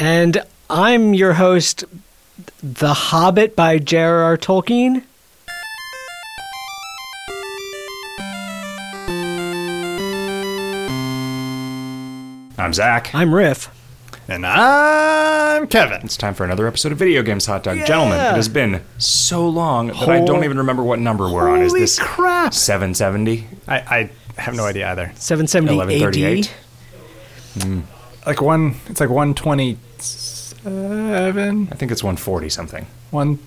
And I'm your host, The Hobbit by J.R.R. Tolkien. I'm Zach. I'm Riff. And I'm Kevin. It's time for another episode of Video Games Hot Dog. Gentlemen, it has been so long that I don't even remember what number we're on. Is Holy this crap. 770? I, I have no idea either. 770 1138. AD. Hmm. Like one, it's like 127, I think it's 140 something. one,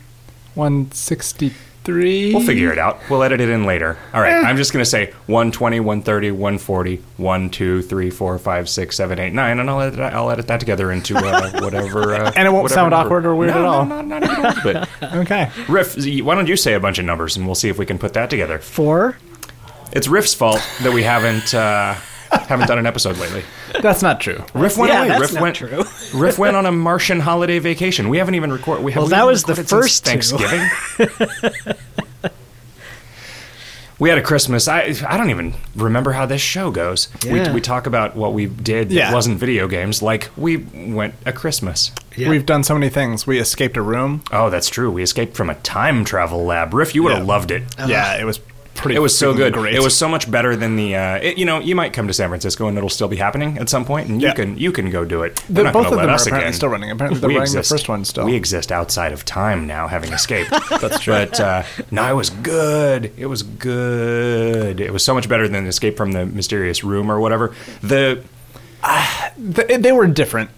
163. We'll figure it out. We'll edit it in later. All right, I'm just going to say 120, 130, 140, 1, 2, 3, 4, 5, 6, 7, 8, 9, and I'll edit, I'll edit that together into uh, whatever. Uh, And it won't sound number. awkward or weird No, at no, all. No, not even a little bit. Okay. Riff, why don't you say a bunch of numbers and we'll see if we can put that together. Four. It's Riff's fault that we haven't uh, haven't done an episode lately. That's not true. Riff went Yeah, away. that's Riff not went. true. Riff went on a Martian holiday vacation. We haven't even recorded. We have Well, we that was the first. Thanksgiving. we had a Christmas. I I don't even remember how this show goes. Yeah. We we talk about what we did that Yeah. wasn't video games. Like we went a Christmas. Yeah. We've done so many things. We escaped a room. Oh, that's true. We escaped from a time travel lab. Riff, you would have loved it. Yeah, it was pretty. It was so good. Great. It was so much better than the. Uh, it, you know, you might come to San Francisco and it'll still be happening at some point, and you Yeah. can you can go do it. The- They're not both of them are apparently again. still running. Apparently they're We running the exist- first one still. We exist outside of time now, having escaped. That's true. But uh, no, it was good. It was good. It was so much better than Escape from the Mysterious Room or whatever. The Th- they were different.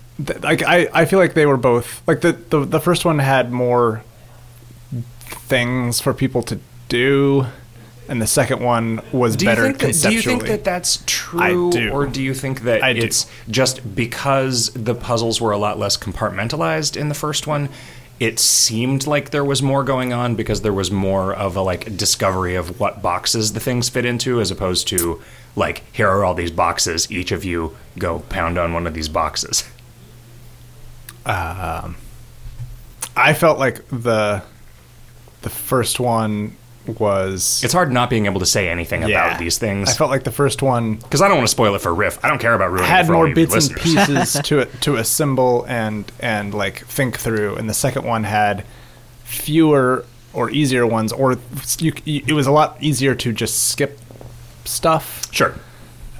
Like I, I feel like they were both like the, the the first one had more things for people to do, and the second one was do better that, do you think that that's true, do. or do you think that I do. it's just because the puzzles were a lot less compartmentalized in the first one? It seemed like there was more going on because there was more of a like discovery of what boxes the things fit into, as opposed to like here are all these boxes. Each of you go pound on one of these boxes. Um, I felt like the the first one was It's hard not being able to say anything yeah. about these things I felt like the first one because I don't want to spoil it for Riff. I don't care about ruining it had for more you bits and pieces to it to assemble and and like think through, and the second one had fewer or easier ones, or you, it was a lot easier to just skip stuff. Sure.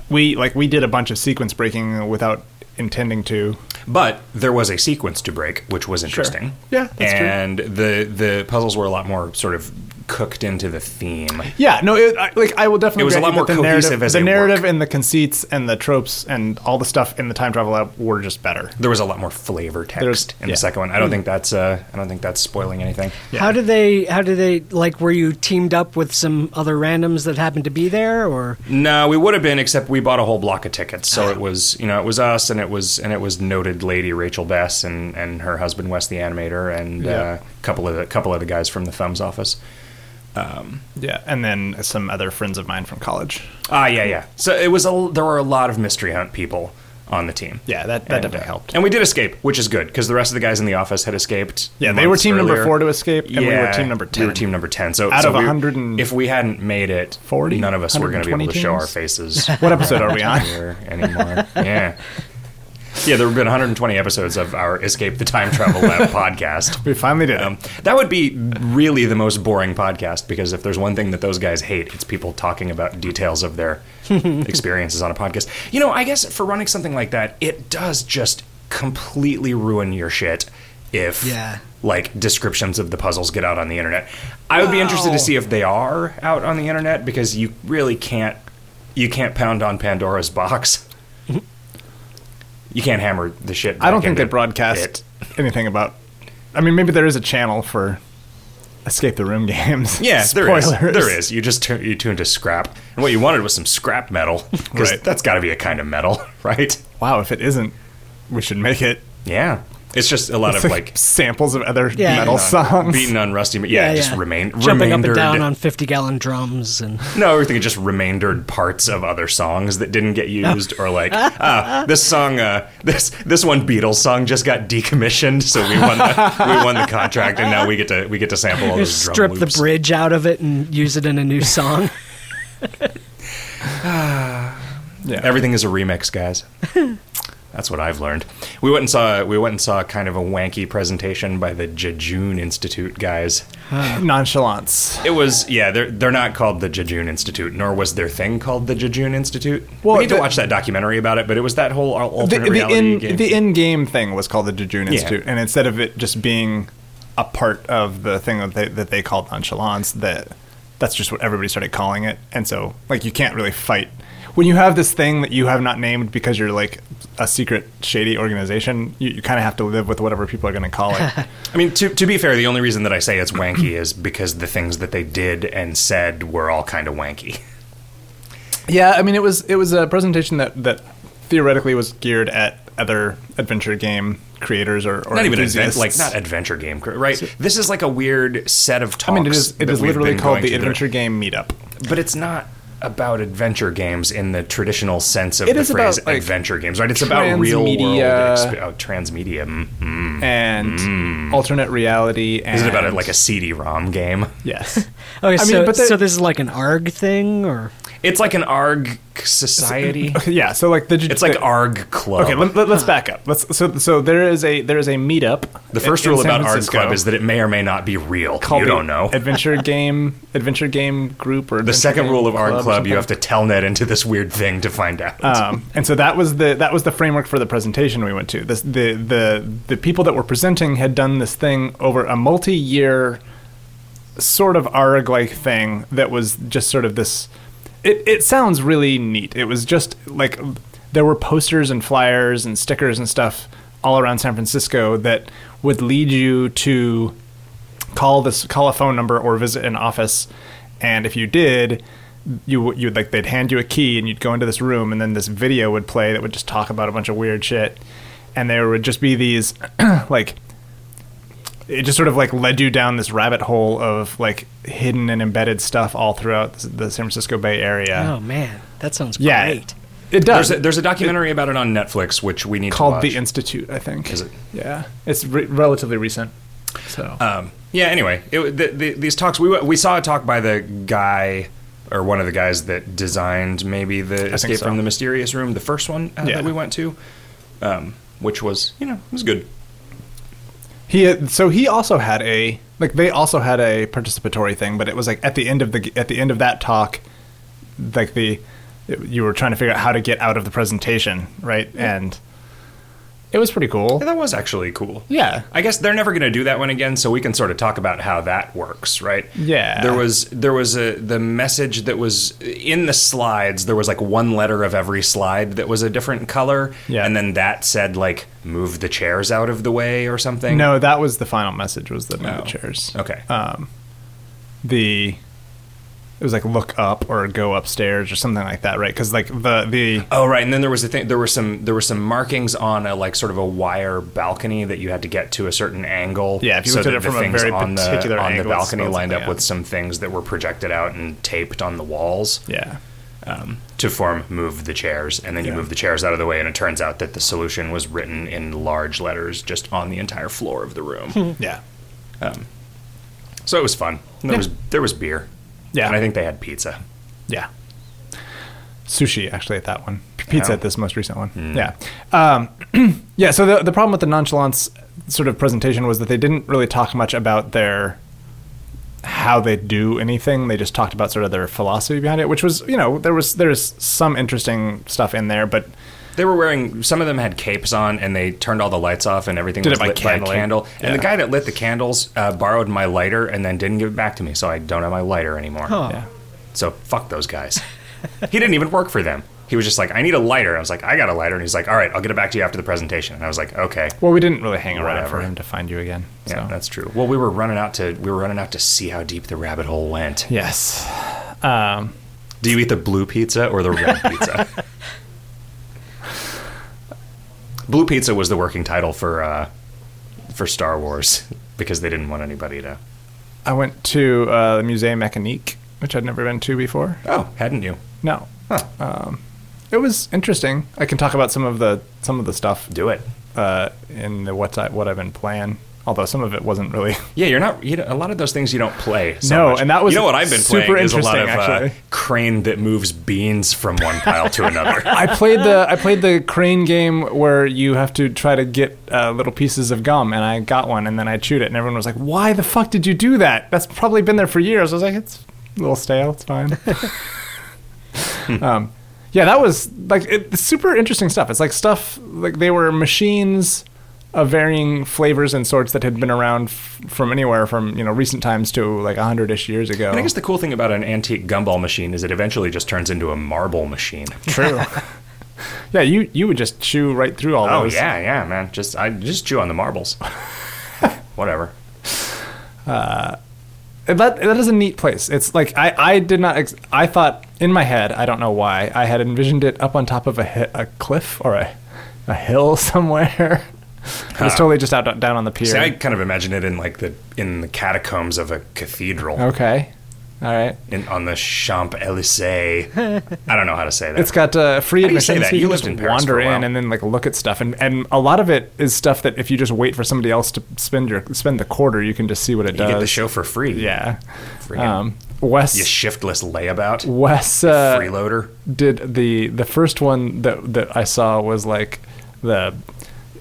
We like we did a bunch of sequence breaking without intending to. But there was a sequence to break, which was interesting. Yeah, that's true. and the the puzzles were a lot more sort of cooked into the theme. Yeah, no, it, I, like I will definitely. It was a lot more the cohesive narrative, as the a narrative work. and the conceits and the tropes and all the stuff in the time travel lab were just better. There was a lot more flavor text There's- in yeah. the second one. I don't think that's uh, I don't think that's spoiling anything. How did they? How did they? Like, were you teamed up with some other randoms that happened to be there, or No, we would have been, except we bought a whole block of tickets. So it was, you know, it was us, and it was, and it was noted lady Rachel Bess and, and her husband Wes the animator, and Yeah. uh, a couple of the couple of the guys from the Thumbs office. Yeah, and then some other friends of mine from college. Ah, yeah, yeah. So it was a there were a lot of mystery hunt people on the team. Yeah, that that And, definitely uh, helped. And we did escape, which is good because the rest of the guys in the office had escaped. Yeah, they were team number four to escape, and we were team number ten. We were team number ten. So Out so of we- 100 and- if we hadn't made it, 40? none of us were going to be able to 120 show our faces What episode are we on? anymore. yeah. Yeah, there have been 120 episodes of our Escape the Time Travel Lab podcast. We finally did. Um, that would be really the most boring podcast because if there's one thing that those guys hate, it's people talking about details of their experiences on a podcast. You know, I guess for running something like that, it does just completely ruin your shit if Yeah. like descriptions of the puzzles get out on the internet. I would be interested to see if they are out on the internet because you really can't you can't pound on Pandora's box. You can't hammer the shit. I don't think they broadcast it. anything about. I mean, maybe there is a channel for escape the room games. Yeah, there is. There is. You just tu- you tuned to scrap, and what you wanted was some scrap metal because Right. that's got to be a kind of metal, right? Wow, if it isn't, we should make it. Yeah, it's just a lot It's of like, like samples of other Yeah. metal beaten on- songs. beaten on rusty. Yeah, just remain jumping up and down on fifty gallon drums and No, everything just remaindered parts of other songs that didn't get used, or like, ah, this song, uh, this this one Beatles song just got decommissioned, so we won the we won the contract, and now we get to we get to sample all those drum strip the loops. bridge out of it and use it in a new song. yeah. Everything is a remix, guys. That's what I've learned. We went and saw we went and saw kind of a wanky presentation by the Jejune Institute guys. Nonchalance. It was yeah, they're they're not called the Jejune Institute, nor was their thing called the Jejune Institute. Well, we need to watch that documentary about it, but it was that whole al- The, alternate the reality in game. the in-game thing was called the Jejune Yeah. Institute, and instead of it just being a part of the thing that they that they called nonchalance, that that's just what everybody started calling it, and so like you can't really fight when you have this thing that you have not named because you're like a secret shady organization. You, you kind of have to live with whatever people are going to call it. I mean, to, to be fair, the only reason that I say it's wanky is because the things that they did and said were all kind of wanky. Yeah, I mean it was it was a presentation that that theoretically was geared at other adventure game creators or, or not even advent, like not adventure game, cr- right? this is like a weird set of talks. I mean, it is it that is we've literally called the to that Adventure Game Meetup. but it's not about adventure games in the traditional sense of It the is phrase about, like, adventure games, right? It's about real world transmedia- exp- oh, transmedia. mm, mm. and alternate reality. And Is it about it like a CD-ROM game? yes? Okay, I mean, so, but the- so this is like an ARG thing, or It's like an ARG society. Okay, yeah. So like the It's like the, ARG Club. Okay, let, us back up. Let's so so there is a there is a meetup. the first in- in rule San about ARG Club is that it may or may not be real. called You don't know. Adventure game Adventure game group or The second rule of ARG Club, you have to tell telnet into this weird thing to find out. Um, and so that was the that was the framework for the presentation we went to. This, the the the people that were presenting had done this thing over a multi-year sort of ARG like thing that was just sort of this. It it sounds really neat. It was just like there were posters and flyers and stickers and stuff all around San Francisco that would lead you to call this call a phone number or visit an office and if you did you you like they'd hand you a key and you'd go into this room and then this video would play that would just talk about a bunch of weird shit and there would just be these like it just sort of like led you down this rabbit hole of like hidden and embedded stuff all throughout the the San Francisco Bay Area. oh man, that sounds yeah, great. it, it does. There's a, there's a documentary about it on Netflix, which we need to called watch. The Institute, I think. Is it? Yeah, it's re- relatively recent. So Um, yeah. Anyway, it, the, the, these talks we we saw a talk by the guy or one of the guys that designed maybe the Escape so. from the Mysterious Room, the first one uh, Yeah. that we went to, um, which was you know it was good. He so he also had a like they also had a participatory thing, but it was like at the end of the at the end of that talk, like the you were trying to figure out how to get out of the presentation, right? And it was pretty cool. Yeah, that was actually cool. Yeah. I guess they're never going to do that one again, so we can sort of talk about how that works, right? Yeah. There was there was a the message that was in the slides. There was like one letter of every slide that was a different color, Yeah. and then that said like move the chairs out of the way or something. No, that was the final message. Was the move Oh. the chairs? Okay. Um, the it was like look up or go upstairs or something like that, right? Because like the the Oh right, and then there was a thing. There were some there were some markings on a like sort of a wire balcony that you had to get to a certain angle. Yeah, if you so looked at it the from a very on the particular on the angle, it balcony lined up out. with some things that were projected out and taped on the walls yeah. um, to form move the chairs, and then you Yeah. move the chairs out of the way, and it turns out that the solution was written in large letters just on the entire floor of the room. Yeah. so it was fun. There was there was beer. Yeah. and I think they had pizza. Yeah. Sushi, actually, at that one. Pizza at this most recent one. Yeah. Um, yeah, so the, the problem with the nonchalance sort of presentation was that they didn't really talk much about their how they do anything. They just talked about sort of their philosophy behind it, which was, you know, there was there's some interesting stuff in there, but They were wearing. Some of them had capes on, and they turned all the lights off, and everything Did was it by lit by a candlelight. candle. And the guy that lit the candles uh, borrowed my lighter, and then didn't give it back to me, so I don't have my lighter anymore. Huh. yeah. So fuck those guys. he didn't even work for them. He was just like, I need a lighter. I was like, I got a lighter, and he's like, All right, I'll get it back to you after the presentation. And I was like, Okay. Well, we didn't really hang around Whatever. for him to find you again. Yeah, so. that's true. Well, we were running out to we were running out to see how deep the rabbit hole went. Yes. Um, Do you eat the blue pizza or the red pizza? blue pizza was the working title for uh, for Star Wars because they didn't want anybody to. I went to uh, the Musée Mécanique, which I'd never been to before. Oh, hadn't you? No. Huh. Um, it was interesting. I can talk about some of the some of the stuff Do it. uh, in the what's I, what I've been playing Although some of it wasn't really. Yeah, you're not. You know, a lot of those things you don't play. So No, much. and that was you know what I've been super playing is a lot of uh, crane that moves beans from one pile to another. I played the I played the crane game where you have to try to get uh, little pieces of gum, and I got one, and then I chewed it, and everyone was like, "Why the fuck did you do that? That's probably been there for years." I was like, "It's a little stale. It's fine." um, yeah, that was like it's super interesting stuff. It's like stuff like they were machines of varying flavors and sorts that had been around f- from anywhere from you know recent times to like a hundred ish years ago. And I guess the cool thing about an antique gumball machine is it eventually just turns into a marble machine. True. yeah, you you would just chew right through all Oh those. yeah, yeah, man. Just I just chew on the marbles. Whatever. Uh, that that is a neat place. It's like I I did not ex- I thought in my head I don't know why I had envisioned it up on top of a hi- a cliff or a a hill somewhere. But it's Huh. totally just out down on the pier. See, I kind of imagine it in like the in the catacombs of a cathedral okay, all right. in, on the Champs Elysees. I don't know how to say that. It's got uh, free How do you say admission, that? you, You lived in Paris wander for a while. in and then like look at stuff, and and a lot of it is stuff that if you just wait for somebody else to spend your spend the quarter, you can just see what it you does. get the show for free. Yeah. Um, Wes you shiftless layabout. Wes uh, freeloader. did the the first one that that I saw was like the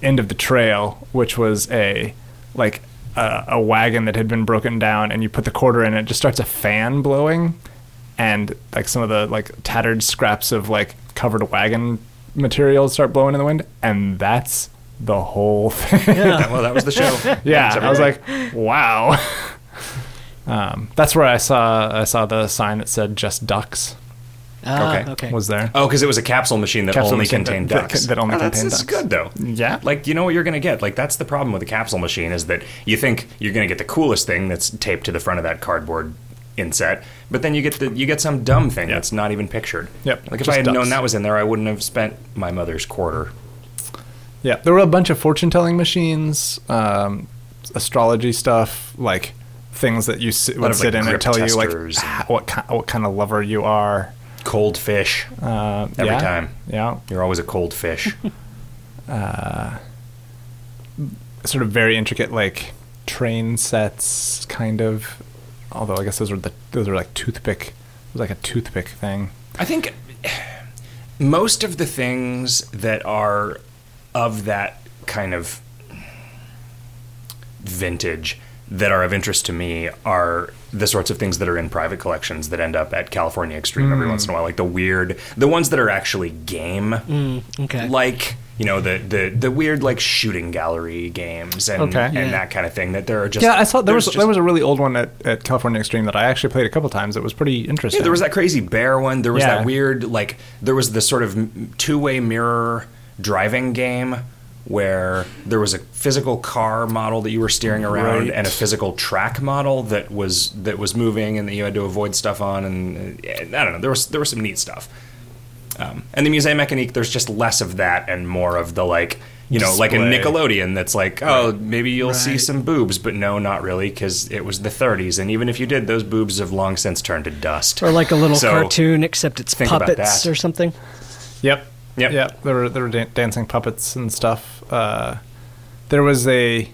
end of the trail, which was a like a, a wagon that had been broken down, and you put the quarter in, and it just starts a fan blowing, and like some of the like tattered scraps of like covered wagon materials start blowing in the wind, and that's the whole thing. well, that was the show. yeah, I was like, wow. um, that's where I saw I saw the sign that said "Just Ducks" Ah, Okay. okay. was there. Oh, because it was a capsule machine that Capsule only machine contained that- that- ducks. that only oh, that's, contained that's ducks. good though. Yeah. Like you know what you're gonna get. Like that's the problem with a capsule machine is that you think you're gonna get the coolest thing that's taped to the front of that cardboard inset, but then you get the you get some dumb thing Yeah. that's not even pictured. Yep, Like if just I had known ducks. that was in there, I wouldn't have spent my mother's quarter. Yeah, there were a bunch of fortune telling machines, um, astrology stuff, like things that you sit, would of, sit like, in and grip tell you like testers and- h- what kind, what kind of lover you are. Cold fish. Uh, Every yeah, time. yeah, You're always a cold fish. sort of very intricate like train sets, kind of. Although I guess those were the those are like toothpick, it was like a toothpick thing. I think most of the things that are of that kind of vintage that are of interest to me are the sorts of things that are in private collections that end up at California Extreme every hmm. once in a while, like the weird, the ones that are actually game, hmm, okay. like you know the the the weird like shooting gallery games and Okay. and Yeah. that kind of thing. That there are just Yeah, I saw there was there's there was a really old one at, at California Extreme that I actually played a couple times. It was pretty interesting. Yeah, there was that crazy bear one. There was Yeah. that weird, like, there was this sort of two way mirror driving game where there was a physical car model that you were steering around Right. and a physical track model that was that was moving and that you had to avoid stuff on. And uh, I don't know there was there was some neat stuff. Um, and the Musée Mécanique there's just less of that and more of the like you know like a Nickelodeon that's like oh maybe you'll see some boobs. But no not really because it was the 30s and even if you did those boobs have long since turned to dust. Or like a little So, cartoon, except it's puppets or something. Yep. Yep. Yep. There were there were dan- dancing puppets and stuff. Uh, there was a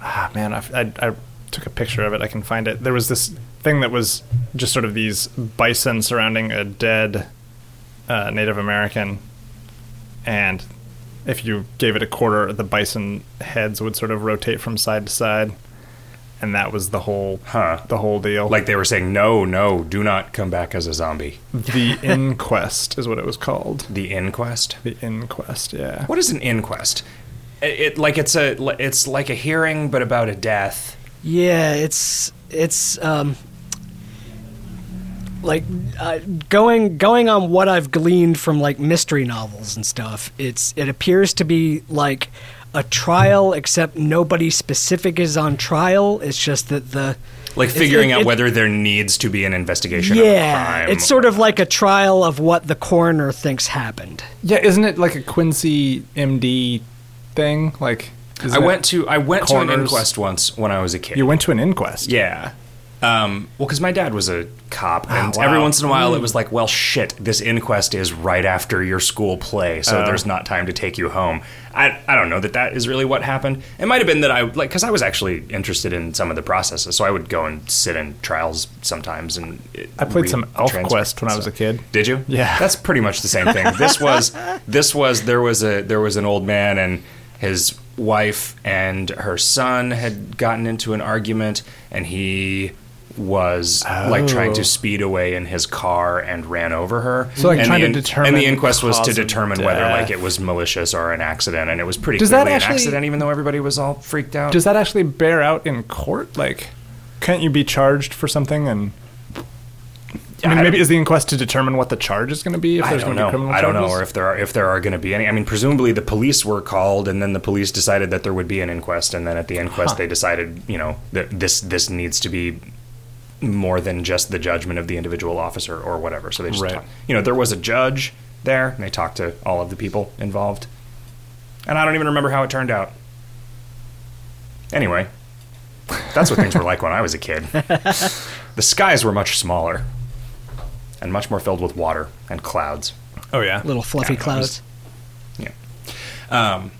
ah man, I, I, I took a picture of it. I can find it. There was this thing that was just sort of these bison surrounding a dead uh, Native American, and if you gave it a quarter, the bison heads would sort of rotate from side to side, and that was the whole Huh. the whole deal. like they were saying no no do not come back as a zombie the inquest is what it was called. the inquest The inquest, yeah. what is an inquest it, it like it's a it's like a hearing but about a death Yeah, it's it's um like uh, going going on what I've gleaned from like mystery novels and stuff. It's it appears to be like a trial, except nobody specific is on trial. It's just that the like figuring it- out it- whether there needs to be an investigation of a yeah, crime it's sort of like a trial of what the coroner thinks happened. Yeah, isn't it like a Quincy MD thing? Like, I went to I went to an inquest once when I was a kid You went to an inquest. yeah Um, well, because my dad was a cop, and wow. every once in a while it was like, well, shit, this inquest is right after your school play, so Oh. there's not time to take you home. I, I don't know that that is really what happened. It might have been that I, like, because I was actually interested in some of the processes, so I would go and sit in trials sometimes. And I played some Elf Quest when I was a kid. Did you? Yeah. That's pretty much the same thing. This was this was there was a there was an old man and his wife and her son had gotten into an argument and he was like trying Oh. to speed away in his car and ran over her. So, like, and trying the to determine and the inquest was to determine whether like it was malicious or an accident and it was pretty Does that clearly an accident even though everybody was all freaked out. Does that actually bear out in court? Like, can't you be charged for something? And I mean, I maybe is the inquest to determine what the charge is going to be? If I there's don't going to be know. criminal I don't know, or if there are if there are going to be any. I mean, presumably the police were called, and then the police decided that there would be an inquest, and then at the inquest Huh. they decided, you know, that this this needs to be more than just the judgment of the individual officer or whatever. So they just, Right. talk- you know, there was a judge there, and they talked to all of the people involved, and I don't even remember how it turned out. Anyway, that's what things were like when I was a kid. The skies were much smaller and much more filled with water and clouds. oh yeah. Little fluffy Yeah, clouds. was- Yeah. Um.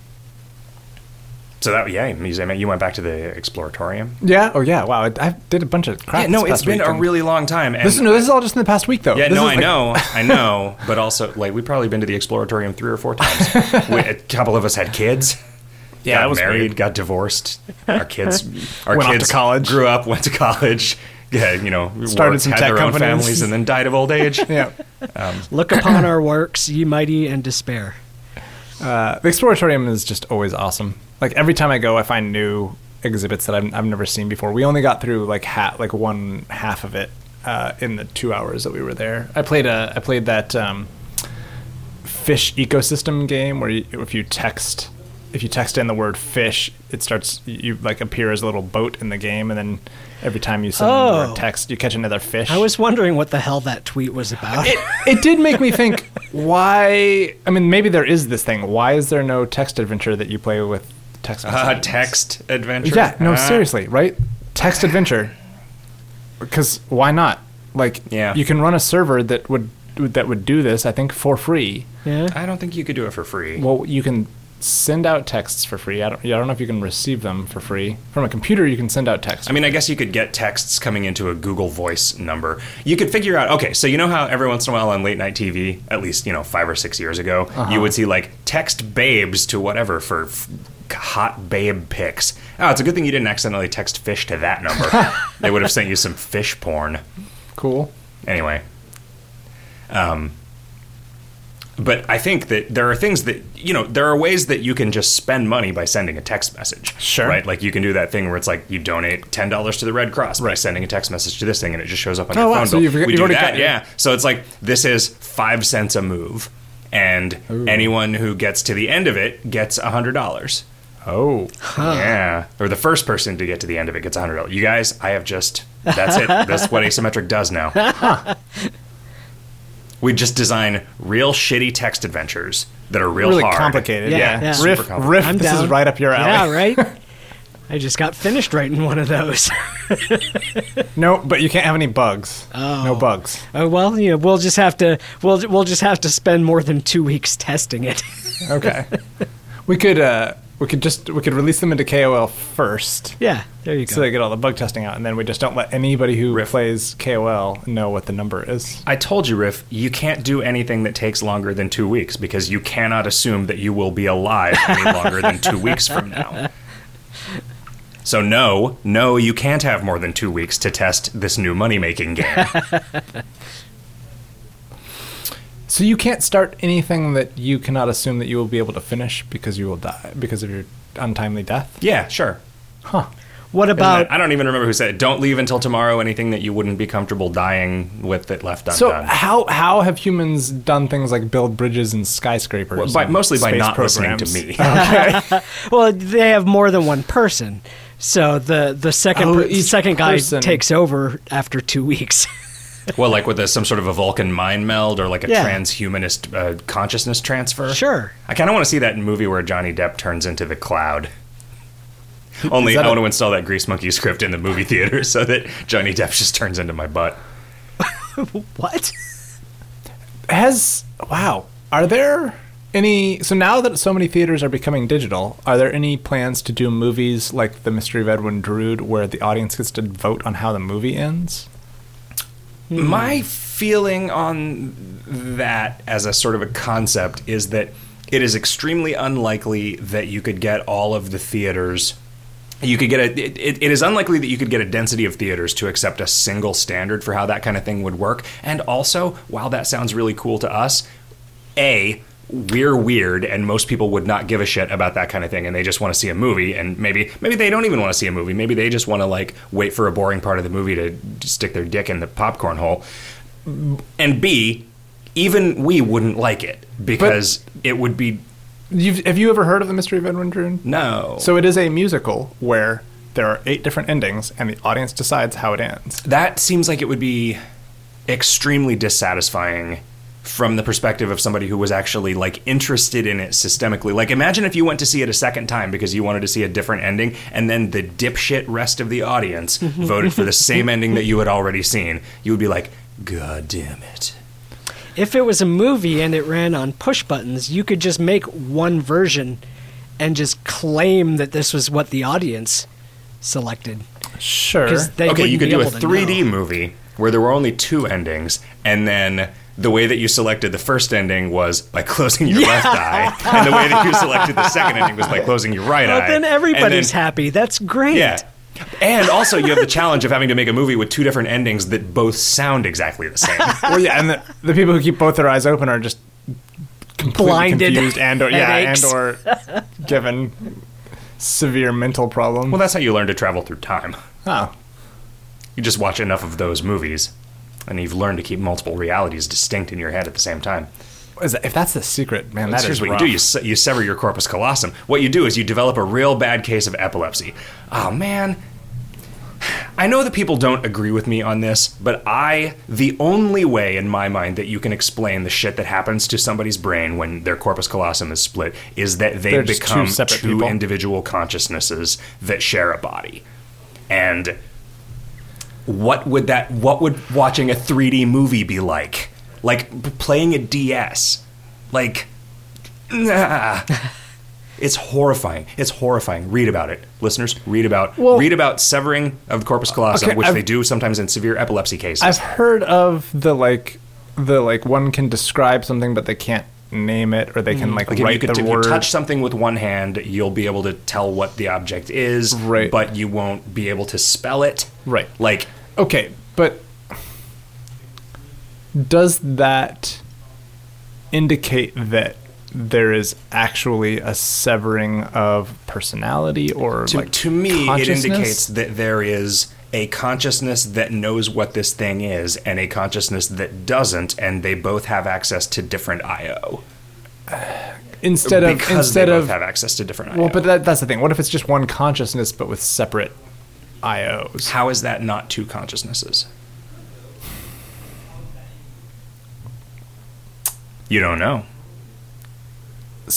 So that yeah, museum. You went back to the exploratorium. Yeah. Oh yeah. Wow. I, I did a bunch of crap. Yeah, no, this it's past been a really long time. And This is, no, this is all just in the past week, though. yeah, This no, I like- know, I know, but also like we've probably been to the exploratorium three or four times. we, a couple of us had kids. Yeah, got that was married, weird. got divorced. Our kids, our Went off to kids college. grew up, went to college. Yeah, you know, Started worked, some had tech their own companies. families, and then died of old age. Yeah. Look upon our works, ye mighty, and despair. Uh, the exploratorium is just always awesome. Like every time I go, I find new exhibits that I've, I've never seen before. We only got through like half, like one half of it uh, in the two hours that we were there. I played a, I played that um, fish ecosystem game where you, if you text, if you text in the word fish, it starts you like appear as a little boat in the game, and then every time you send Oh. text, you catch another fish. I was wondering what the hell that tweet was about. it, it did make me think why i mean maybe there is this thing why is there no text adventure that you play with text Uh, text adventure. yeah no Uh, seriously right text adventure because why not like Yeah. you can run a server that would that would do this i think for free yeah. I don't think you could do it for free. well you can send out texts for free i don't, I don't know if you can receive them for free from a computer you can send out texts. I mean, I guess you could get texts coming into a Google Voice number. You could figure out, okay, so you know how every once in a while on late night TV, at least, you know, five or six years ago, you would see like text babes to whatever for f- hot babe pics. Oh, it's a good thing you didn't accidentally text fish to that number. they would have sent you some fish porn. cool Anyway. Um, but I think that there are things that you know there are ways that you can just spend money by sending a text message. Sure. Right? Like you can do that thing where it's like you donate ten dollars to the Red Cross by sending a text message to this thing and it just shows up on Oh, your wow. phone So bill. you've- we you've do that, yeah. So it's like this is five cents a move, and anyone who gets to the end of it gets a hundred dollars. Oh Yeah, or the first person to get to the end of it gets a hundred dollars. You guys, I have just that's it. that's what asymmetric does now. We just design real shitty text adventures that are real really hard. complicated Yeah, yeah, yeah. Super riff complicated. riff I'm this is right up your alley Yeah, right? I just got finished writing one of those. no but you can't have any bugs Oh. no bugs Oh well, you know, we'll just have to we'll we'll just have to spend more than two weeks testing it. Okay. we could uh we could just we could release them into KOL first. yeah, there you go. So they get all the bug testing out and then we just don't let anybody who Riff. plays KOL know what the number is. I told you, Riff, you can't do anything that takes longer than two weeks because you cannot assume that you will be alive any longer than two weeks from now. So no, no, you can't have more than two weeks to test this new money making game. So you can't start anything that you cannot assume that you will be able to finish because you will die because of your untimely death. yeah, sure. Huh. what Isn't about that- I don't even remember who said it. Don't leave until tomorrow. Anything that you wouldn't be comfortable dying with that left undone. So undone. how how have humans done things like build bridges and skyscrapers? Well, by, and mostly by space not listening to programs? me. well, they have more than one person. So the the second Oh, per- each second guy takes over after 2 weeks. well, like with a, some sort of a Vulcan mind meld or like a Yeah. transhumanist uh, consciousness transfer. Sure. I kind of want to see that movie where Johnny Depp turns into the cloud. Only Is that I a- want to install that Greasemonkey script in the movie theater so that Johnny Depp just turns into my butt. What? Has wow. Are there any? So now that so many theaters are becoming digital, are there any plans to do movies like The Mystery of Edwin Drood, where the audience gets to vote on how the movie ends? Hmm. My feeling on that as a sort of a concept is that it is extremely unlikely that you could get all of the theaters. You could get a. It, it is unlikely that you could get a density of theaters to accept a single standard for how that kind of thing would work. And also, while that sounds really cool to us, a we're weird and most people would not give a shit about that kind of thing and they just want to see a movie and maybe maybe they don't even want to see a movie maybe they just want to like wait for a boring part of the movie to stick their dick in the popcorn hole and b even we wouldn't like it because it would be You've, have you ever heard of The Mystery of Edwin Drood? no So it is a musical where there are eight different endings, and the audience decides how it ends. that seems like it would be extremely dissatisfying from the perspective of somebody who was actually like interested in it systemically. Like imagine if you went to see it a second time because you wanted to see a different ending and then the dipshit rest of the audience voted for the same ending that you had already seen. You would be like, "God damn it." If it was a movie and it ran on push buttons, you could just make one version and just claim that this was what the audience selected. Sure. they okay, you could do a 3D know. movie where there were only two endings and then the way that you selected the first ending was by closing your left eye, and the way that you selected the second ending was by closing your right Well, eye. then And everybody's then- happy. That's great. Yeah. And also, you have the challenge of having to make a movie with two different endings that both sound exactly the same. well, yeah, and the, the people who keep both their eyes open are just completely Blinded confused and or yeah, and or given severe mental problems. well, that's how you learn to travel through time. oh, You just watch enough of those movies, and you've learned to keep multiple realities distinct in your head at the same time. is that, if that's the secret, man, that That's is here's what rough. you do. You, se- you sever your corpus callosum. What you do is you develop a real bad case of epilepsy. Oh, man. I know that people don't agree with me on this, but I, the only way in my mind that you can explain the shit that happens to somebody's brain when their corpus callosum is split is that they They're just two become two individual consciousnesses that share a body. And what would that what would watching a 3D movie be like? Like playing a DS. Like nah. It's horrifying. It's horrifying. Read about it. Listeners, read about Well- read about severing of the corpus callosum, Okay, which I've- they do sometimes in severe epilepsy cases. I've heard of the like the like one can describe something but they can't name it or they can mm. like, like if write you, could, the if word. you touch something with one hand, you'll be able to tell what the object is, Right. but you won't be able to spell it. Right. Like Okay, but does that indicate that there is actually a severing of personality or to, like to me it indicates that there is a consciousness that knows what this thing is and a consciousness that doesn't and they both have access to different io instead of because instead they both of have access to different io well, but that, that's the thing. What if it's just one consciousness but with separate IOs? how is that not two consciousnesses? You don't know.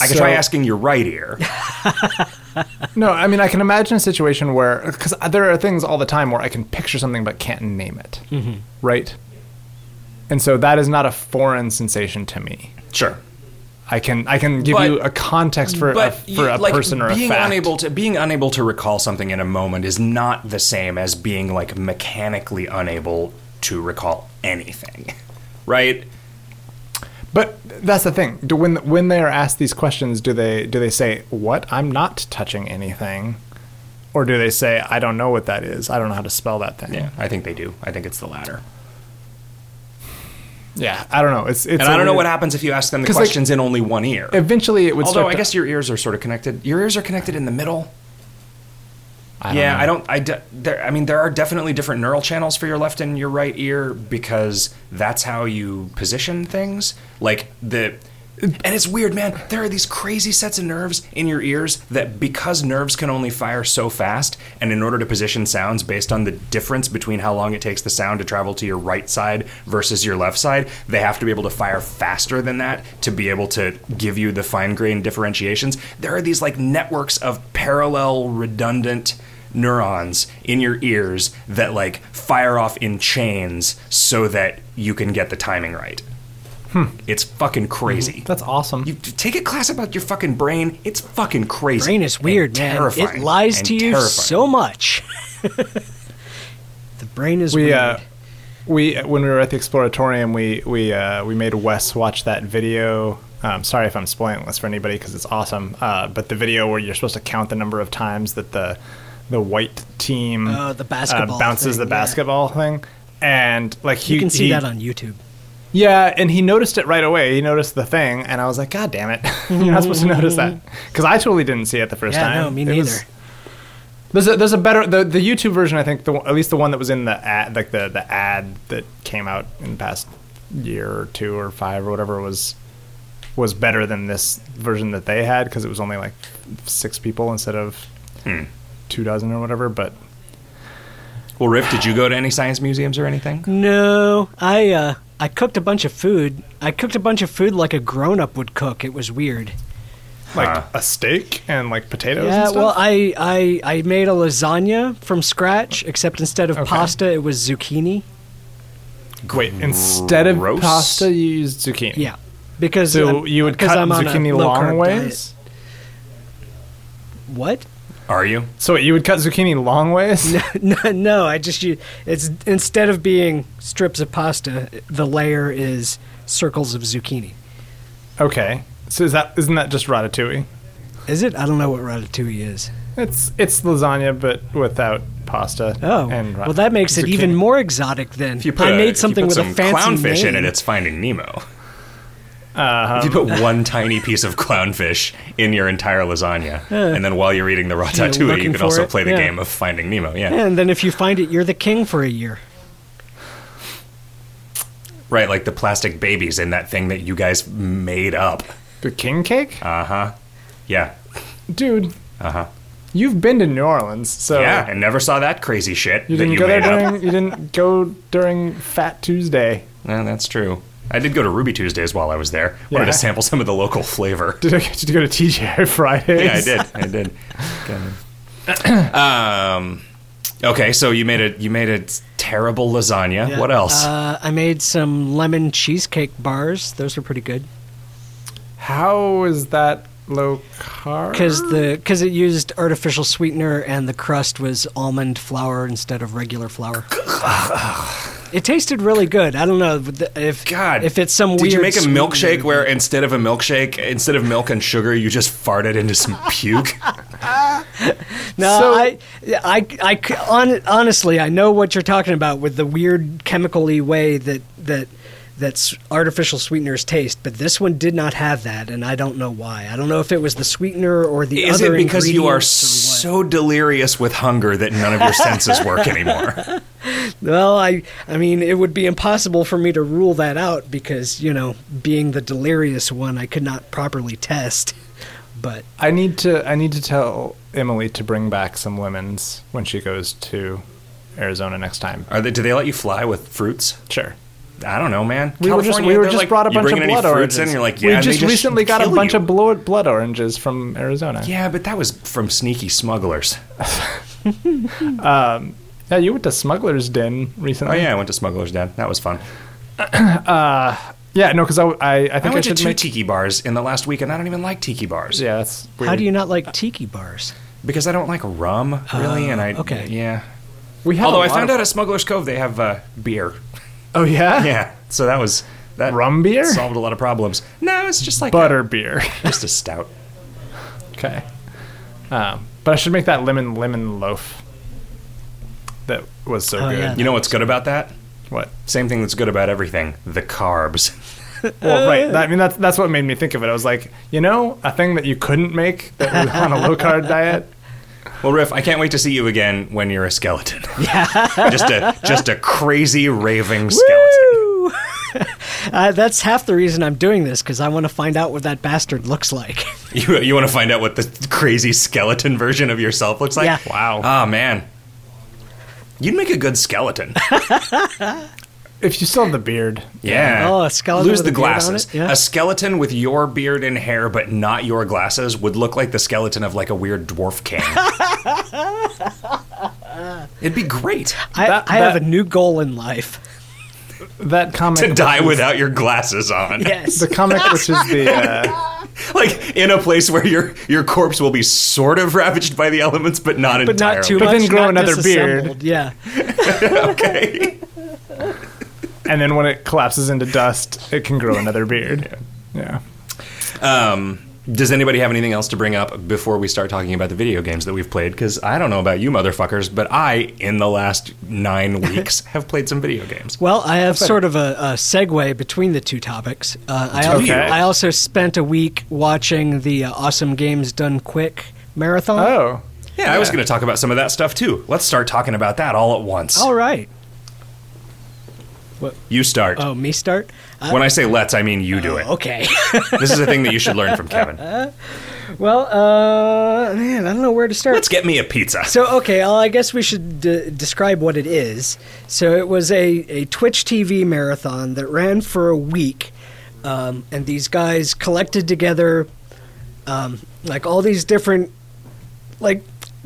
I can try asking your right ear No, I mean I can imagine a situation where because there are things all the time where I can picture something but can't name it, Mm-hmm. right? And so that is not a foreign sensation to me. sure I can I can give But- you a context for a, for a like, person or a being fact. unable to being unable to recall something in a moment is not the same as being like mechanically unable to recall anything right But that's the thing. Do, when when they are asked these questions, do they do they say what? I'm not touching anything, or do they say I don't know what that is? I don't know how to spell that thing. yeah i think they do i think it's the latter Yeah, I don't know. It's it's. and I don't know what happens if you ask them the 'Cause, like, questions in only one ear Eventually, it would. although start i to- guess your ears are sort of connected your ears are connected in the middle I yeah, know. I don't. I, de- there, I mean, there are definitely different neural channels for your left and your right ear because that's how you position things. Like the And it's weird, man. There are these crazy sets of nerves in your ears that, because nerves can only fire so fast, and in order to position sounds based on the difference between how long it takes the sound to travel to your right side versus your left side, they have to be able to fire faster than that to be able to give you the fine grained differentiations. There are these like networks of parallel, redundant neurons in your ears that like fire off in chains so that you can get the timing right. It's fucking crazy. That's awesome. You take a class about your fucking brain. It's fucking crazy. Brain is weird, man. Terrifying It lies to you terrifying. so much. the brain is we weird. uh, we when we were at the exploratorium, we we uh, we made Wes watch that video. Um, sorry if I'm spoiling this for anybody because it's awesome. Uh, but the video where you're supposed to count the number of times that the the white team Oh, the basketball uh, bounces thing, the yeah. basketball thing, and like he you can see he- that on YouTube. Yeah, and he noticed it right away. He noticed the thing, and I was like, God damn it! You're not supposed to notice that because I totally didn't see it the first Yeah, time. no, me It neither. was- there's a there's a better the, the YouTube version. I think the one- at least the one that was in the ad like the the ad that came out in the past year or two or five or whatever was was better than this version that they had because it was only like six people instead of Hmm. two dozen or whatever. But Well, Riff, did you go to any science museums or anything? No, I uh, I cooked a bunch of food. I cooked a bunch of food like a grown up would cook. It was weird. like Huh. a steak and like potatoes. Yeah, and stuff? well, I, I I made a lasagna from scratch, except instead of Okay. pasta, it was zucchini. wait instead of Gross. pasta, you used zucchini. Yeah, because So I'm- you would cut I'm on a zucchini long ways. diet. What? Are you? So you would cut zucchini long ways? no, no, no, I just u- it's instead of being strips of pasta, the layer is circles of zucchini. Okay. So is that isn't that just ratatouille? Is it? I don't know what ratatouille is. It's it's lasagna but without pasta. Oh, and ra- well, that makes it even more exotic. Then If you put I a- made if you something put with some a fancy clownfish in it. It's Finding Nemo. If you put one tiny piece of clownfish in your entire lasagna, and then while you're eating the ratatouille, you can also it, play the yeah. game of Finding Nemo. Yeah, and then if you find it, you're the king for a year. right. Like the plastic babies in that thing that you guys made up. the king cake, Uh huh. Yeah. dude. Uh huh. You've been to New Orleans, so Yeah, and never saw that crazy shit you didn't you go there made up. during you didn't go during Fat Tuesday. Yeah, that's true. I did go to Ruby Tuesdays while I was there. Wanted Yeah. to sample some of the local flavor. Did, I did you to go to TGI Fridays? Yeah, I did. I did. Okay. um, okay, so you made a you made a terrible lasagna. Yeah. What else? Uh, I made some lemon cheesecake bars. Those were pretty good How is that low carb? because the because it used artificial sweetener and the crust was almond flour instead of regular flour. It tasted really good. I don't know if God, if it's some did weird. you make a milkshake where instead of a milkshake, instead of milk and sugar, you just farted into some puke? No, So- I, I, I, c- hon- honestly, I know what you're talking about with the weird chemically way that that that's artificial sweeteners taste, but this one did not have that, and I don't know why. I don't know if it was the sweetener or the Is other it because you are so delirious with hunger that none of your senses work anymore? Well, I, I mean, it would be impossible for me to rule that out because you know, being the delirious one, I could not properly test. But I need to I need to tell Emily to bring back some lemons when she goes to Arizona next time. Are they? Do they let you fly with fruits? Sure. I don't know, man. We were just California, we were just like, brought a bunch of blood oranges. in, you're like, yeah, we and they just recently got a bunch you. of blood blood oranges from Arizona. Yeah, but that was from sneaky smugglers. Um, Yeah, you went to Smuggler's Den recently. Oh yeah, I went to Smuggler's Den. That was fun. yeah. No, because I, I I I think I, went to should two make. tiki bars in the last week, and I don't even like tiki bars. yeah, that's weird. how do you not like tiki bars? because I don't like rum really, and I okay. yeah. We have Although a I lot found of- out at Smuggler's Cove they have uh, beer. Oh yeah. Yeah, so that was that Rum beer? solved a lot of problems. No, it's just like Butter beer. just a stout. okay. Um, but I should make that lemon lemon loaf. That was so Oh, good. yeah. You know what's good about that? What? Same thing that's good about everything: the carbs. Well, right. That, I mean, that's that's what made me think of it. I was like, you know, a thing that you couldn't make that was on a low carb diet. Well, Riff, I can't wait to see you again when you're a skeleton. Yeah, just a just a crazy raving skeleton. Woo! Uh, that's half the reason I'm doing this because I want to find out what that bastard looks like. You, you want to find out what the crazy skeleton version of yourself looks like? Yeah. Wow. Oh man, you'd make a good skeleton. If you still have the beard, Yeah. Oh, a skeleton Lose with the a beard on glasses. it? Yeah. A skeleton with your beard and hair, but not your glasses, would look like the skeleton of like a weird dwarf king. It'd be great I, That- I have that- a new goal in life. that comic to die is- without your glasses on. Yes. the comic, which is the uh, like in a place where your your corpse will be sort of ravaged by the elements, but not but entirely. not too But much. then grow not another beard. Yeah. okay. and then when it collapses into dust, it can grow another beard. Yeah. Um, does anybody have anything else to bring up before we start talking about the video games that we've played? Because I don't know about you motherfuckers, but I, in the last nine weeks, have played some video games. Well, I have sort of a, a segue between the two topics. Uh, I, al- Okay. I also spent a week watching the uh, Awesome Games Done Quick marathon. Oh. Yeah, I was going to talk about some of that stuff too. Let's start talking about that all at once. All right. What? You start. Oh, me start? Uh, when I say let's, I mean you do it. okay. This is a thing that you should learn from Kevin. well, uh, man, I don't know where to start. Let's get me a pizza. So okay, well, I guess we should d- describe what it is. So it was a, a Twitch TV marathon that ran for a week, um, and these guys collected together um, like all these different, like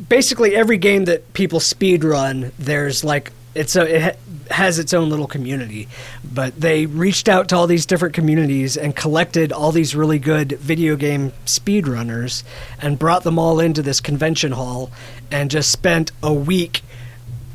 basically every game that people speed run. There's like it's a it has its own little community, but they reached out to all these different communities and collected all these really good video game speedrunners and brought them all into this convention hall and just spent a week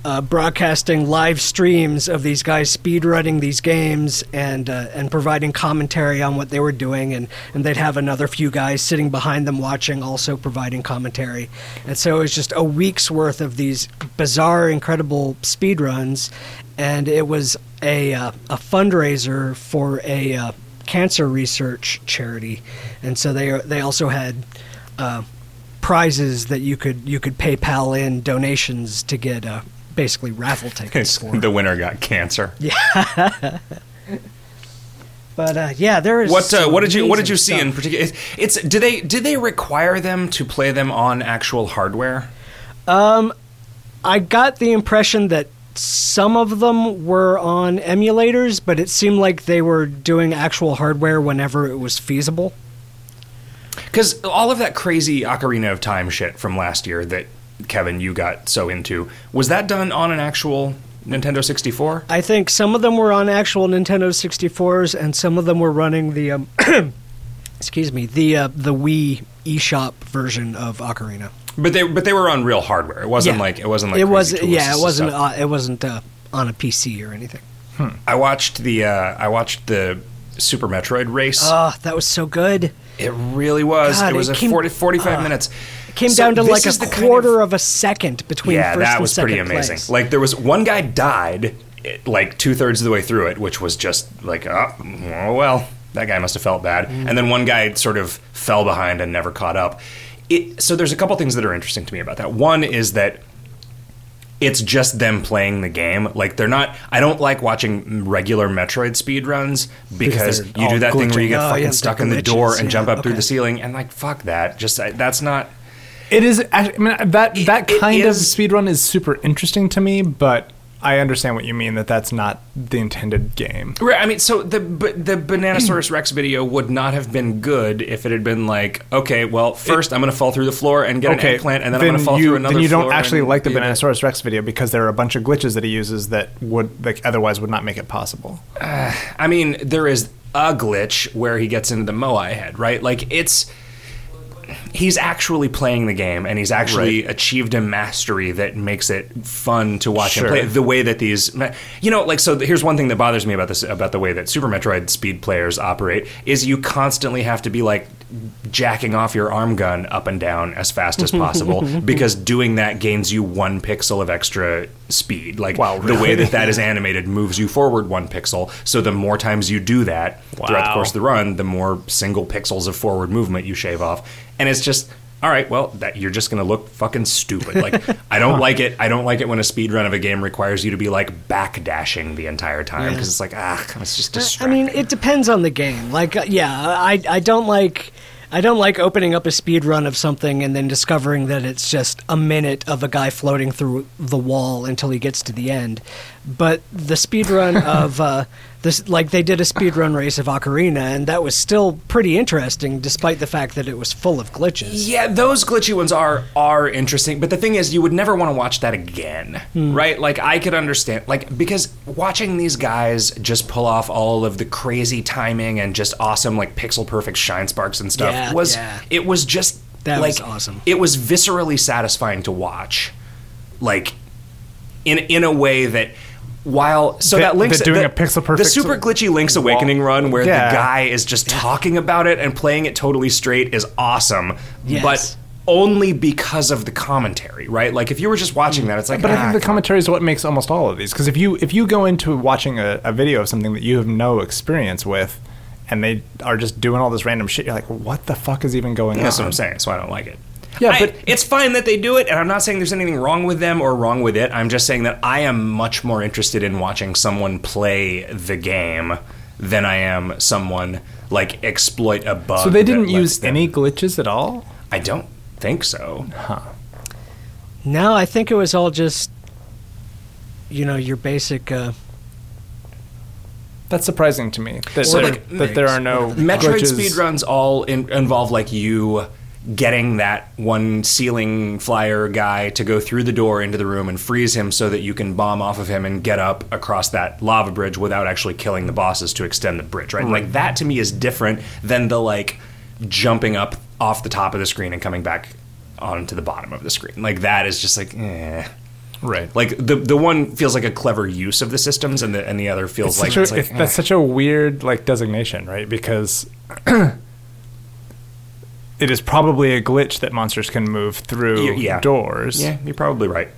uh, broadcasting live streams of these guys speedrunning these games and uh, and providing commentary on what they were doing. And, and they'd have another few guys sitting behind them watching also providing commentary. And so it was just a week's worth of these bizarre incredible speedruns. And it was a uh, a fundraiser for a uh, cancer research charity. And so they they also had uh, prizes that you could you could PayPal in donations to get uh, basically raffle tickets for. the winner got cancer. Yeah. but uh, yeah, there is. What uh, what did you what did you see in particular? It's, it's do they did they require them to play them on actual hardware? Um, I got the impression that some of them were on emulators, but it seemed like they were doing actual hardware whenever it was feasible. Because all of that crazy Ocarina of Time shit from last year that Kevin you got so into was that done on an actual Nintendo 64? I think some of them were on actual Nintendo 64s, and some of them were running the um, excuse me the uh, the Wii eShop version of Ocarina. But they but they were on real hardware. It wasn't Yeah. like it wasn't like it was yeah, it wasn't uh, it wasn't uh, on a PC or anything. I watched the uh, I watched the Super Metroid race. Oh, that was so good. it really was. God, it was it a came- 40, 45 uh, minutes. It came So down to like a the kind quarter of- of, a second between yeah, first that was pretty amazing. place. Like there was one guy died like two thirds of the way through it, which was just like, oh, oh, well, that guy must have felt bad. Mm. And then one guy sort of fell behind and never caught up. It, so there's a couple things that are interesting to me about that. One is that it's just them playing the game. Like they're not. I don't like watching regular Metroid speed runs because they're you do that thing where you get Oh, fucking yeah, stuck in the door and jump yeah, up through the ceiling and like fuck that. Just I, that's not. It is. I mean, that that it kind of is- speedrun is super interesting to me, but I understand what you mean that that's not the intended game. Right. I mean, so the the Bananasaurus Rex video would not have been good if it had been like, okay, well, first I'm going to fall through the floor and get an Okay, eggplant, and then, I'm going to fall you, through another. Then you don't actually like the Bananasaurus Rex video because there are a bunch of glitches that he uses that would like otherwise would not make it possible. Uh, I mean, there is a glitch where he gets into the Moai head, right? Like it's. He's actually playing the game, and he's actually achieved a mastery that makes it fun to watch Sure. him play. The way that these, you know, like so. Here's one thing that bothers me about this about the way that Super Metroid speed players operate is you constantly have to be like jacking off your arm gun up and down as fast as possible because doing that gains you one pixel of extra speed. Like Wow, the way that that is animated moves you forward one pixel. So the more times you do that throughout the course of the run, the more single pixels of forward movement you shave off. And it's just all right, well, that you're just gonna look fucking stupid. Like, I don't like it. I don't like it when a speed run of a game requires you to be like backdashing the entire time because Yeah. it's like ah, it's just distracting. I mean, it depends on the game. Like, uh, yeah, I I don't like I don't like opening up a speed run of something and then discovering that it's just a minute of a guy floating through the wall until he gets to the end. But the speed run of uh, this, like they did a speedrun race of Ocarina, and that was still pretty interesting, despite the fact that it was full of glitches. Yeah, those glitchy ones are are interesting, but the thing is, you would never want to watch that again, hmm. right? Like I could understand, like because watching these guys just pull off all of the crazy timing and just awesome, like pixel perfect shine sparks and stuff Yeah, was yeah. it was just That like was awesome. It was viscerally satisfying to watch, like in in a way that. While so That- that links that doing the, a pixel the super glitchy Link's Awakening run where Yeah. the guy is just talking about it and playing it totally straight is awesome. Yes. But only because of the commentary, right? Like if you were just watching that, it's like. But I ah, think the commentary is what makes almost all of these. Because if you if you go into watching a, a video of something that you have no experience with, and they are just doing all this random shit, you're like, what the fuck is even going That's on? That's what I'm saying. So I don't like it. Yeah, I- but- it's fine that they do it, and I'm not saying there's anything wrong with them or wrong with it. I'm just saying that I am much more interested in watching someone play the game than I am someone like exploit a bug. So they didn't use them- any glitches at all. I don't think so. Huh. No, I think it was all just, you know, your basic. Uh, That's surprising to me that, So, there, like, that there are no Metroid glitches. speedruns all in, involve like you getting that one ceiling flyer guy to go through the door into the room and freeze him so that you can bomb off of him and get up across that lava bridge without actually killing the bosses to extend the bridge, right? Like that to me is different than the like jumping up off the top of the screen and coming back onto the bottom of the screen. Like that is just like eh. Right. Like the the one feels like a clever use of the systems and the and the other feels It's like such a- it's like it's- that's such a weird like designation, right? Because it is probably a glitch that monsters can move through yeah. doors, yeah, you're probably right.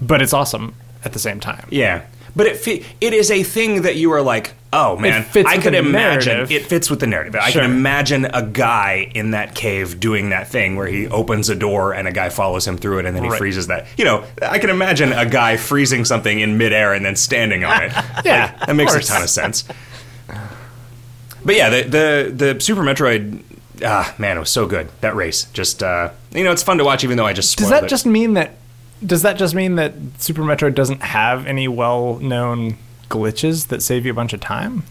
but it's awesome at the same time. Yeah, but it fi- it is a thing that you are like, oh man, fits I with could the imagine narrative. it fits with the narrative. I can imagine a guy in that cave doing that thing where he opens a door and a guy follows him through it and then he Right. freezes that. You know, I can imagine a guy freezing something in midair and then standing on it. Yeah, Like, that makes a ton of sense. But yeah, the the the Super Metroid. Ah, man, it was so good that race. Just uh, you know, it's fun to watch, even though I just Does that it. just mean that? Does that just mean that Super Metroid doesn't have any well-known glitches that save you a bunch of time?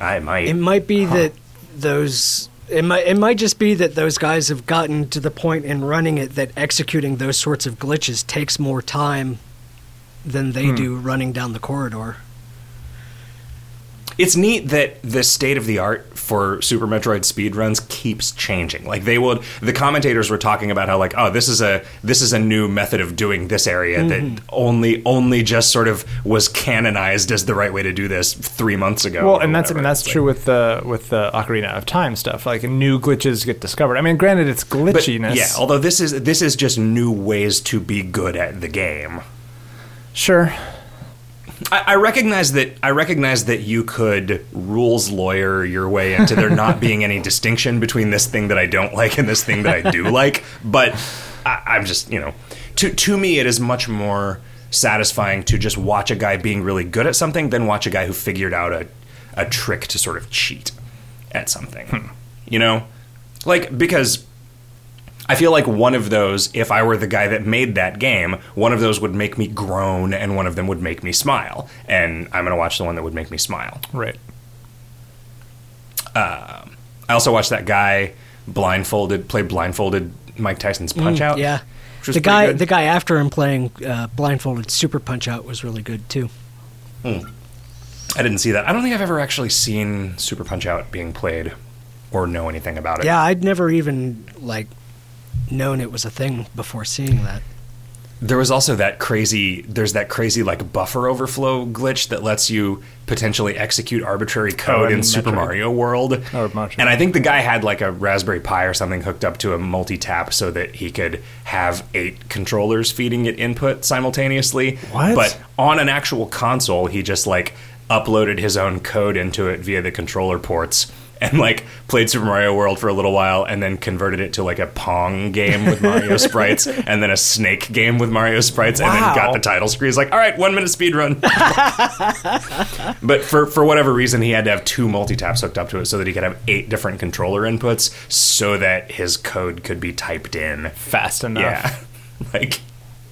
I might. it might be that those. It might, it might just be that those guys have gotten to the point in running it that executing those sorts of glitches takes more time than they do running down the corridor. it's neat that the state of the art for Super Metroid speedruns keeps changing. Like they would the commentators were talking about how like oh this is a this is a new method of doing this area that mm-hmm. only only just sort of was canonized as the right way to do this 3 months ago. Well, and that's I mean that's It's true like- with the with the Ocarina of Time stuff. Like new glitches get discovered. I mean, granted, it's but, glitchiness. yeah, although this is this is just new ways to be good at the game. sure. I, I recognize that. I recognize that you could rules lawyer your way into there not being any distinction between this thing that I don't like and this thing that I do like. But I, I'm just, you know, to to me, it is much more satisfying to just watch a guy being really good at something than watch a guy who figured out a a trick to sort of cheat at something. Hmm. You know, like because I feel like one of those, if I were the guy that made that game, one of those would make me groan and one of them would make me smile. And I'm going to watch the one that would make me smile. Right. I also watched that guy blindfolded, play blindfolded Mike Tyson's Punch Out. Mm, Yeah, which was the guy good. the guy after him playing uh, blindfolded Super Punch Out was really good too. I didn't see that. I don't think I've ever actually seen Super Punch Out being played or know anything about it. Yeah, I'd never even like known it was a thing before seeing that. There was also that crazy. There's that crazy like buffer overflow glitch that lets you potentially execute arbitrary oh, code Oh, in in Super Mario World. Or Metroid. And I think the guy had like a Raspberry Pi or something hooked up to a multi-tap so that he could have eight controllers feeding it input simultaneously. What? But on an actual console, he just like uploaded his own code into it via the controller ports and like played Super Mario World for a little while, and then converted it to like a Pong game with Mario sprites, and then a Snake game with Mario sprites, and then got the title screen. He's like, all right, one minute speed run. but for for whatever reason, he had to have two multi taps hooked up to it so that he could have eight different controller inputs, so that his code could be typed in. Fast enough. Yeah, like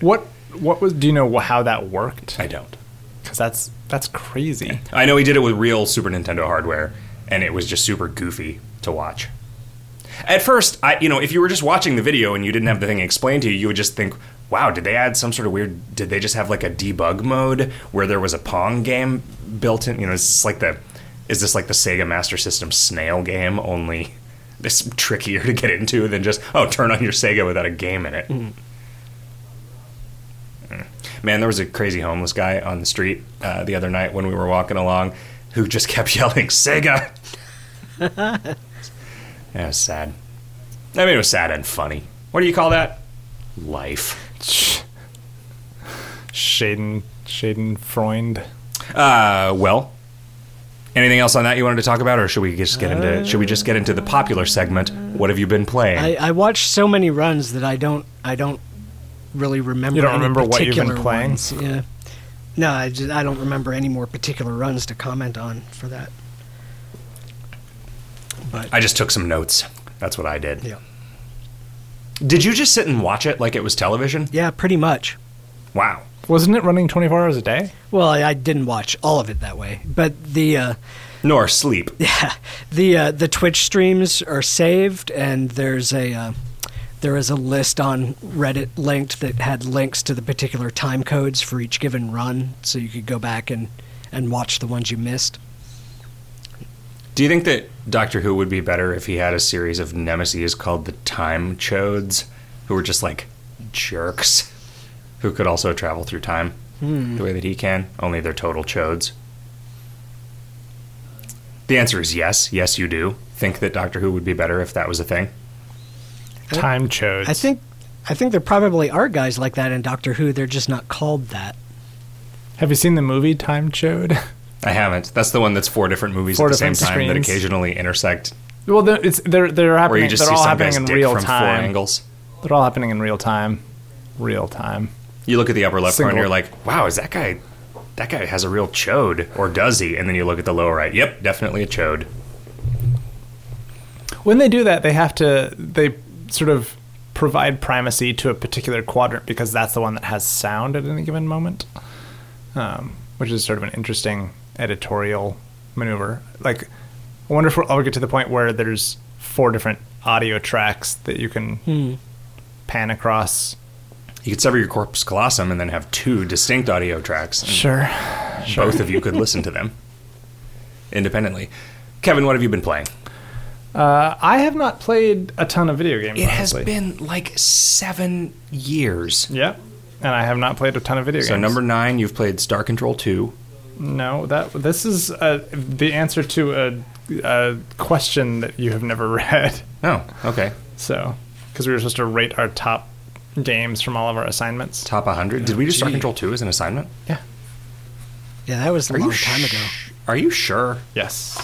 What what was? Do you know how that worked? I don't. Because that's that's crazy. I know he did it with real Super Nintendo hardware, and it was just super goofy to watch. At first, I you know, if you were just watching the video and you didn't have the thing explained to you, you would just think, "Wow, did they add some sort of weird? Did they just have like a debug mode where there was a Pong game built in? You know, is this like the is this like the Sega Master System Snail game only?" This trickier to get into than just oh turn on your Sega without a game in it. Mm. Man, there was a crazy homeless guy on the street uh, the other night when we were walking along who just kept yelling Sega. yeah, it was sad. I mean, it was sad and funny. What do you call that? Life. Shaden Shaden Freund. Uh, well, anything else on that you wanted to talk about, or should we just get into should we just get into the popular segment? What have you been playing? I, I watched so many runs that I don't I don't really remember. You don't any remember what you've been playing? ones. Yeah. No, I just I don't remember any more particular runs to comment on for that. But I just took some notes. That's what I did. yeah, Did you just sit and watch it like it was television? yeah, pretty much. Wow. Wasn't it running 24 hours a day? Well, I, I didn't watch all of it that way, but the uh, Nor sleep. yeah the uh, the Twitch streams are saved, and there's a uh, there is a list on Reddit linked that had links to the particular time codes for each given run, so you could go back and and watch the ones you missed. Do you think that Doctor Who would be better if he had a series of nemesis called the Time Chodes, who were just like jerks, who could also travel through time hmm. the way that he can, only they're total chodes? The answer is yes. Yes, you do. Think that Doctor Who would be better if that was a thing? Time chodes. I think I think there probably are guys like that in Doctor Who. They're just not called that. Have you seen the movie Time Chode? I haven't. That's the one that's four different movies Four at the same different time that occasionally intersect, well, they're, it's they're they're where happening. you just they're see all happening guy's in dick real from four time. angles. They're all happening in real time. Real time. You look at the upper left corner, Single. you're like, wow, is that guy? That guy has a real chode, or does he? And then you look at the lower right. Yep, definitely a chode. When they do that, they have to they sort of provide primacy to a particular quadrant because that's the one that has sound at any given moment, um, which is sort of an interesting editorial maneuver. Like, I wonder if we'll ever get to the point where there's four different audio tracks that you can pan across. You could sever your corpus callosum and then have two distinct audio tracks. and Sure. Both of you could listen to them independently. Kevin, what have you been playing? Uh, I have not played a ton of video games. It has been like seven years. Yep. And I have not played a ton of video games. So number nine, you've played Star Control two. No, that this is uh, the answer to a, a question that you have never read. Oh, okay. So, because we were supposed to rate our top games from all of our assignments. Top 100. Did we do Star. Control two as an assignment? Yeah. Yeah, that was a Are long you time ago. Are you sure? Yes.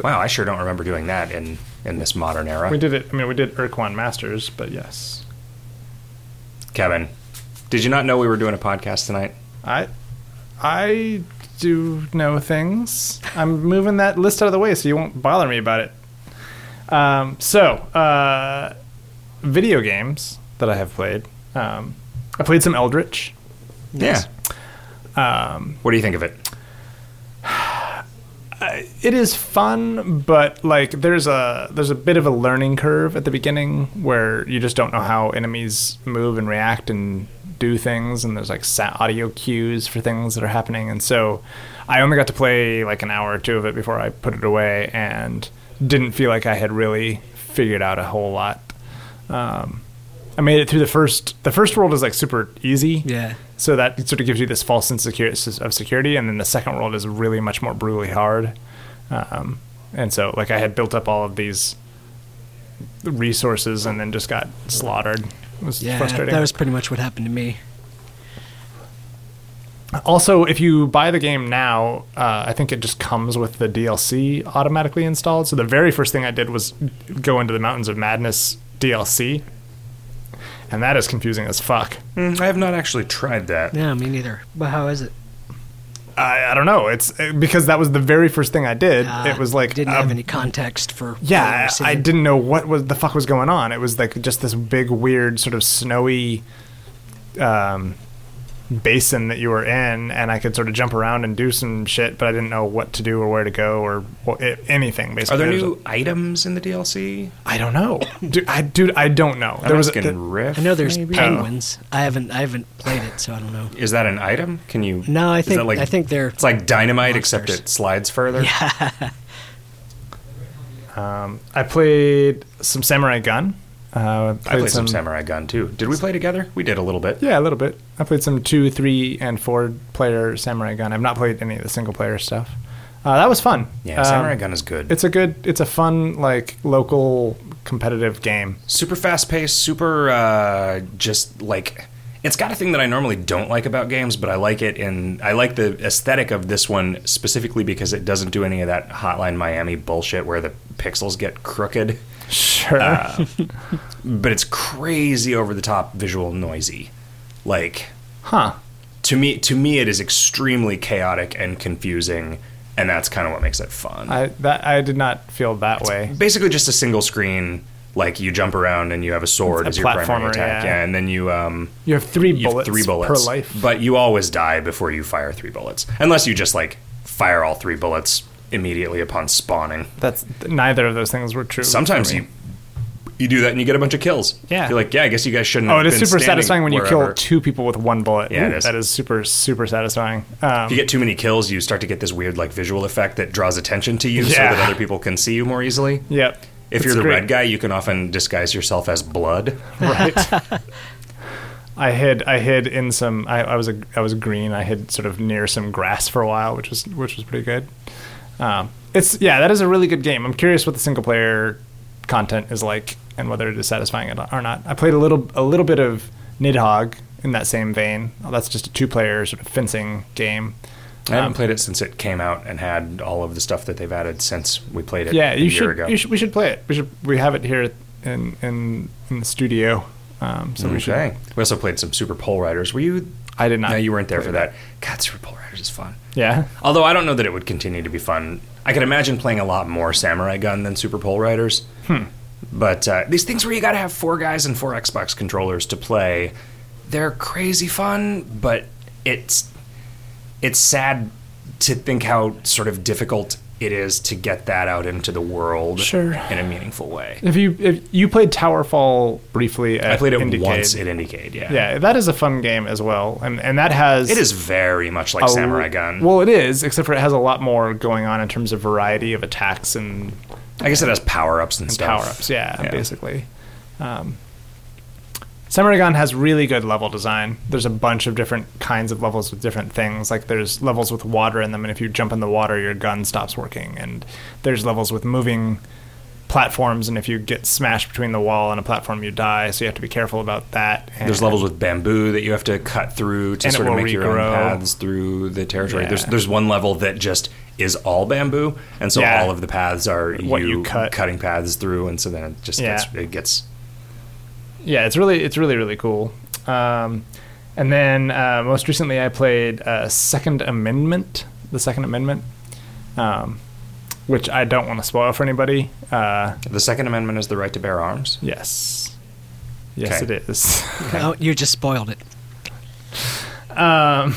Wow, I sure don't remember doing that in in this modern era. We did it. I mean, we did Ur-Quan Masters, but yes, Kevin, did you not know we were doing a podcast tonight? I, I do know things. I'm moving that list out of the way so you won't bother me about it. Um, so, uh, video games that I have played. Um, I played some Eldritch. Yeah. Um, What do you think of it? It is fun, but like there's a there's a bit of a learning curve at the beginning where you just don't know how enemies move and react and do things, and there's like audio cues for things that are happening, and so I only got to play like an hour or two of it before I put it away, and didn't feel like I had really figured out a whole lot. Um, made it through the first. The first world is like super easy. Yeah. So that sort of gives you this false sense of security, and then the second world is really much more brutally hard. Um, and so, like, I had built up all of these resources, and then just got slaughtered. It was Yeah, frustrating. that was pretty much what happened to me. Also, if you buy the game now, uh, I think it just comes with the DLC automatically installed. So the very first thing I did was go into the Mountains of Madness DLC, and that is confusing as fuck. Mm, I have not actually tried that. Yeah, me neither. But how is it? I, I don't know. It's uh, because that was the very first thing I did. Uh, it was like didn't um, have any context for. Yeah, were I didn't know what was the fuck was going on. It was like just this big, weird, sort of snowy um, basin that you were in, and I could sort of jump around and do some shit, but I didn't know what to do or where to go or wha- i- anything. Basically, are Basically, there There's new items in the DLC? I don't know, dude. I dude, I don't know. A There was a- Mexican riff. I know there's maybe? penguins. I haven't I haven't played it, so I don't know. Is that an item? Can you? No, I think like- I think they're It's like dynamite, except it slides further. yeah. um, I played some Samurai Gunn. Uh, I played some, Samurai Gunn too. Did we play together? We did a little bit. Yeah, a little bit. I played some two, three, and four player Samurai Gunn. I've not played any of the single player stuff. Uh, that was fun. Yeah, Um, Samurai Gunn is good. It's a good. It's a fun like local competitive game. super fast paced, super uh, just like it's got a thing that I normally don't like about games, but I like it and I like the aesthetic of this one specifically because it doesn't do any of that Hotline Miami bullshit where the pixels get crooked. Sure. Uh, but it's crazy over the top visual noisy. Like huh. to me to me it is extremely chaotic and confusing and that's kind of what makes it fun. I that I did not feel that way. basically just a single screen like you jump around and you have a sword It's as your primary attack yeah. and then you um You have three you have bullets, three bullets per life. but you always die before you fire three bullets unless you just like fire all three bullets immediately upon spawning That's neither of those things were true. sometimes you you do that and you get a bunch of kills Yeah. you're like yeah i guess you guys shouldn't Oh, it is super satisfying when you wherever. kill two people with one bullet. Yeah, Ooh, is. That is super super satisfying. Um, if you get too many kills you start to get this weird like visual effect that draws attention to you so that other people can see you more easily yep. if It's you're the great. red guy you can often disguise yourself as blood right? I hid. I hid in some. I, I was a. I was green. I hid sort of near some grass for a while, which was which was pretty good. Um, it's yeah, that is a really good game. I'm curious what the single player content is like and whether it is satisfying or not. I played a little a little bit of Nidhogg in that same vein. That's just a two player sort of fencing game. I haven't Um, played it since it came out and had all of the stuff that they've added since we played it Yeah, a you year should, ago. you should. We should play it. We should. We have it here in in in the studio. Um, so we should. We also played some Super Pole Riders. Were you? I did not. No, you weren't there for that. God, Super Pole Riders is fun. Yeah. Although I don't know that it would continue to be fun. I can imagine playing a lot more Samurai Gunn than Super Pole Riders. Hmm. But uh, these things where you got to have four guys and four Xbox controllers to play, they're crazy fun. But it's it's sad to think how sort of difficult it is to get that out into the world Sure. in a meaningful way. If you if you played Towerfall briefly, at I played it Indiecade. once at Indiecade. Yeah. Yeah, that is a fun game as well, and and that has It is very much like a- Samurai Gunn. Well, it is, except for it has a lot more going on in terms of variety of attacks and, I guess it has power ups and, and stuff. power ups. Yeah, Yeah. basically. Um, Samurai has really good level design. There's a bunch of different kinds of levels with different things. Like there's levels with water in them, and if you jump in the water, your gun stops working. And there's levels with moving platforms, and if you get smashed between the wall and a platform, you die. So you have to be careful about that. There's levels with bamboo that you have to cut through to sort of make your own paths through the territory. There's Yeah. there's one level that just is all bamboo, and so Yeah. all of the paths are What you cut. cutting paths through, and so then it just Yeah. gets, it gets yeah, it's really it's really really cool. Um, and then uh, most recently, I played uh, Second Amendment, the Second Amendment, um, which I don't want to spoil for anybody. Uh, the Second Amendment is the right to bear arms. yes, yes, Okay. it is. Oh, you just spoiled it. um,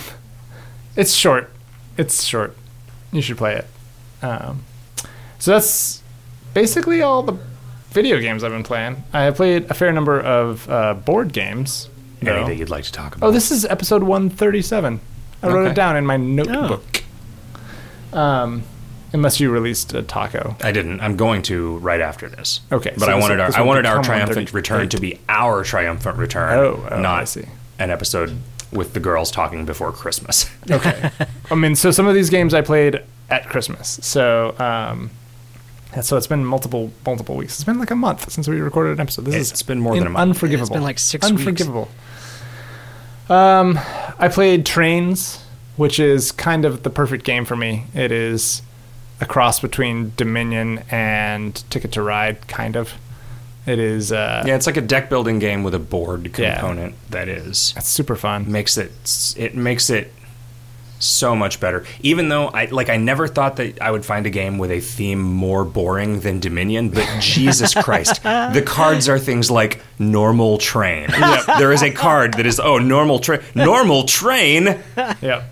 it's short. It's short. You should play it. Um, so that's basically all the video games I've been playing. I have played a fair number of uh, board games. Any though. that you'd like to talk about? Oh, this is episode 137. I wrote Okay. it down in my notebook. Um, unless you released a taco. I didn't. I'm going to right after this. Okay, but so I this- wanted our this I will wanted our become triumphant 138. return to be our triumphant return. Oh, oh, not I see. an episode with the girls talking before Christmas. Okay. I mean, so some of these games I played at Christmas. So, um, so it's been multiple multiple weeks. It's been like a month since we recorded an episode. This It's is been more than a month. Unforgivable. It's been like six weeks. Unforgivable. Um, I played Trains, which is kind of the perfect game for me. It is a cross between Dominion and Ticket to Ride, kind of. It is. Uh, Yeah, it's like a deck building game with a board Yeah. component that is It's super fun. makes it it makes it so much better. Even though I like I never thought that I would find a game with a theme more boring than Dominion, but Jesus Christ, the cards are things like normal train. There is a card that is oh normal train normal train. Yep.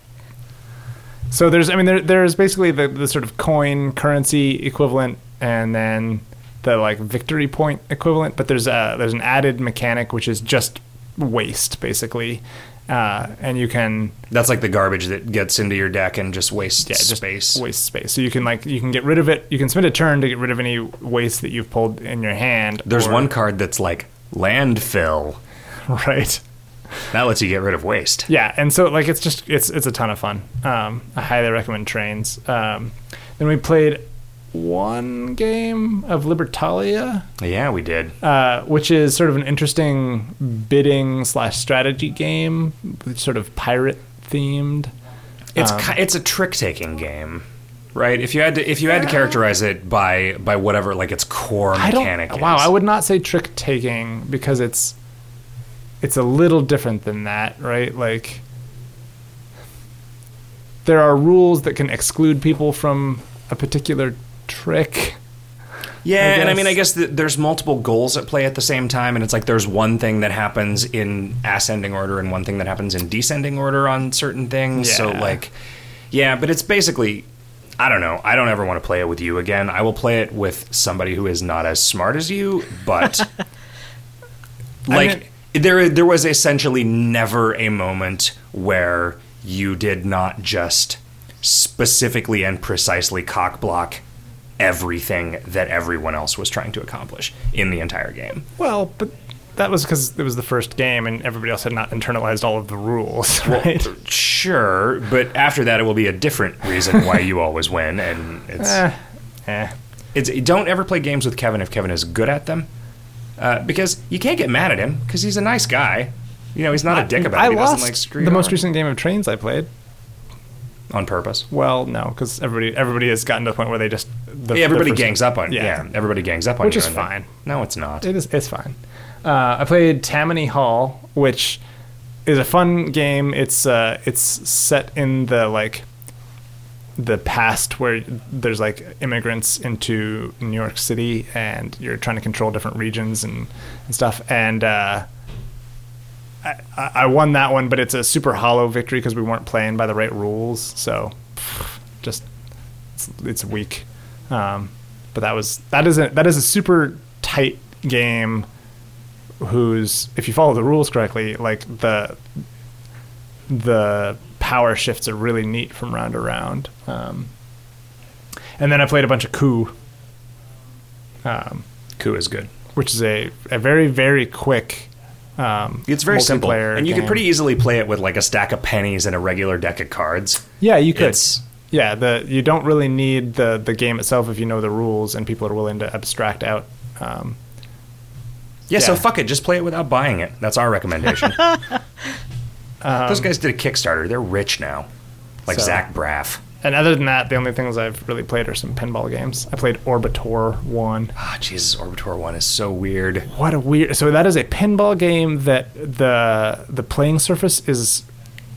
So there's, I mean, there, there's basically the, the sort of coin currency equivalent, and then the like victory point equivalent. But there's a there's an added mechanic which is just waste basically, uh, and you can That's like the garbage that gets into your deck and just wastes yeah, just space. waste space. So you can like you can get rid of it. You can spend a turn to get rid of any waste that you've pulled in your hand. There's or- one card that's like landfill. right. That lets you get rid of waste. Yeah, and so like it's just it's it's a ton of fun. Um, I highly recommend Trains. Um, then we played one game of Libertalia, Yeah, we did. uh, which is sort of an interesting bidding slash strategy game, sort of pirate themed. It's Um, ki it's a trick taking game, right? If you had to if you had to characterize it by by whatever like its core I mechanic. Wow, is. I would not say trick taking because it's it's a little different than that, right? Like there are rules that can exclude people from a particular trick. Yeah, I and I mean. I guess th- there's multiple goals at play at the same time, and it's like there's one thing that happens in ascending order and one thing that happens in descending order on certain things. So like, yeah, but it's basically. I don't know. I don't ever want to play it with you again. I will play it with somebody who is not as smart as you, but like mean- there there was essentially never a moment where you did not just specifically and precisely cock block everything that everyone else was trying to accomplish in the entire game. Well, but that was because it was the first game and everybody else had not internalized all of the rules, right? Sure, but after that it will be a different reason why you always win and it's eh, eh. it's don't ever play games with Kevin if Kevin is good at them. Uh, because you can't get mad at him because he's a nice guy. You know, he's not a dick about I it. He lost like the most recent game of Trains I played. On purpose. Well, no, because everybody everybody has gotten to the point where they just the, Yeah, everybody gangs up on Yeah. yeah. everybody gangs up on Which you. is fine. No, it's not. It is. It's fine. Uh, I played Tammany Hall, which is a fun game. It's uh, it's set in the like the past where there's like immigrants into New York City, and you're trying to control different regions and, and stuff. And uh, I, I I won that one, but it's a super hollow victory because we weren't playing by the right rules. So just it's, it's weak. Um, but that was that is a that is a super tight game. Whose, if you follow the rules correctly, like the the power shifts are really neat from round to round. Um, and then I played a bunch of coup, um, Coup is good. which is a, a very very quick. Um, It's very simple, and you game. can pretty easily play it with like a stack of pennies and a regular deck of cards. Yeah, you could. It's yeah, the you don't really need the the game itself if you know the rules and people are willing to abstract out. Um, yeah, so fuck it, just play it without buying it. That's our recommendation. Those guys did a Kickstarter. They're rich now, like So- Zach Braff. And other than that, the only things I've really played are some pinball games. I played Orbitor One. Ah, Jesus, Orbitor One is so weird. What a weird! So that is a pinball game that the the playing surface is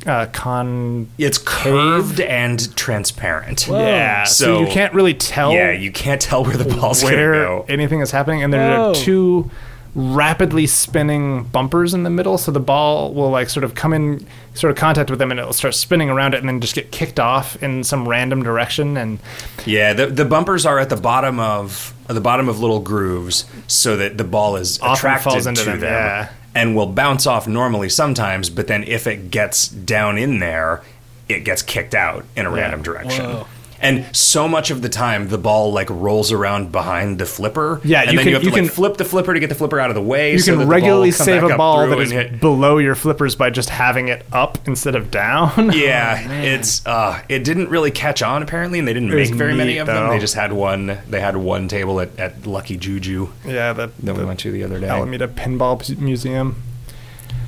uh, con. It's curved and transparent. Yeah, so, So- you can't really tell. Yeah, you can't tell where the ball's gonna where go. anything is happening, and there Whoa. are two rapidly spinning bumpers in the middle, so the ball will like sort of come in sort of contact with them, and it'll start spinning around it, and then just get kicked off in some random direction. And Yeah, the the bumpers are at the bottom of the bottom of little grooves, so that the ball is attracted falls into to them, them, yeah. and will bounce off normally sometimes. But then if it gets down in there, it gets kicked out in a random direction. Whoa. And so much of the time, the ball like rolls around behind the flipper. Yeah, and you then can- you have to you like can- flip the flipper to get the flipper out of the way. you so that can the regularly ball come save back a up ball through that and is hit- below your flippers by just having it up instead of down. Yeah, it's uh, it didn't really catch on apparently, and they didn't was make very many neat, of them. though. They just had one. They had one table at, at Lucky Juju yeah, the, that we the went to the other day. Alameda Pinball P- Museum.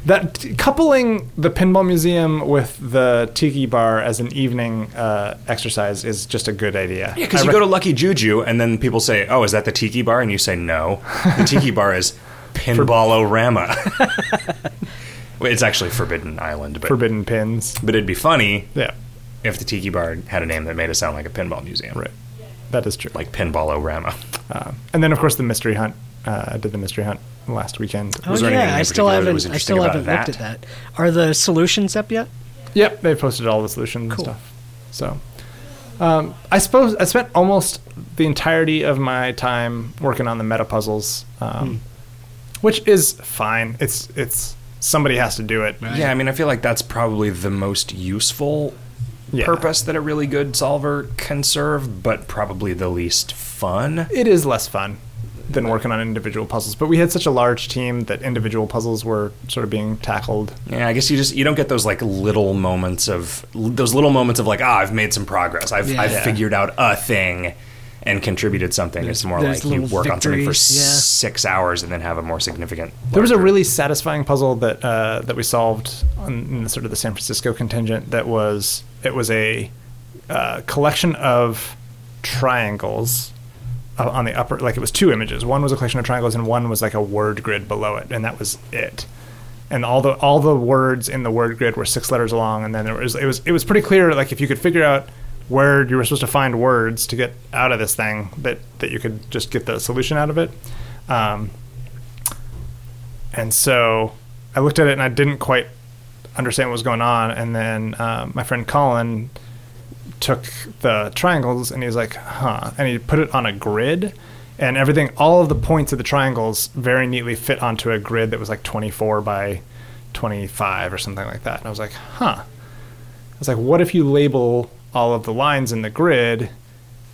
That coupling the pinball museum with the tiki bar as an evening uh, exercise is just a good idea. Yeah, because you rec- go to Lucky Juju and then people say, "Oh, is that the Tiki Bar?" And you say, "No, the Tiki Bar is Pinballorama." It's actually Forbidden Island, but Forbidden Pins. but it'd be funny Yeah, if the Tiki Bar had a name that made it sound like a pinball museum, right. That is true. Like Pinballorama. Uh, and then of course the mystery hunt. Uh, I did the mystery hunt last weekend. Oh Was there anything yeah, in I still particular that haven't. I still haven't looked at that. Are the solutions up yet? Yep, they posted all the solutions Cool. and stuff. So, um, I suppose I spent almost the entirety of my time working on the meta puzzles, um, which is fine. It's it's somebody has to do it. Yeah, I mean, I feel like that's probably the most useful Yeah. purpose that a really good solver can serve, but probably the least fun. It is less fun than working on individual puzzles, but we had such a large team that individual puzzles were sort of being tackled. Yeah, I guess you just you don't get those like little moments of those little moments of like ah I've made some progress. I've I've Yeah. figured out a thing and contributed something. it's more like you little work on something for yeah. six hours and then have a more significant. There was a really satisfying puzzle that uh, that we solved on, in the sort of the San Francisco contingent. That was it was a uh, collection of triangles uh, on the upper. Like it was two images. One was a collection of triangles, and one was like a word grid below it, and that was it. And all the all the words in the word grid were six letters long, and then there was it was it was pretty clear. Like if you could figure out where you were supposed to find words to get out of this thing, that that you could just get the solution out of it. Um, and so I looked at it and I didn't quite understand what was going on. And then um, my friend Colin took the triangles and he was like, huh. And he put it on a grid. And everything, all of the points of the triangles very neatly fit onto a grid that was like 24 by 25 or something like that. And I was like, huh. I was like, what if you label all of the lines in the grid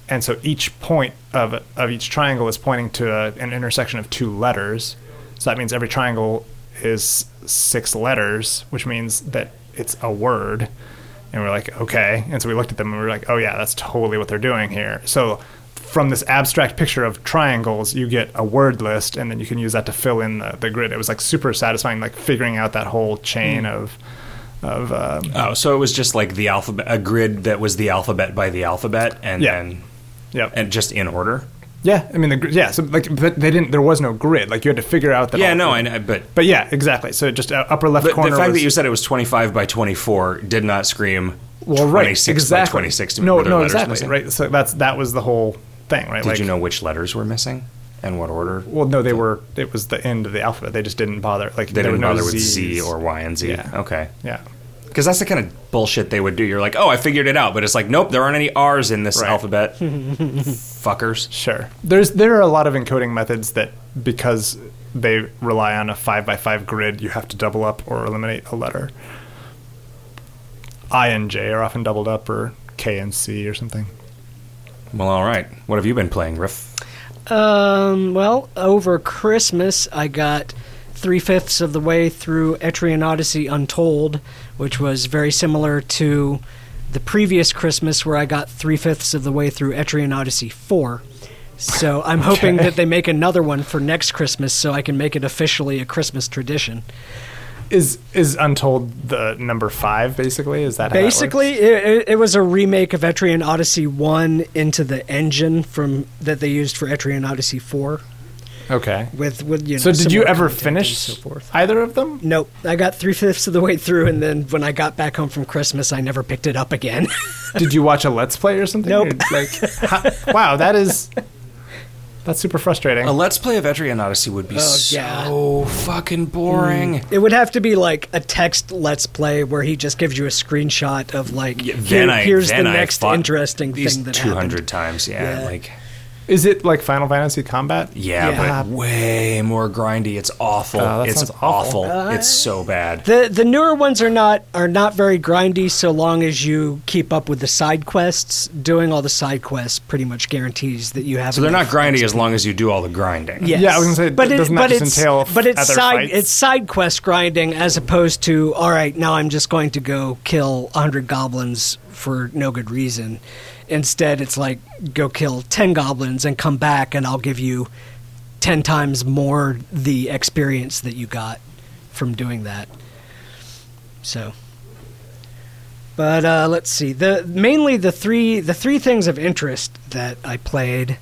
and so each point of, of each triangle is pointing to a, an intersection of two letters. So that means every triangle is six letters, which means that it's a word. And we're like, okay. And so we looked at them and we're like, oh, yeah, that's totally what they're doing here. So from this abstract picture of triangles, you get a word list, and then you can use that to fill in the, the grid. It was like super satisfying, like figuring out that whole chain of. Of um, Oh, so it was just like the alphabet, a grid that was the alphabet by the alphabet, and Yeah. then yep. and just in order. Yeah, I mean the gr- yeah. So like, but they didn't. There was no grid. Like you had to figure out that. Yeah, all- no, I know, but But yeah, exactly. So just uh, upper left But corner. the fact was, that you said it was 25 by 24 did not scream well, right, 26 exactly. by 26 to me. No, Were there no, letters exactly. missing? Right. So that's that was the whole thing, right? Did you know which letters were missing and what order? Well, no, they were. It was the end of the alphabet. They just didn't bother. Like They there didn't were no bother with Zs. Z or Y and Z. Yeah. Okay. Yeah. Because that's the kind of bullshit they would do. You're like, oh, I figured it out, but it's like, nope, there aren't any R's in this Right. alphabet. Fuckers. Sure. There's there are a lot of encoding methods that because they rely on a five by five grid, you have to double up or eliminate a letter. I and J are often doubled up, or K and C or something. Well, all right. What have you been playing, Riff? Um, well, over Christmas, I got three fifths of the way through Etrian Odyssey Untold, which was very similar to the previous Christmas, where I got three fifths of the way through Etrian Odyssey 4. So I'm hoping Okay. that they make another one for next Christmas so I can make it officially a Christmas tradition. Is is Untold the number five? Basically, is that how that? Basically, it, it, it was a remake of Etrian Odyssey 1 into the engine from that they used for Etrian Odyssey 4 Okay. with, with you know So did you ever finish so forth. either of them? Nope. I got three fifths of the way through, and then when I got back home from Christmas, I never picked it up again. Did you watch a Let's Play or something? Nope. Or, Like, how, wow, that is that's super frustrating. A Let's Play of Etrian Odyssey would be Oh, so yeah. fucking boring. Mm. it would have to be like a text let's play where he just gives you a screenshot of like, Yeah, here- I, here's the I next interesting thing that 200 happened. times. Yeah, Yeah. like Is it like Final Fantasy Combat? yeah, Yeah. but way more grindy. It's awful. Oh, it's sounds awful. awful. Uh, it's so bad. The the newer ones are not are not very grindy so long as you keep up with the side quests. Doing all the side quests pretty much guarantees that you have. So they're not enough grindy as long as you do all the grinding. Yes. Yeah, I was gonna say, but it, doesn't that but just it's, entail but it's other side fights? it's side quest grinding as opposed to all right now I'm just going to go kill hundred goblins for no good reason. Instead, it's like go kill ten goblins and come back and I'll give you ten times more the experience that you got from doing that. So, but uh, let's see. The mainly the three the three things of interest that I played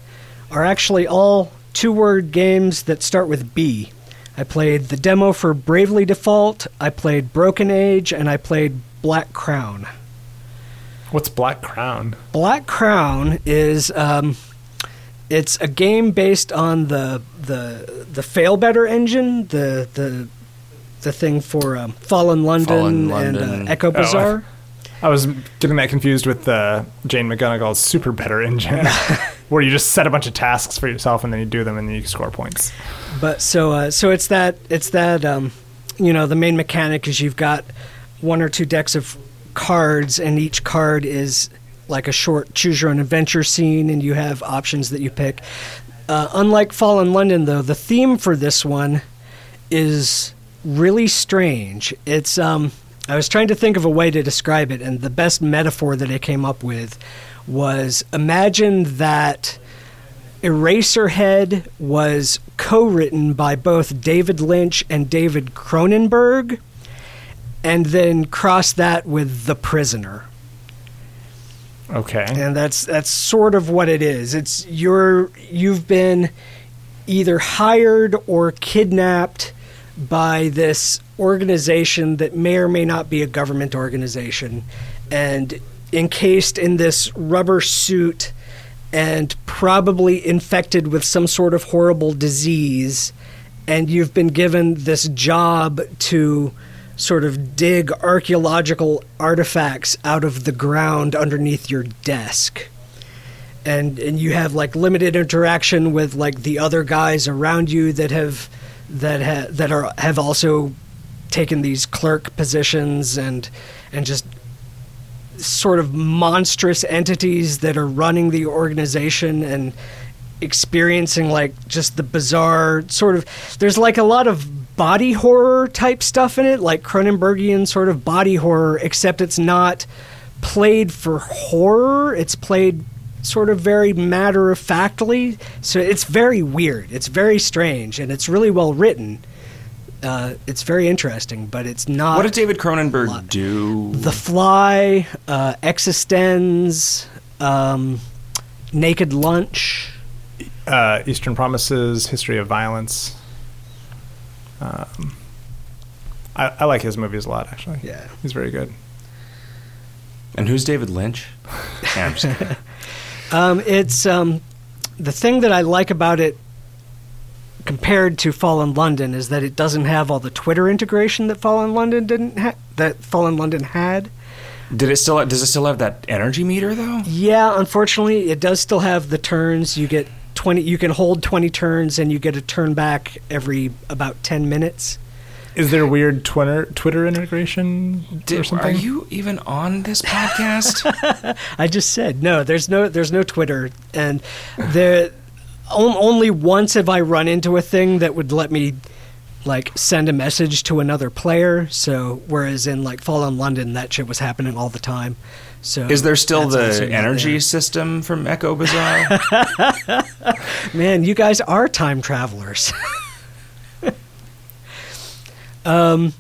are actually all two word games that start with B. I played the demo for Bravely Default. I played Broken Age, and I played Black Crown. What's Black Crown? Black Crown is um, it's a game based on the the the Failbetter engine, the the the thing for um, Fallen London, Fallen London. and uh, Echo Oh, I- Bazaar. I was getting that confused with uh, Jane McGonigal's Super Better engine, where you just set a bunch of tasks for yourself and then you do them and then you score points. But so uh, so it's that it's that um, you know the main mechanic is you've got one or two decks of cards and each card is like a short choose your own adventure scene and you have options that you pick. Uh, unlike Fallen London though, the theme for this one is really strange. It's um I was trying to think of a way to describe it and the best metaphor that I came up with was imagine that Eraserhead was co-written by both David Lynch and David Cronenberg and then cross that with The Prisoner Okay. and that's that's sort of what it is. It's you're you've been either hired or kidnapped by this organization that may or may not be a government organization, and encased in this rubber suit and probably infected with some sort of horrible disease, and you've been given this job to sort of dig archaeological artifacts out of the ground underneath your desk. And and you have like limited interaction with like the other guys around you that have that ha- that are have also taken these clerk positions and and just sort of monstrous entities that are running the organization and experiencing like just the bizarre sort of there's like a lot of body horror type stuff in it like cronenbergian sort of body horror except it's not played for horror it's played sort of very matter of factly so it's very weird it's very strange and it's really well written uh, it's very interesting but it's not What did David Cronenberg do? the Fly, uh, Existenz, um, Naked Lunch. Uh, Eastern Promises, History of Violence. Um, I, I like his movies a lot, actually. Yeah. He's very good. and who's David Lynch? Yeah, I'm just kidding. Um, it's um, the thing that I like about it compared to Fallen London is that it doesn't have all the Twitter integration that Fallen London didn't ha- that Fallen London had. Did it still? Does it still have that energy meter though? Yeah, unfortunately, it does still have the turns. You get twenty. You can hold twenty turns, and you get a turn back every about ten minutes. Is there weird Twitter Twitter integration or something? are you even on this podcast? I just said no. There's no there's no Twitter, and there on, only once have I run into a thing that would let me like send a message to another player. So whereas in like Fallen London, that shit was happening all the time. So Is there still the energy system from Echo Bazaar? Man, you guys are time travelers. um,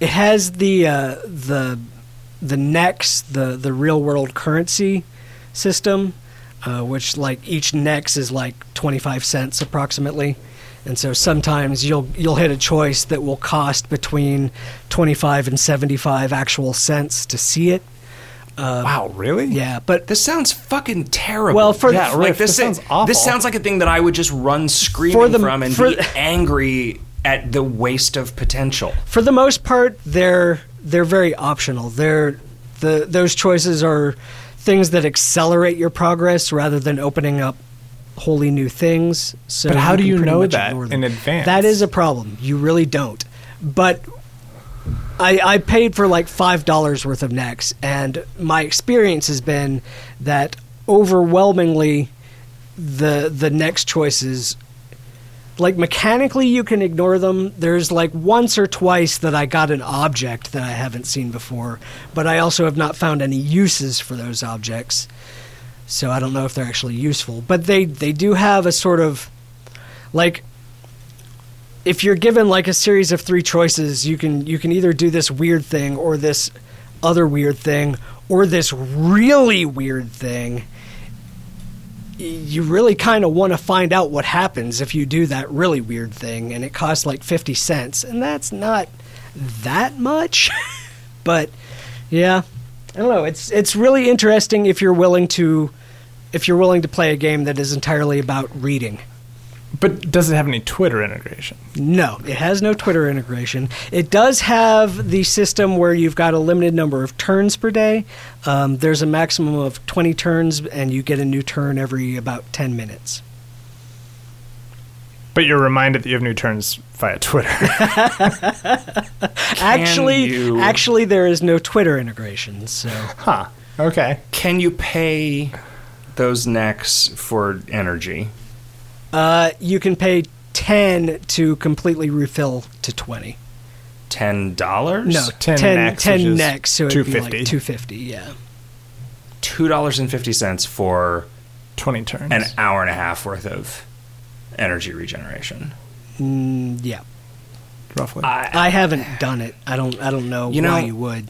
it has the uh, the the Nex, the the real world currency system, uh, which like each Nex is like twenty five cents approximately. And so sometimes you'll you'll hit a choice that will cost between twenty five and seventy five actual cents to see it. Uh, wow, really? Yeah, but This sounds fucking terrible. Well, for- Yeah, like this, this sounds This awful. sounds like a thing that I would just run screaming the- from and be angry at the waste of potential. for the most part, they're they're very optional. They're the those choices are things that accelerate your progress rather than opening up wholly new things. So But how do you know that in advance? That is a problem. You really don't. But I, I paid for like five dollars worth of Nex, and my experience has been that overwhelmingly the the Nex choices like mechanically you can ignore them. There's like once or twice that i got an object that i haven't seen before but i also have not found any uses for those objects. So i don't know if they're actually useful. But they they do have a sort of like if you're given like a series of three choices, you can you can either do this weird thing or this other weird thing or this really weird thing. You really kind of want to find out what happens if you do that really weird thing, and it costs like fifty cents, and that's not that much, but yeah, I don't know. It's it's really interesting if you're willing to if you're willing to play a game that is entirely about reading. But does it have any Twitter integration? No, it has no Twitter integration. It does have the system where you've got a limited number of turns per day. Um, there's a maximum of 20 turns, and you get a new turn every about 10 minutes. But you're reminded that you have new turns via Twitter. actually, you- actually, there is no Twitter integration. So huh. Okay. Can you pay those Nex for energy? Uh, you can pay 10 to completely refill to 20. Ten dollars? No, 10 10, Nex, 10 Nex, so it'd be like 250. 250, yeah. two dollars and fifty cents for 20 turns. an hour and a half worth of energy regeneration. Mm, yeah. roughly. I haven't done it. I don't. I don't know You why know- you would.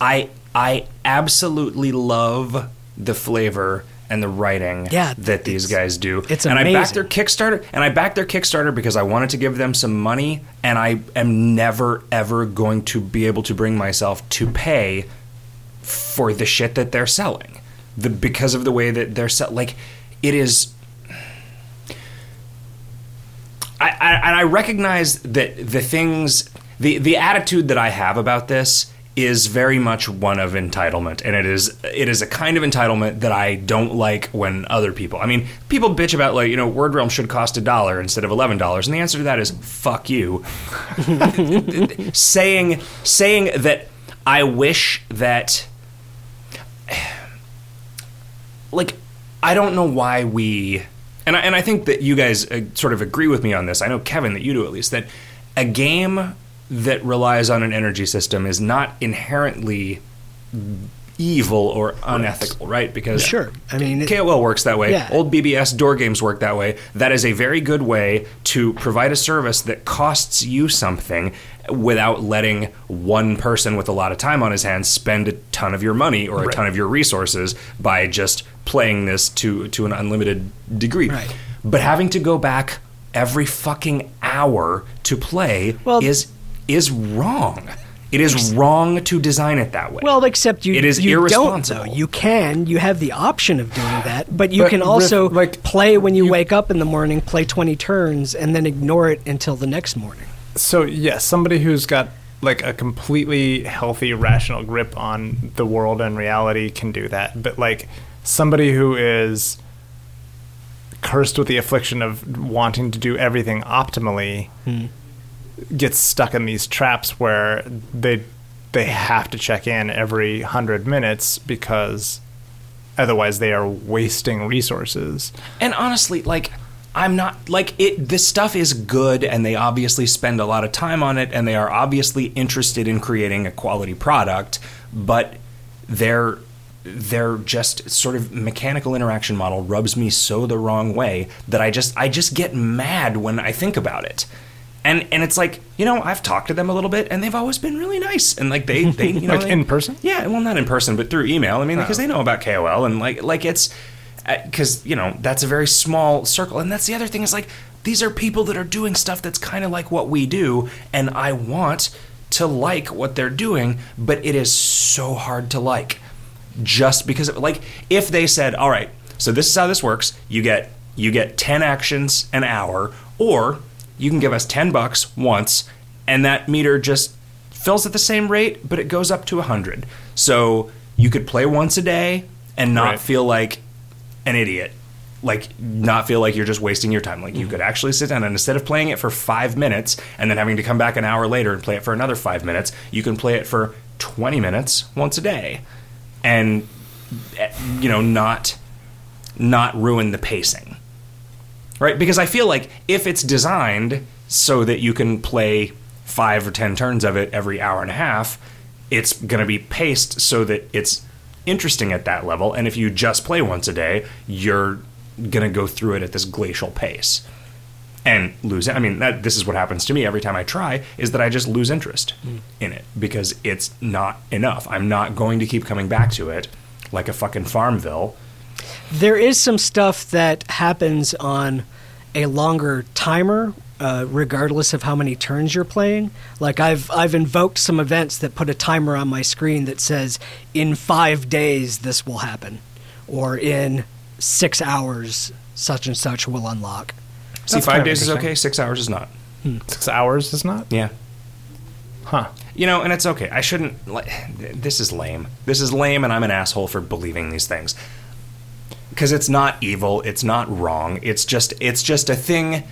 I I absolutely love the flavor and the writing Yeah, that these guys do. it's and I backed their Kickstarter and I backed their Kickstarter because I wanted to give them some money and I am never ever going to be able to bring myself to pay for the shit that they're selling. The because of the way that they're sell like it is I, I and I recognize that the things the the attitude that I have about this is very much one of entitlement and it is it is a kind of entitlement that I don't like when other people I mean people bitch about like you know word realm should cost a dollar instead of eleven dollars and the answer to that is fuck you saying saying that I wish that like I don't know why we and I, and I think that you guys uh, sort of agree with me on this. I know Kevin that you do at least that a game that relies on an energy system is not inherently evil or unethical, right? Because Sure. I mean, it- KOL works that way. Yeah. Old BBS door games work that way. That is a very good way to provide a service that costs you something without letting one person with a lot of time on his hands spend a ton of your money or a Right. ton of your resources by just playing this to to an unlimited degree. Right. But having to go back every fucking hour to play Well- is is wrong. It is wrong to design it that way. Well, except you. It is you irresponsible. Don't, though. You can. You have the option of doing that, but you But can Riff, also like, play when you, wake up in the morning, play twenty turns, and then ignore it until the next morning. so yes, somebody who's got like a completely healthy, rational grip on the world and reality can do that. But like somebody who is cursed with the affliction of wanting to do everything optimally hmm. Gets stuck in these traps where they they have to check in every hundred minutes because otherwise they are wasting resources. And honestly, like I'm not like it this stuff is good and they obviously spend a lot of time on it and they are obviously interested in creating a quality product, but their their just sort of mechanical interaction model rubs me so the wrong way that I just I just get mad when I think about it. And and it's like, you know, I've talked to them a little bit and they've always been really nice and like they they you know Like they- in person? yeah, well, not in person, but through email. I mean, because Oh. they know about KOL and like like it's uh, because you know that's a very small circle, and that's the other thing is like these are people that are doing stuff that's kind of like what we do, and I want to like what they're doing, but it is so hard to like just because of, like if they said, all right, so this is how this works, you get you get ten actions an hour, or you can give us ten bucks once, and that meter just fills at the same rate, but it goes up to 100. So you could play once a day and not Right. feel like an idiot. Like, not feel like you're just wasting your time. Like, you could actually sit down and instead of playing it for five minutes and then having to come back an hour later and play it for another five minutes, you can play it for 20 minutes once a day. And, eh, you know, not not ruin the pacing right? Because I feel like if it's designed so that you can play five or ten turns of it every hour and a half, it's going to be paced so that it's interesting at that level. And if you just play once a day, you're going to go through it at this glacial pace. and lose. I mean, that, this is what happens to me every time I try is that I just lose interest hmm. in it because it's not enough. I'm not going to keep coming back to it like a fucking Farmville. There is some stuff that happens on a longer timer, uh, regardless of how many turns you're playing. Like I've I've invoked some events that put a timer on my screen that says in five days this will happen, or in six hours such and such will unlock. See, That's five of days is interesting. okay. Six hours is not. Six hours is not? Yeah. Huh. You know, and it's okay. I shouldn't. like, This is lame. This is lame, and I'm an asshole for believing these things. Because it's not evil. It's not wrong. It's just. It's just a thing.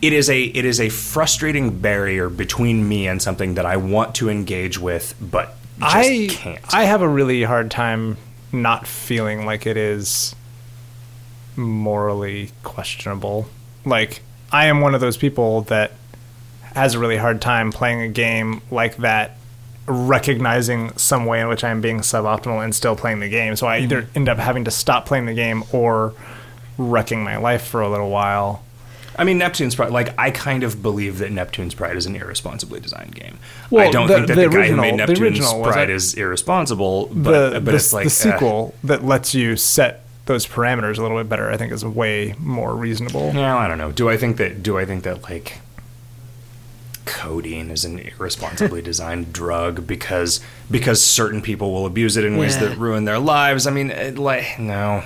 It is a. It is a frustrating barrier between me and something that I want to engage with, but just I can't. I have a really hard time not feeling like it is morally questionable. Like I am one of those people that has a really hard time playing a game like that recognizing some way in which I'm being suboptimal and still playing the game. So I either end up having to stop playing the game or wrecking my life for a little while. I mean, Neptune's Pride. Like, I kind of believe that Neptune's Pride is an irresponsibly designed game. I Well, don't the- think that the the, guy who original- made the Neptune's original Pride is irresponsible. But, the but the, it's like the uh, sequel that lets you set those parameters a little bit better. I think is way more reasonable. No, I don't know. Do I think that? Do I think that like codeine is an irresponsibly designed drug because because certain people will abuse it in ways Yeah. that ruin their lives? I mean, it, like no.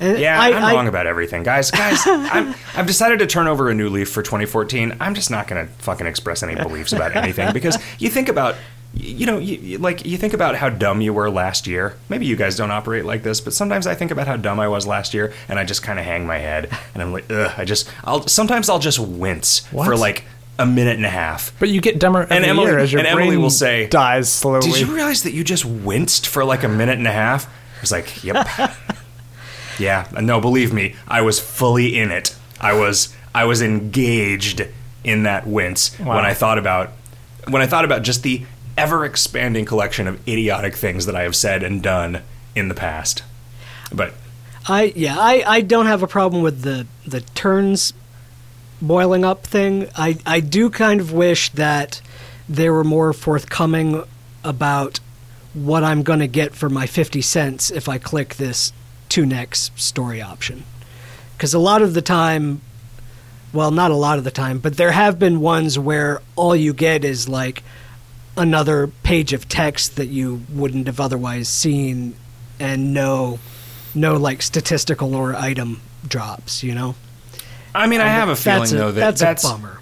Uh, yeah, I, I'm I- wrong about everything, guys. Guys, I'm, I've decided to turn over a new leaf for 2014. I'm just not going to fucking express any beliefs about anything because you think about, you know, you, you- like you think about how dumb you were last year. Maybe you guys don't operate like this, but sometimes I think about how dumb I was last year, and I just kind of hang my head, and I'm like, ugh. I just, I'll sometimes I'll just wince What? for like a minute and a half. But you get dumber every Emily- year as your and brain Emily will say, dies slowly. Did you realize that you just winced for like a minute and a half? I was like, yep. yeah, no, believe me, I was fully in it. I was I was engaged in that wince Wow. when I thought about when I thought about just the ever expanding collection of idiotic things that I have said and done in the past. But I yeah, I, I don't have a problem with the the turns boiling up thing. I I do kind of wish that they were more forthcoming about what I'm going to get for my 50 cents if I click this two Nex story option. Cuz a lot of the time well, not a lot of the time, but there have been ones where all you get is like another page of text that you wouldn't have otherwise seen and no no like statistical or item drops, you know. I mean, I have a feeling that's a, though that that's, that's, a bummer.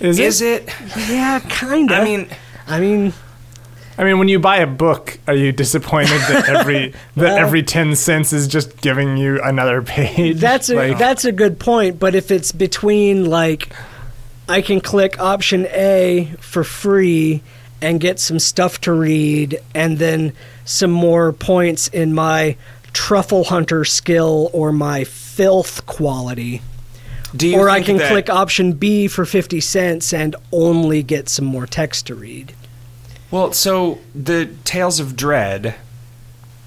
Is, is it? it? Yeah, kind of. I mean, I mean, I mean, when you buy a book, are you disappointed that every that Well- every ten cents is just giving you another page? that's a Like, that's a good point. But if it's between like, I can click option A for free and get some stuff to read, and then some more points in my truffle hunter skill or my filth quality. Do you or I can that- click option B for 50 cents and only get some more text to read. Well, so the Tales of Dread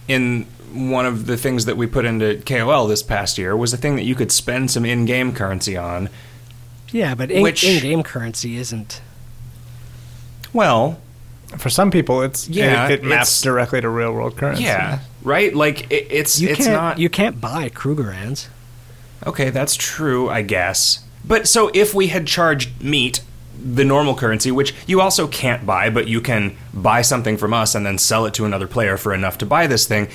in one of the things that we put into KOL this past year was a thing that you could spend some in-game currency on. Yeah, but in, Which- in-game currency isn't. Well, for some people, it's Yeah, it, it maps it's- directly to real world currency. yeah, right? Like it, it's You it's can't not you can't buy Krugerrands. Okay, that's true, I guess. But so if we had charged meat the normal currency, which you also can't buy, but you can buy something from us and then sell it to another player for enough to buy this thing.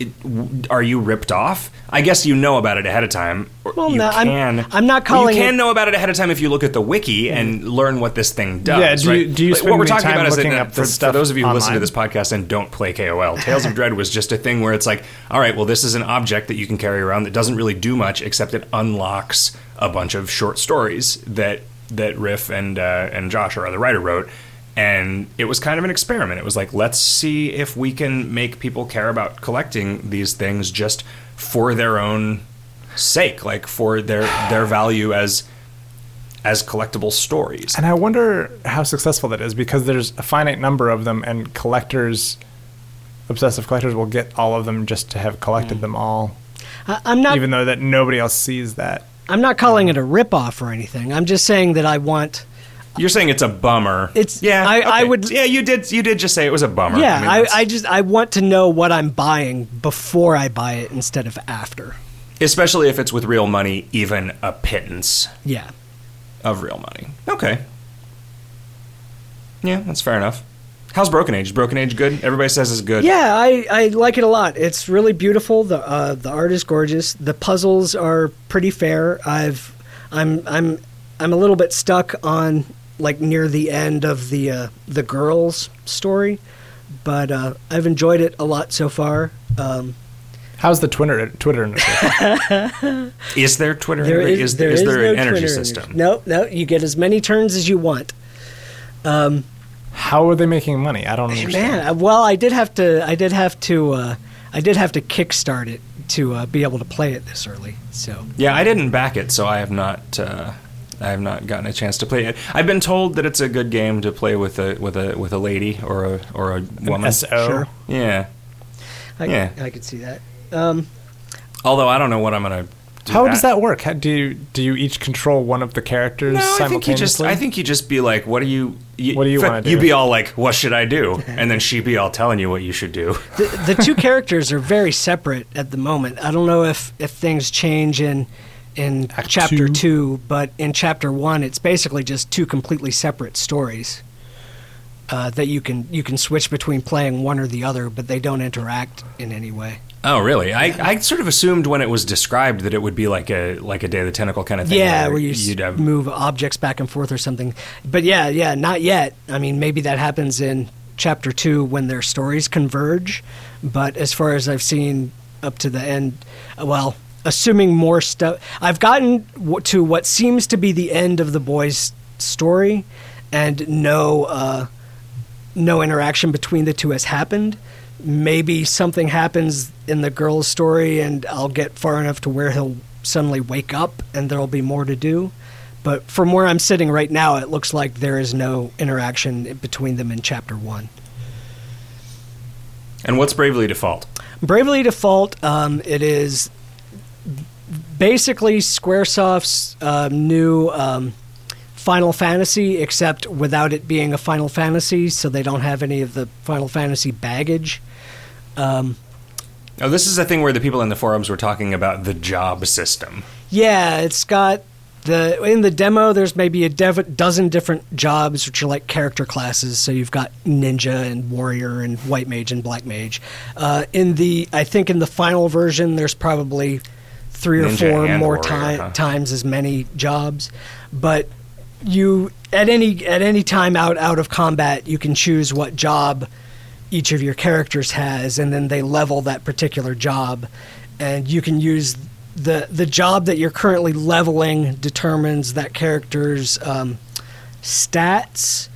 It, w- are you ripped off? I guess you know about it ahead of time. Or Well, you no, I'm- can. I'm not well, calling You can it- know about it ahead of time if you look at the wiki and learn what this thing does. Yeah, do you- right? do you Like, spend what we're talking time about is that, up for, this for those of you who listen to this podcast and don't play KOL, Tales of Dread was just a thing where it's like, all right, well, this is an object that you can carry around that doesn't really do much except it unlocks a bunch of short stories that that Riff and uh, and Josh, our other writer, wrote. And it was kind of an experiment. It was like, let's see if we can make people care about collecting these things just for their own sake, like for their their value as as collectible stories. And I wonder how successful that is because there's a finite number of them, and collectors, obsessive collectors, will get all of them just to have collected mm. them all, I, I'm not. even though that nobody else sees that. I'm not calling it a ripoff or anything. I'm just saying that I want. You're saying it's a bummer. It's- yeah. I- I would- Yeah, you did. You did just say it was a bummer. Yeah, mean, I, I just I want to know what I'm buying before I buy it instead of after. especially if it's with real money, even a pittance Yeah. of real money. Okay. Yeah, that's fair enough. How's Broken Age? Broken Age good? Everybody says it's good. Yeah, I, I like it a lot. It's really beautiful. The uh, the art is gorgeous. The puzzles are pretty fair. I've I'm I'm I'm a little bit stuck on like near the end of the uh, the girls story, but uh, I've enjoyed it a lot so far. Um, How's the Twitter Twitter integration? Is there Twitter? there is, is, there is is there no an energy Twitter system? No, no, you get as many turns as you want. Um, How are they making money? I don't understand. Man, well, I did have to. I did have to. Uh, I did have to kickstart it to uh, be able to play it this early. So Yeah, I didn't back it, so I have not. Uh, I have not gotten a chance to play it. I've been told that it's a good game to play with a with a with a lady or a or a woman. SO. Sure. Yeah. I, Yeah. I could see that. Um, Although I don't know what I'm gonna. Do How does that work? How, do you do you each control one of the characters No, I think you just. I think you just be like, "What do you? you What do you wanna do? You be all like, "What should I do?" And then she be all telling you what you should do. the, the two characters are very separate at the moment. I don't know if, if things change in in Act chapter two. two, but in chapter one, it's basically just two completely separate stories uh, that you can you can switch between playing one or the other, but they don't interact in any way. Oh, really? I, I sort of assumed when it was described that it would be like a like a Day of the Tentacle kind of thing. Yeah, where you you'd have. move objects back and forth or something. But yeah, yeah, not yet. I mean, maybe that happens in chapter two when their stories converge. But as far as I've seen up to the end, well, assuming more stuff, I've gotten w- to what seems to be the end of the boys' story, and no, uh, no interaction between the two has happened. Maybe something happens in the girl's story, and I'll get far enough to where he'll suddenly wake up, and there'll be more to do. But from where I'm sitting right now, it looks like there is no interaction between them in chapter one. And what's Bravely Default? Bravely Default, um, it is basically Squaresoft's uh, new um, Final Fantasy, except without it being a Final Fantasy, so they don't have any of the Final Fantasy baggage. Um, Oh, this is a thing where the people in the forums were talking about the job system. yeah, it's got the in the demo. There's maybe a dev- dozen different jobs, which are like character classes. So you've got ninja and warrior and white mage and black mage. Uh, in the I think in the final version, there's probably three or Ninja four more warrior, ti- huh? times as many jobs, but you at any at any time out out of combat, you can choose what job each of your characters has, and then they level that particular job, and you can use the the job that you're currently leveling determines that character's um, stats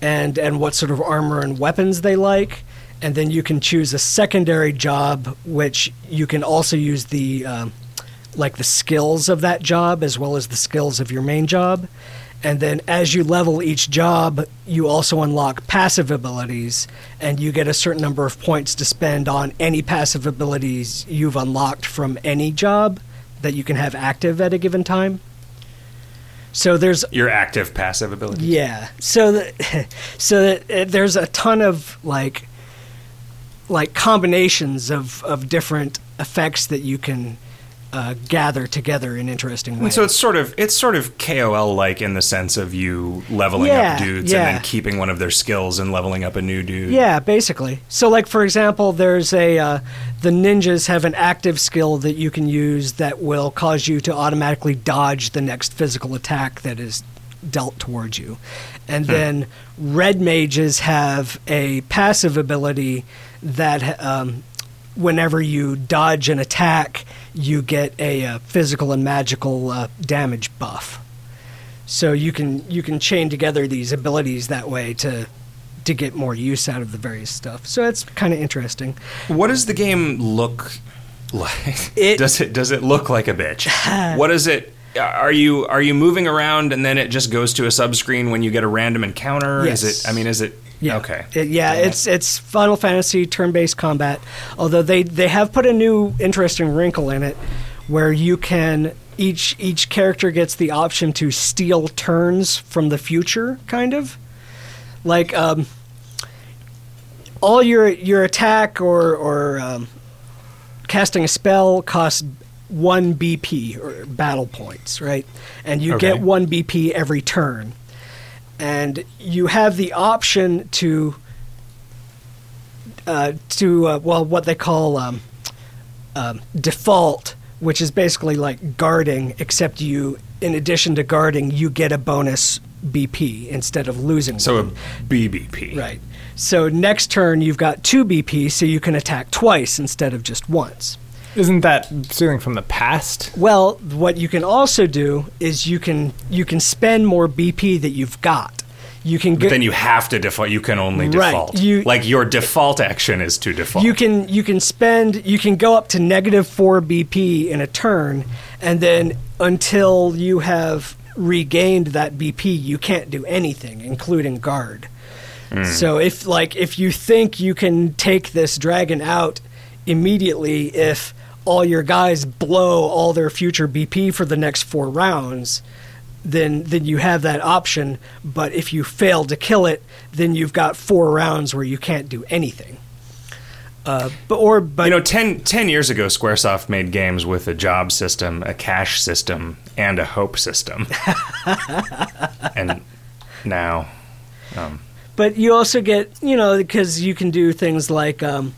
and and what sort of armor and weapons they like, and then you can choose a secondary job, which you can also use the um, like the skills of that job as well as the skills of your main job. And then as you level each job, you also unlock passive abilities, and you get a certain number of points to spend on any passive abilities you've unlocked from any job that you can have active at a given time. So there's Your active passive abilities. yeah. So that so that uh, there's a ton of like like combinations of of different effects that you can uh, gather together in interesting ways. And so it's sort of it's sort of KOL like in the sense of you leveling Yeah, up dudes yeah. and then keeping one of their skills and leveling up a new dude. Yeah, basically. So, like for example, there's a uh, the ninjas have an active skill that you can use that will cause you to automatically dodge the next physical attack that is dealt towards you, and then red mages have a passive ability that. Um, Whenever you dodge an attack, you get a uh, physical and magical uh, damage buff. So you can you can chain together these abilities that way to to get more use out of the various stuff. So it's kind of interesting. What does the game look like? It- does it does it look like a bitch? what is it? Are you are you moving around and then it just goes to a subscreen when you get a random encounter? Yes. Is it? I mean, is it? Yeah. Okay. It- yeah, Damn it's it's Final Fantasy turn-based combat. Although they they have put a new interesting wrinkle in it, where you can each each character gets the option to steal turns from the future, kind of like um, all your your attack or or um, casting a spell costs one BP or battle points, right? And you Okay. get one BP every turn, and you have the option to uh, to uh, well what they call um, um, default, which is basically like guarding, except you in addition to guarding, you get a bonus BP instead of losing. So a. BBP. Right. So next turn you've got two BP, so you can attack twice instead of just once. Isn't that stealing from the past? Well, what you can also do is you can you can spend more BP that you've got. You can But get then you have to default. You can only Right, default. you- like your default action is to default. you can you can spend you can go up to negative four BP in a turn, and then until you have regained that BP, you can't do anything, including guard. Hmm. So if like if you think you can take this dragon out immediately, if all your guys blow all their future BP for the next four rounds, then then you have that option. But if you fail to kill it, then you've got four rounds where you can't do anything. Uh, but or but you know, 10, 10 years ago, SquareSoft made games with a job system, a cash system, and a hope system. and now, um, but you also get you know because you can do things like um,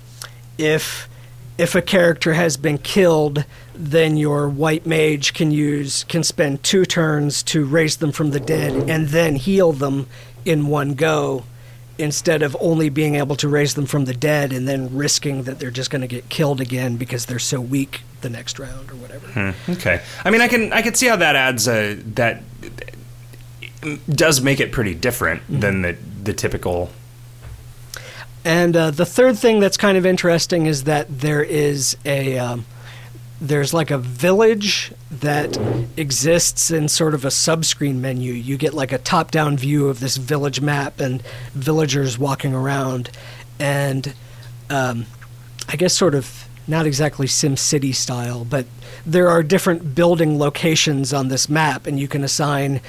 if if a character has been killed then your white mage can use can spend two turns to raise them from the dead and then heal them in one go instead of only being able to raise them from the dead and then risking that they're just going to get killed again because they're so weak the next round or whatever hmm. okay. I mean, I can I can see how that adds a that does make it pretty different mm-hmm. than the the typical. And uh, the third thing that's kind of interesting is that there is a um, there's like a village that exists in sort of a subscreen menu. You get like a top-down view of this village map and villagers walking around, and um, I guess sort of not exactly Sim City style, but there are different building locations on this map, and you can assign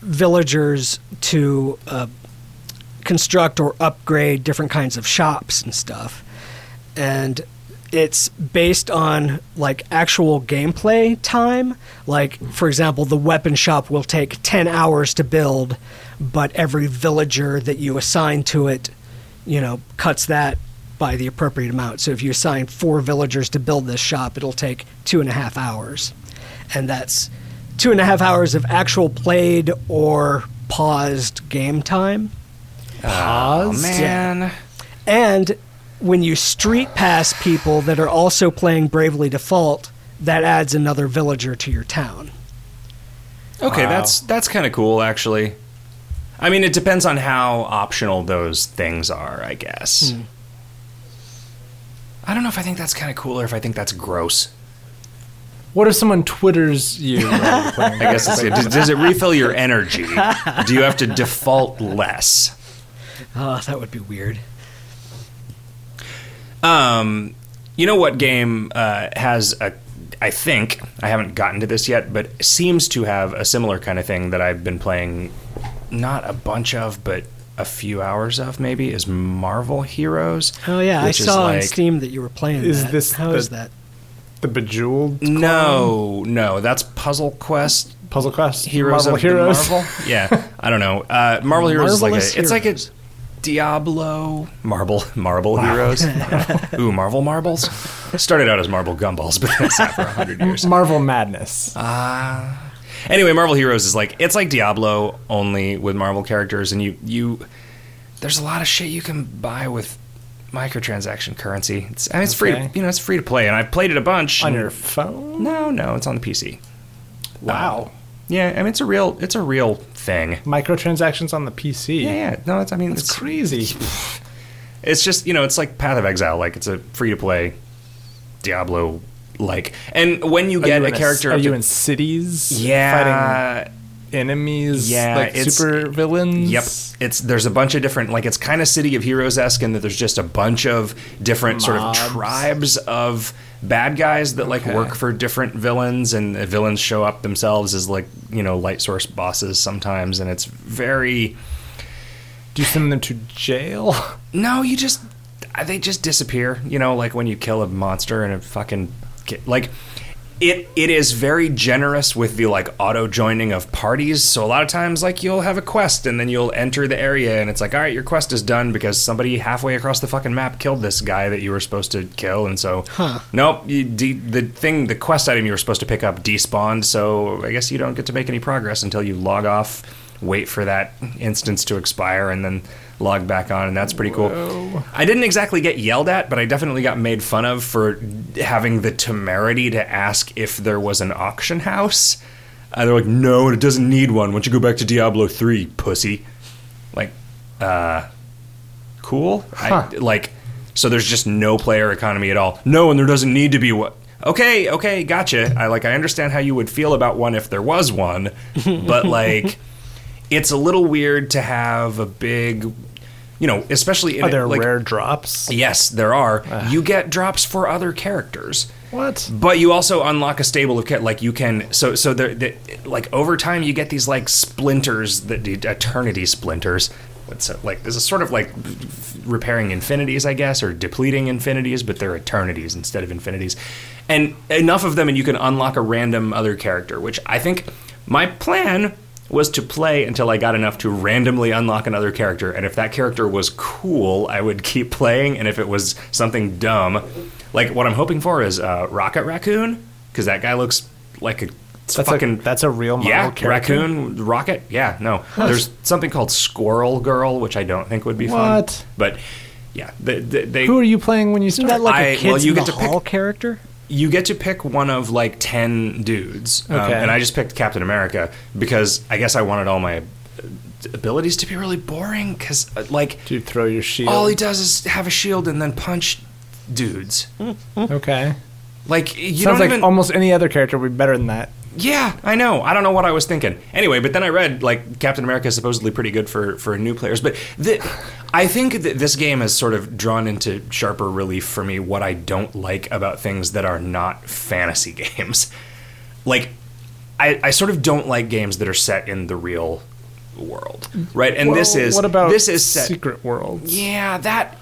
villagers to uh, construct or upgrade different kinds of shops and stuff. And it's based on like actual gameplay time. Like, for example, the weapon shop will take 10 hours to build, but every villager that you assign to it, you know, cuts that by the appropriate amount. So if you assign four villagers to build this shop, it'll take two and a half hours. And that's two and a half hours of actual played or paused game time. Oh man. And when you StreetPass people that are also playing Bravely Default, that adds another villager to your town. Okay, Wow. that's that's kind of cool, actually. I mean, it depends on how optional those things are, I guess. Hmm. I don't know if I think that's kind of cool or if I think that's gross. What if someone twitters you? while? I guess it's, does, does it refill your energy? Do you have to default less? Oh, that would be weird. Um, you know what game uh, has a? I think I haven't gotten to this yet, but seems to have a similar kind of thing that I've been playing, not a bunch of, but a few hours of. Maybe is Marvel Heroes. Oh yeah, I which is saw on Steam that you were playing. Is that. this How the- is that? the Bejeweled No, no, that's Puzzle Quest. Puzzle Quest Heroes Marvel of Heroes. Marvel. Yeah, I don't know. Uh, Marvel Heroes is like a, it's like a Heroes. Diablo Marble Marble Heroes. Ooh, Marvel marbles. Started out as Marble Gumballs, but that's not for a hundred years. Marvel Madness. Ah. Anyway, Marvel Heroes is like it's like Diablo only with Marvel characters, and you you there's a lot of shit you can buy with microtransaction currency. It's I mean, it's free. Okay. You know, it's free to play, and I've played it a bunch. on your phone. no, no, it's on the PC. Wow. Yeah, I mean it's a real it's a real thing. Microtransactions on the PC. Yeah, yeah. No, it's I mean That's it's crazy. it's just you know it's like Path of Exile, like it's a free to play Diablo like. And when you get you a character, Are up you in cities? yeah, Fighting enemies, Yeah, like super villains. Yep. It's there's a bunch of different like it's kind of City of Heroes esque in that there's just a bunch of different sort of tribes of bad guys that like Okay. work for different villains and the villains show up themselves as like, you know, light source bosses sometimes and it's very Do you send them to jail? No, you just they just disappear. You know, like when you kill a monster and it fucking like it it is very generous with the like auto joining of parties. So a lot of times like you'll have a quest and then you'll enter the area and it's like, "All right, your quest is done because somebody halfway across the fucking map killed this guy that you were supposed to kill." And so nope, you de- the thing the quest item you were supposed to pick up despawned, so I guess you don't get to make any progress until you log off, wait for that instance to expire and then log back on and that's pretty cool. I didn't exactly get yelled at, but I definitely got made fun of for having the temerity to ask if there was an auction house. Uh, they're like, no, it doesn't need one. Why don't you go back to Diablo 3, pussy? Like, uh, cool. Huh. I, like, so there's just no player economy at all. No, and there doesn't need to be one. Okay, okay, gotcha. I like I understand how you would feel about one if there was one, but like it's a little weird to have a big you know, especially in Are there like, rare drops? Yes, there are. Ah. You get drops for other characters. What? But you also unlock a stable of like you can so so there the, like over time you get these like splinters that the eternity splinters. What's it, like there's a sort of like repairing infinities I guess or depleting infinities, but they're eternities instead of infinities. And enough of them and you can unlock a random other character, which I think my plan was to play until I got enough to randomly unlock another character, and if that character was cool, I would keep playing, and if it was something dumb, like what I'm hoping for is uh, Rocket Raccoon, because that guy looks like a That's fucking a that's a real model yeah character. raccoon rocket. Yeah, no, there's something called Squirrel Girl, which I don't think would be fun, but yeah, they, they, they Who are you playing when you start? that like I- a kids well, you get to pick- character? You get to pick one of like 10 dudes. Um, and I just picked Captain America because I guess I wanted all my uh, abilities to be really boring because, like, Do you throw your shield? all he does is have a shield and then punch dudes. okay. Like, you Sounds don't like even. almost any other character would be better than that. Yeah, I know. I don't know what I was thinking. Anyway, but then I read like Captain America is supposedly pretty good for for new players, but the, I think that this game has sort of drawn into sharper relief for me what I don't like about things that are not fantasy games. Like I, I sort of don't like games that are set in the real world, right? And this is what about this is set Secret Worlds? yeah, that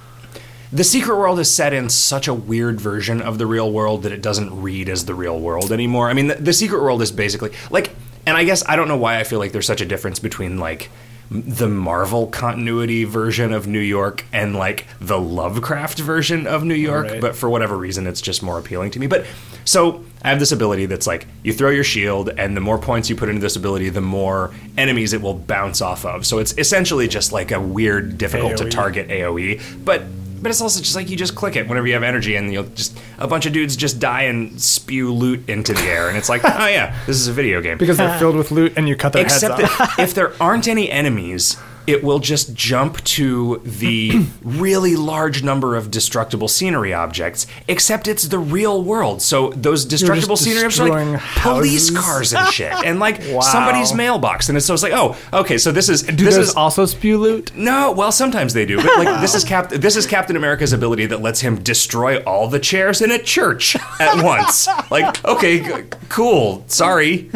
the secret world is set in such a weird version of the real world that it doesn't read as the real world anymore. I mean, the, the secret world is basically like, and I guess I don't know why I feel like there's such a difference between like the Marvel continuity version of New York and like the Lovecraft version of New York, Right. but for whatever reason, it's just more appealing to me. But so I have this ability that's like you throw your shield, and the more points you put into this ability, the more enemies it will bounce off of. So it's essentially just like a weird, difficult to target AOE, but. But it's also just like you just click it whenever you have energy, and you'll just a bunch of dudes just die and spew loot into the air, and it's like, oh yeah, this is a video game. Because they're filled with loot and you cut their Except heads off. that if there aren't any enemies, it will just jump to the really large number of destructible scenery objects. Except it's the real world, so those destructible scenery objects are like police cars and shit, and like Wow. somebody's mailbox, and it's so it's like, oh, okay, so this is Do this is also spew loot? no, well, sometimes they do, but like this is Cap. This is Captain America's ability that lets him destroy all the chairs in a church at once. Like, okay, g- cool. Sorry,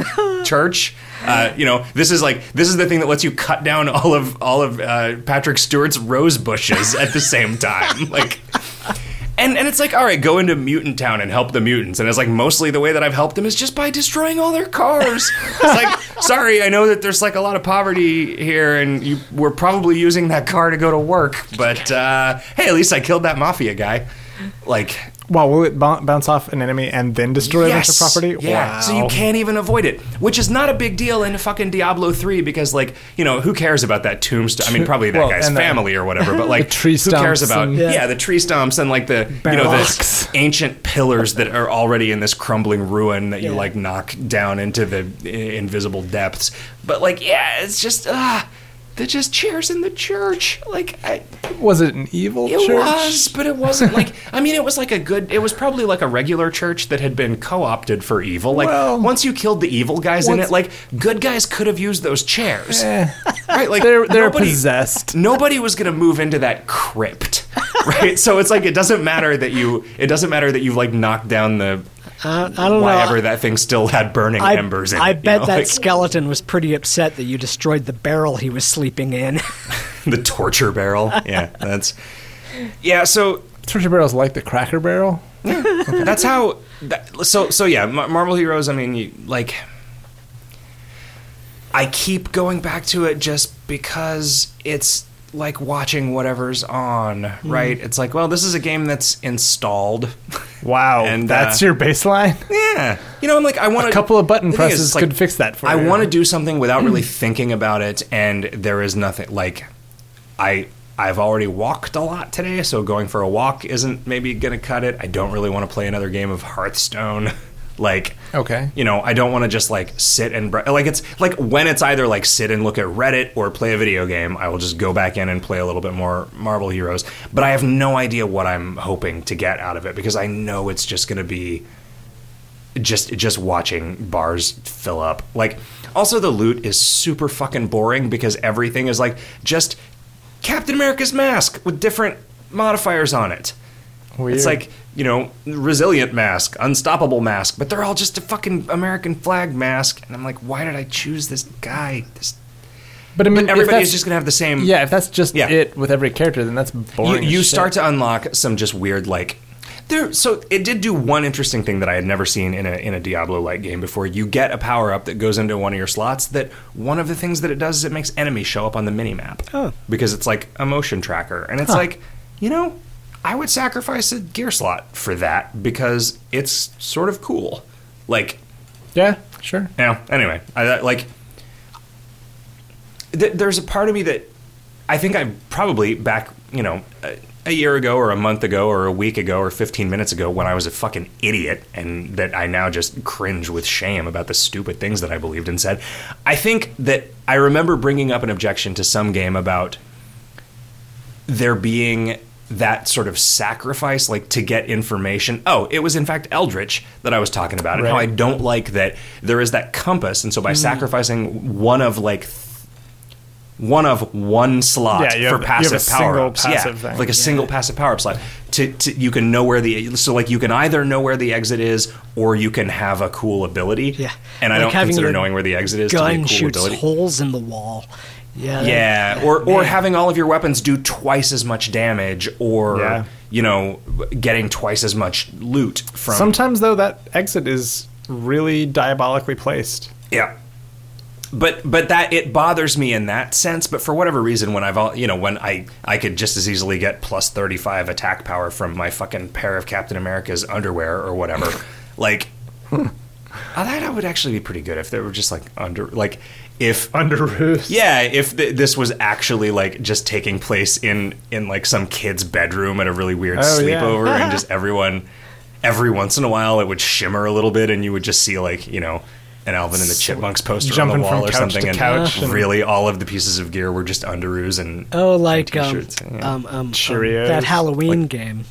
church. Uh, you know, this is like this is the thing that lets you cut down all of all of uh, Patrick Stewart's rose bushes at the same time. Like, and and it's like, all right, go into Mutant Town and help the mutants. And it's like mostly the way that I've helped them is just by destroying all their cars. it's like, sorry, I know that there's like a lot of poverty here, and you were probably using that car to go to work, but uh, hey, at least I killed that mafia guy. Like, Wow, will it bou- bounce off an enemy and then destroy a bunch of property? yeah. Wow. So you can't even avoid it, which is not a big deal in fucking Diablo 3 because, like, you know, who cares about that tombstone? I mean, probably that Well, guy's and the- family or whatever, but like, tree who cares about, and- yeah. Yeah. the tree stumps and like the, you know, Rocks. the ancient pillars that are already in this crumbling ruin that you Yeah. like knock down into the i- invisible depths. But like, yeah, it's just, ah. They're just chairs in the church. Like I, Was it an evil it church? was, but it wasn't like. I mean, it was like a good. It was probably like a regular church that had been co-opted for evil. Like Well- once you killed the evil guys in it, like good guys could have used those chairs, Eh, right? Like they're they're nobody, possessed. nobody was going to move into that crypt right so it's like it doesn't matter that you it doesn't matter that you've like knocked down the Uh, I don't why ever know. that thing still had burning I, embers in I it you bet know, that like, skeleton was pretty upset that you destroyed the barrel he was sleeping in. the torture barrel yeah that's yeah so Torture barrel's like the Cracker Barrel. that's how that, so so yeah marvel heroes i mean you, like i keep going back to it just because it's like watching whatever's on Hmm. right it's like well this is a game that's installed Wow, And, that's uh, your baseline. Yeah, you know, I'm like, I want A couple of button presses like, could fix that for I want to do something without really thinking about it, and there is nothing like I. I've already walked a lot today, so going for a walk isn't maybe going to cut it. I don't really want to play another game of Hearthstone. like, Okay. you know, I don't want to just like sit and bre- like it's like when it's either like sit and look at Reddit or play a video game, I will just go back in and play a little bit more Marvel Heroes. But I have no idea what I'm hoping to get out of it because I know it's just going to be just just watching bars fill up. Like also the loot is super fucking boring because everything is like just Captain America's mask with different modifiers on it. Weird. It's like, you know, resilient mask, unstoppable mask, but they're all just a fucking American flag mask. And I'm like, why did I choose this guy? This but I mean, but everybody is just gonna have the same Yeah, if that's just Yeah. it with every character, then that's you, boring. you as start to unlock some just weird like there so it did do one interesting thing that I had never seen in a in a Diablo like game before. You get a power up that goes into one of your slots that one of the things that it does is it makes enemies show up on the mini map. Oh. Because it's like a motion tracker. And it's Huh. like, you know, I would sacrifice a gear slot for that because it's sort of cool. Like Yeah, sure. yeah. Anyway, I like. Th- there's a part of me that I think I probably back, you know, a, a year ago or a month ago or a week ago or 15 minutes ago when I was a fucking idiot and that I now just cringe with shame about the stupid things that I believed and said. I think that I remember bringing up an objection to some game about there being that sort of sacrifice, like to get information. Oh, it was in fact Eldritch that I was talking about, and how I don't like that there is that compass, and so by hmm. sacrificing one of like th- one of one slot Yeah, for have- you passive have a power single ups, passive yeah, thing. like a single passive power up slot. To, to you can know where the so like you can either know where the exit is or you can have a cool ability. Yeah. and I don't consider knowing where the exit is to be a Gun cool shoots ability. holes in the wall. Yeah. that- Yeah, or or man. having all of your weapons do twice as much damage, or Yeah. you know, getting twice as much loot from. Sometimes though, that exit is really diabolically placed. yeah, but but that it bothers me in that sense. But for whatever reason, when I've all you know, when I I could just as easily get plus thirty five attack power from my fucking pair of Captain America's underwear or whatever, like. Hmm. I thought that would actually be pretty good if they were just like under like if Underoos. Yeah, if th- this was actually like just taking place in in like some kid's bedroom at a really weird Oh, yeah. sleepover, and just everyone every once in a while it would shimmer a little bit, and you would just see like you know an Alvin and the Chipmunks poster Jumping on the wall from or couch something, to and couch and- really all of the pieces of gear were just underoos and Oh, like um, T-shirts, yeah. um, um, um, that Halloween game.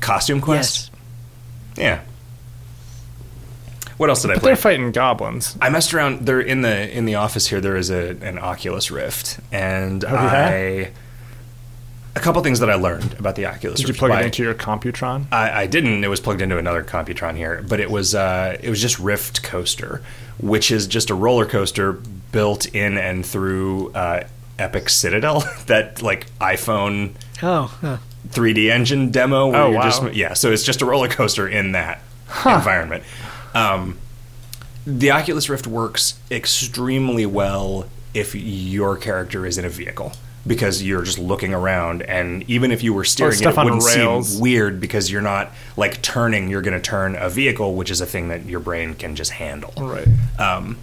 costume quest. Yes. Yeah. What else did I But play? they're fighting goblins. I messed around. There in the in the office here. There is a an Oculus Rift, and Oh, yeah? I a couple things that I learned about the Oculus. Did you plug by- it into your Computron? I, I didn't. It was plugged into another Computron here, but it was uh, it was just Rift Coaster, which is just a roller coaster built in and through uh, Epic Citadel, that like iPhone Oh, huh. 3D engine demo. Where Oh, you're wow. just yeah. So it's just a roller coaster in that environment. Um, the Oculus Rift works extremely well if your character is in a vehicle because you're just looking around and even if you were steering it, it wouldn't rails. seem weird because you're not like turning you're going to turn a vehicle which is a thing that your brain can just handle Right. um,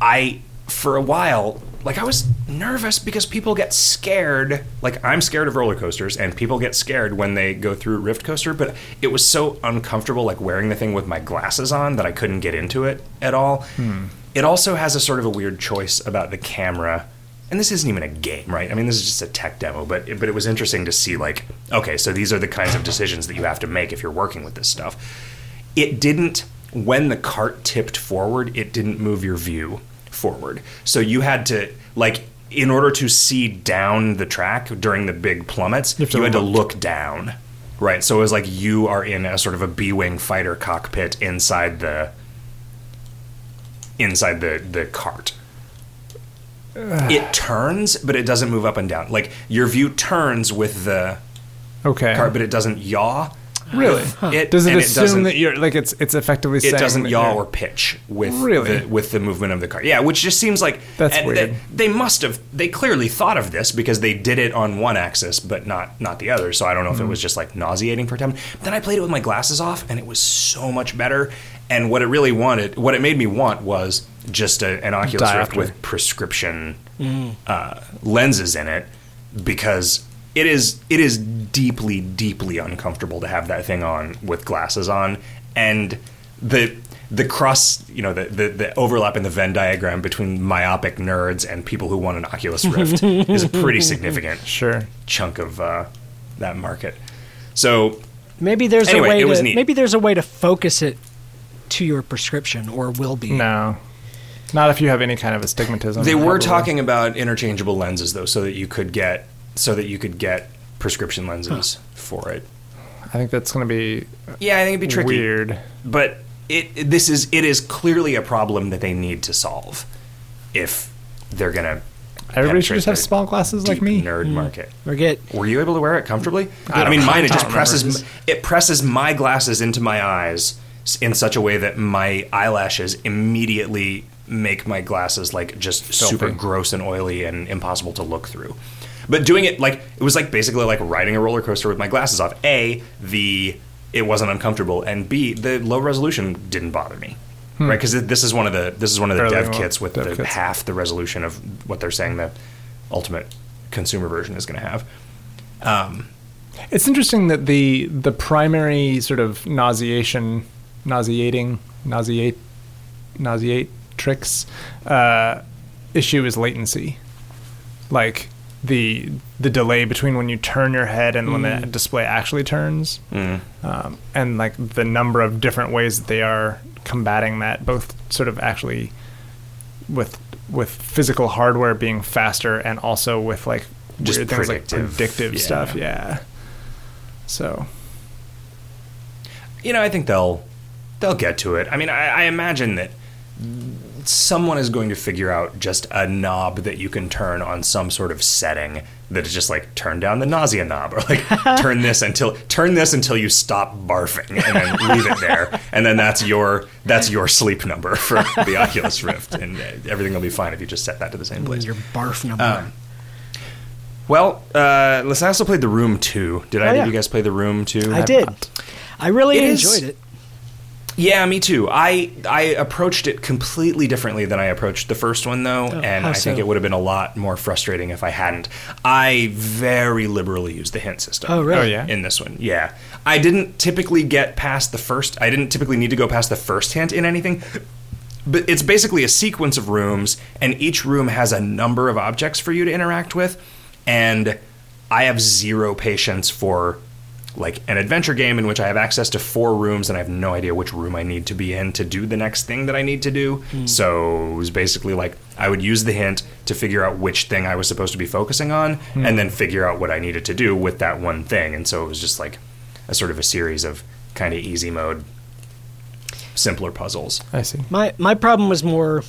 I for a while, like I was nervous because people get scared. Like I'm scared of roller coasters, and people get scared when they go through Rift Coaster. But it was so uncomfortable, like wearing the thing with my glasses on, that I couldn't get into it at all. Hmm. It also has a sort of a weird choice about the camera. And this isn't even a game, right? I mean, this is just a tech demo, but but it was interesting to see like, okay, so these are the kinds of decisions that you have to make if you're working with this stuff. It didn't when the cart tipped forward, it didn't move your view forward. So you had to like in order to see down the track during the big plummets, You you, had to look. down. Right. So it was like you are in a sort of a B-wing fighter cockpit inside the inside the the cart. It turns, but it doesn't move up and down. Like your view turns with the Okay. cart, but it doesn't yaw. Really? Huh. It, Does it assume doesn't- that you're like it's it's effectively saying it doesn't yaw or pitch with Really? the, with the movement of the car. Yeah, which just seems like That's weird. They, they must have they clearly thought of this because they did it on one axis but not not the other. So I don't know if Mm-hmm. it was just like nauseating for a time. Then I played it with my glasses off and it was so much better. And what it really wanted, what it made me want was just a, an Oculus Rift with prescription uh, lenses in it because it is it is deeply deeply uncomfortable to have that thing on with glasses on and the the cross you know the, the, the overlap in the Venn diagram between myopic nerds and people who want an Oculus Rift is a pretty significant Sure. chunk of uh, that market. So Maybe there's Anyway, a way it was to neat. maybe there's a way to focus it to your prescription or will be. No. Not if you have any kind of astigmatism. they were probably. talking about interchangeable lenses though, so that you could get so that you could get prescription lenses for it. I think that's going to be Yeah, I think it'd be tricky. weird. but it, it- this is it is clearly a problem that they need to solve if they're gonna Everybody should just have small glasses like me. nerd mm-hmm. market. Or get Were you able to wear it comfortably? I I, mean, mine it just presses remember. it presses my glasses into my eyes in such a way that my eyelashes immediately make my glasses like just super gross and oily and impossible to look through. But doing it like it was like basically like riding a roller coaster with my glasses off. A the it wasn't uncomfortable, and B the low resolution didn't bother me. Right, because this is one of the this is one of the Early dev kits with dev the kits. half the resolution of what they're saying the ultimate consumer version is going to have. Um, It's interesting that the the primary sort of nauseation, nauseating, nauseate, nauseate tricks uh, issue is latency. Like the the delay between when you turn your head and when the display actually turns, um, and like the number of different ways that they are combating that, both sort of actually with with physical hardware being faster and also with like Just weird things like predictive, predictive yeah. stuff. Yeah. So you know, I think they'll they'll get to it. I mean, I, I imagine that someone is going to figure out just a knob that you can turn on some sort of setting that is just like turn down the nausea knob or like turn this until turn this until you stop barfing and then leave it there and then that's your that's your sleep number for the Oculus Rift and everything will be fine if you just set that to the same place. your barf number. Um, Well, uh, listen, I also played The Room 2. Did I? Oh, Did yeah. you guys play The Room 2? I did. I really It is- enjoyed it. Yeah, me too. I I approached it completely differently than I approached the first one, though, Oh, and how I think it would have been a lot more frustrating if I hadn't. I very liberally used the hint system. Oh, really? Oh, yeah? In this one, yeah, I didn't typically get past the first. I didn't typically need to go past the first hint in anything. But it's basically a sequence of rooms, and each room has a number of objects for you to interact with. And I have zero patience for like an adventure game in which I have access to four rooms and I have no idea which room I need to be in to do the next thing that I need to do. Hmm. So it was basically like I would use the hint to figure out which thing I was supposed to be focusing on hmm. and then figure out what I needed to do with that one thing. And so it was just like a sort of a series of kind of easy mode, simpler puzzles. I see. My my problem was more.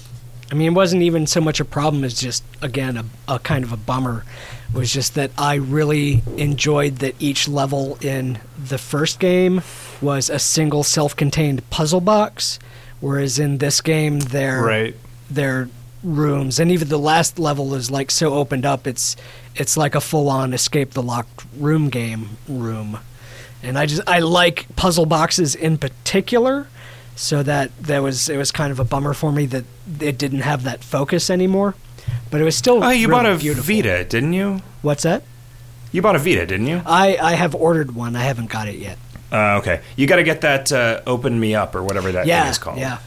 I mean, it wasn't even so much a problem as just again a, a kind of a bummer. It Was just that I really enjoyed that each level in the first game was a single self-contained puzzle box, whereas in this game they're Right. their rooms and even the last level is like so opened up it's it's like a full-on escape the locked room game room and i just i like puzzle boxes in particular so that that was it was kind of a bummer for me that it didn't have that focus anymore. But it was still. Oh, you really bought a beautiful. Vita, didn't you? What's that? You bought a Vita, didn't you? I I have ordered one. I haven't got it yet. Uh, okay. You got to get that uh, Open Me Up or whatever that thing yeah, is called. yeah.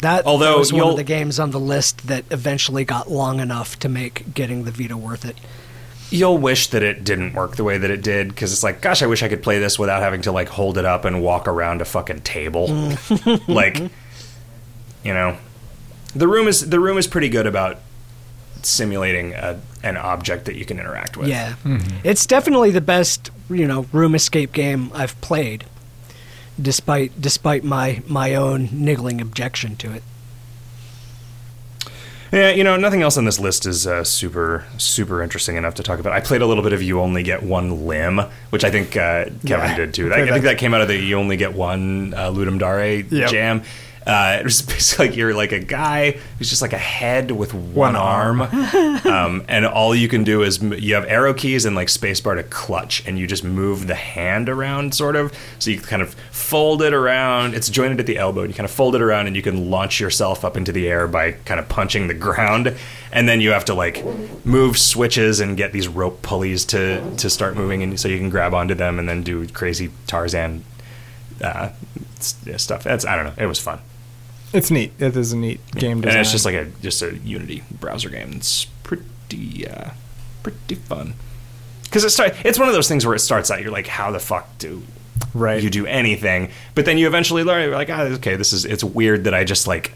That, Although that was one of the games on the list that eventually got long enough to make getting the Vita worth it. You'll wish that it didn't work the way that it did because it's like, gosh, I wish I could play this without having to like hold it up and walk around a fucking table. Mm. like, you know, the room is the room is pretty good about simulating a, an object that you can interact with. Yeah, mm-hmm. it's definitely the best you know room escape game I've played, despite despite my my own niggling objection to it. Yeah, you know, nothing else on this list is uh, super, super interesting enough to talk about. I played a little bit of You Only Get One Limb, which I think uh, Kevin Yeah, did too. I I, think that. that came out of the You Only Get One uh, Ludum Dare Yep. jam. Uh, it was basically like you're like a guy who's just like a head with one, One arm, arm. um, and all you can do is m- you have arrow keys and like spacebar to clutch, and you just move the hand around, sort of. So you kind of fold it around. It's jointed at the elbow, and you kind of fold it around, and you can launch yourself up into the air by kind of punching the ground, and then you have to like move switches and get these rope pulleys to to start moving, and so you can grab onto them and then do crazy Tarzan uh, stuff. That's I don't know. It was fun. It's neat. It is a neat game design. And it's just like a just a Unity browser game. It's pretty uh, pretty fun. Because it start, it's one of those things where it starts out, you're like, how the fuck do right. you do anything? But then you eventually learn. You're like, ah, okay, this is it's weird that I just like.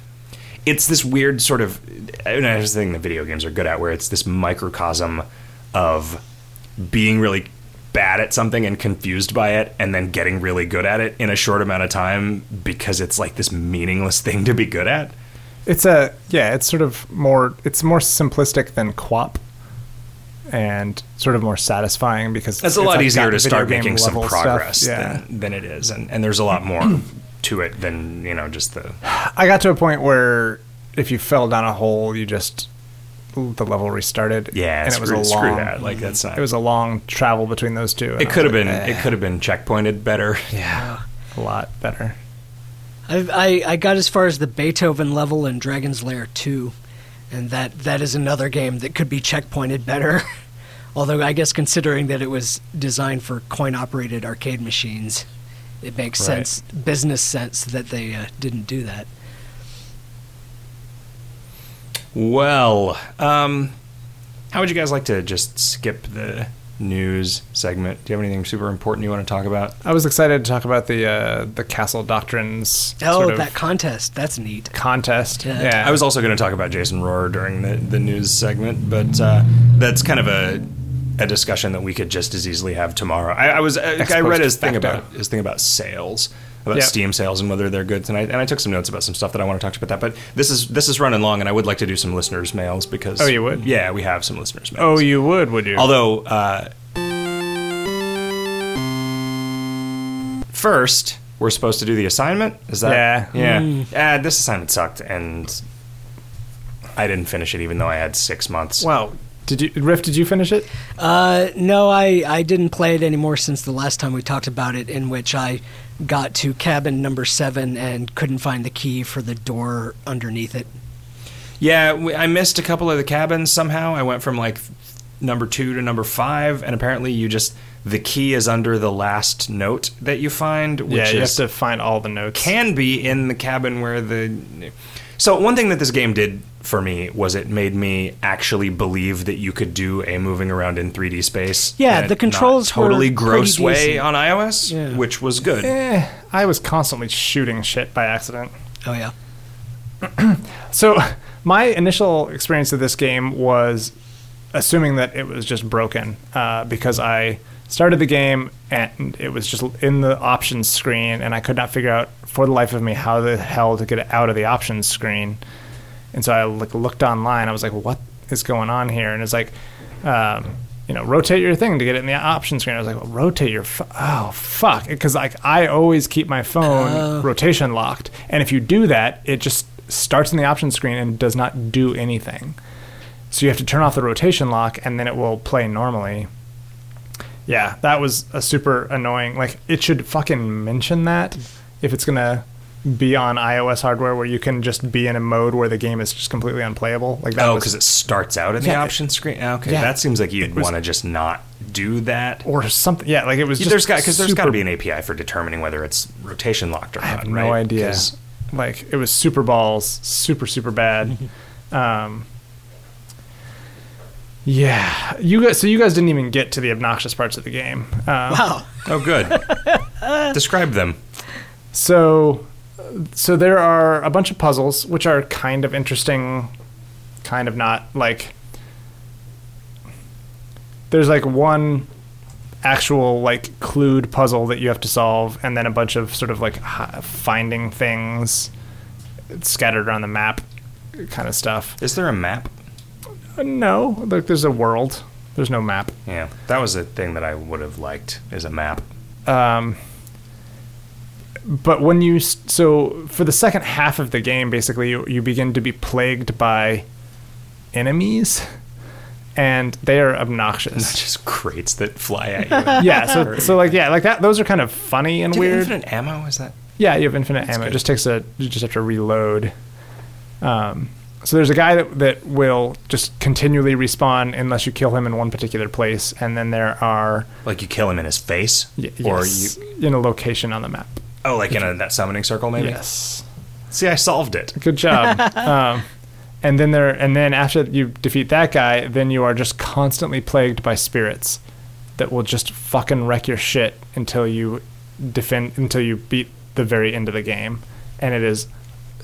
It's this weird sort of. The thing that video games are good at, where it's this microcosm of being really bad at something and confused by it and then getting really good at it in a short amount of time because it's like this meaningless thing to be good at. It's a yeah. It's sort of more. It's more simplistic than QWOP and sort of more satisfying because It's a lot easier to start making some progress Yeah. than, than it is, and, and there's a lot more to it than you know just the. I got to a point where if you fell down a hole, you just the level restarted. Yeah, and it was screw, a screw long. that. Like that's not. It was a long travel between those two. It could have was been. like, It eh, could have been checkpointed better. yeah, a lot better. I, I I got as far as the Beethoven level in Dragon's Lair 2, and that that is another game that could be checkpointed better. Although I guess considering that it was designed for coin-operated arcade machines, it makes Right. sense, business sense, that they uh, didn't do that. Well, um, how would you guys like to just skip the news segment? Do you have anything super important you want to talk about? I was excited to talk about the uh, the Castle Doctrines. Oh, sort of that contest. That's neat. contest. Yeah. Yeah, I was also going to talk about Jason Rohrer during the, the news segment, but uh, that's kind of a a discussion that we could just as easily have tomorrow. I, I was I, I read post his thing about his thing about sales, about Yep. Steam sales and whether they're good tonight, and I took some notes about some stuff that I want to talk to about that. But this is this is running long, and I would like to do some listeners' mails because Oh, you would? yeah, we have some listeners' mails. Oh, you would, would you? Although, uh, first, we're supposed to do the assignment. Is that? Yeah. Yeah. Uh, this assignment sucked, and I didn't finish it, even though I had six months. wow. Did you, Riff? Did you finish it? Uh, no, I, I didn't play it anymore since the last time we talked about it, in which I got to cabin number seven and couldn't find the key for the door underneath it. Yeah, we, I missed a couple of the cabins somehow. I went from like number two to number five, and apparently, you just the key is under the last note that you find, which yeah, you have to find all the notes. can be in the cabin where the. So one thing that this game did for me was it made me actually believe that you could do a moving around in 3D space. Yeah, the controls not totally were gross way decent. on iOS, Yeah. which was good. Eh, I was constantly shooting shit by accident. Oh, yeah. So, my initial experience of this game was assuming that it was just broken uh, because I started the game and it was just in the options screen, and I could not figure out for the life of me how the hell to get it out of the options screen. And so I like looked online. I was like, "What is going on here?" And it's like, um, you know, rotate your thing to get it in the option screen. I was like, well, "Rotate your f- oh fuck," because like I always keep my phone rotation locked, and if you do that, it just starts in the option screen and does not do anything. So you have to turn off the rotation lock, and then it will play normally. Yeah, that was a super annoying. Like it should fucking mention that if it's gonna be on iOS hardware where you can just be in a mode where the game is just completely unplayable. Like that Oh, because it starts out in the Yeah. option screen. Okay, Yeah. that seems like you'd want to just not do that. or something. Yeah, like it was. Just there's got because there's got to super- be an API for determining whether it's rotation locked or not. I have no right? idea. 'Cause- Like it was super balls, super super bad. um, yeah, you guys. So you guys didn't even get to the obnoxious parts of the game. Um, Wow. Oh, good. Describe them. So, so there are a bunch of puzzles which are kind of interesting, kind of not. Like, there's like one actual like clued puzzle that you have to solve, and then a bunch of sort of like finding things scattered around the map, kind of stuff. Is there a map? Uh, no, like there's a world. There's no map. Yeah, that was a thing that I would have liked. Is a map. Um, but when you so for the second half of the game, basically you, you begin to be plagued by enemies, and they are obnoxious. Just crates that fly at you. yeah, so so like yeah, like that. Those are kind of funny and Do you have weird. infinite ammo? Is that? Yeah, you have infinite ammo. It just takes a you just have to reload. Um, so there's a guy that that will just continually respawn unless you kill him in one particular place, and then there are Like you kill him in his face, y- or you? in a location on the map. Oh, like in a, that summoning circle, maybe. Yes. See, I solved it. Good job. um, and then there, and then after you defeat that guy, then you are just constantly plagued by spirits that will just fucking wreck your shit until you defend until you beat the very end of the game, and it is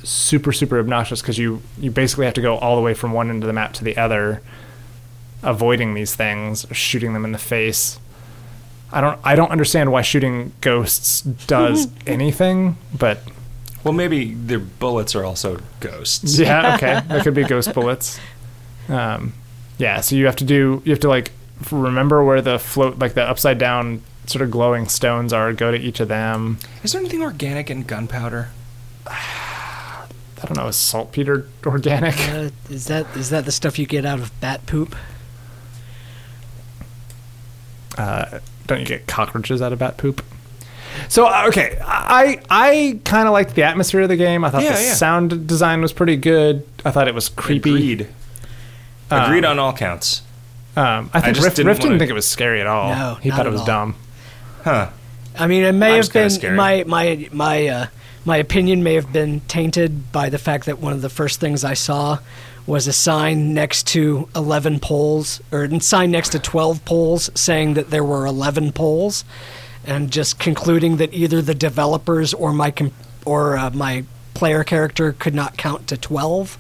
super super obnoxious because you you basically have to go all the way from one end of the map to the other, avoiding these things, shooting them in the face. I don't I don't understand why shooting ghosts does anything, but Well, maybe their bullets are also ghosts. yeah, okay. That could be ghost bullets. Um, yeah, so you have to do you have to like remember where the float like the upside down sort of glowing stones are. Go to each of them. Is there anything organic in gunpowder? I don't know, is saltpeter organic? Uh, is that is that the stuff you get out of bat poop? Uh, don't you get cockroaches out of bat poop? So uh, okay, I I kind of liked the atmosphere of the game. I thought Yeah, the yeah. sound design was pretty good. I thought it was creepy. Agreed. Agreed on all counts. Um, I think just Riff, didn't Riff didn't think it was scary at all. No, he not thought it was all. dumb. Huh. I mean, it may I was have been scared. my my my uh, my opinion may have been tainted by the fact that one of the first things I saw was a sign next to 11 poles or a sign next to 12 poles saying that there were 11 poles and just concluding that either the developers or my com- or uh, my player character could not count to 12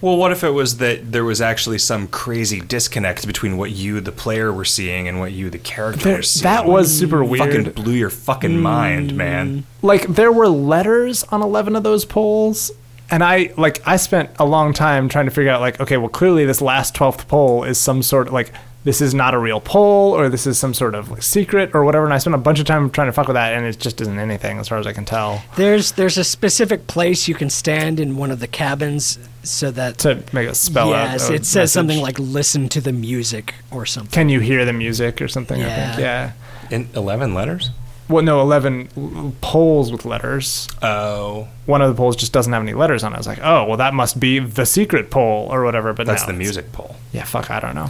Well, what if it was that there was actually some crazy disconnect between what you, the player, were seeing and what you, the character, There- were seeing? that was super weird. Fucking weird. blew your fucking mind, man. like there were letters on 11 of those poles and i like i spent a long time trying to figure out like okay well clearly this last 12th poll is some sort of like this is not a real poll or this is some sort of like secret or whatever. And i spent a bunch of time trying to fuck with that and it just isn't anything as far as i can tell. There's there's a specific place you can stand in one of the cabins so that to make it spell out yes a it says something like listen to the music or something. Can you hear the music or something i think? Yeah. yeah. In 11 letters? Well no 11 l- poles with letters Oh. one of the poles just doesn't have any letters on it i was like oh well that must be the secret pole or whatever but That's no, the music pole. yeah fuck i don't know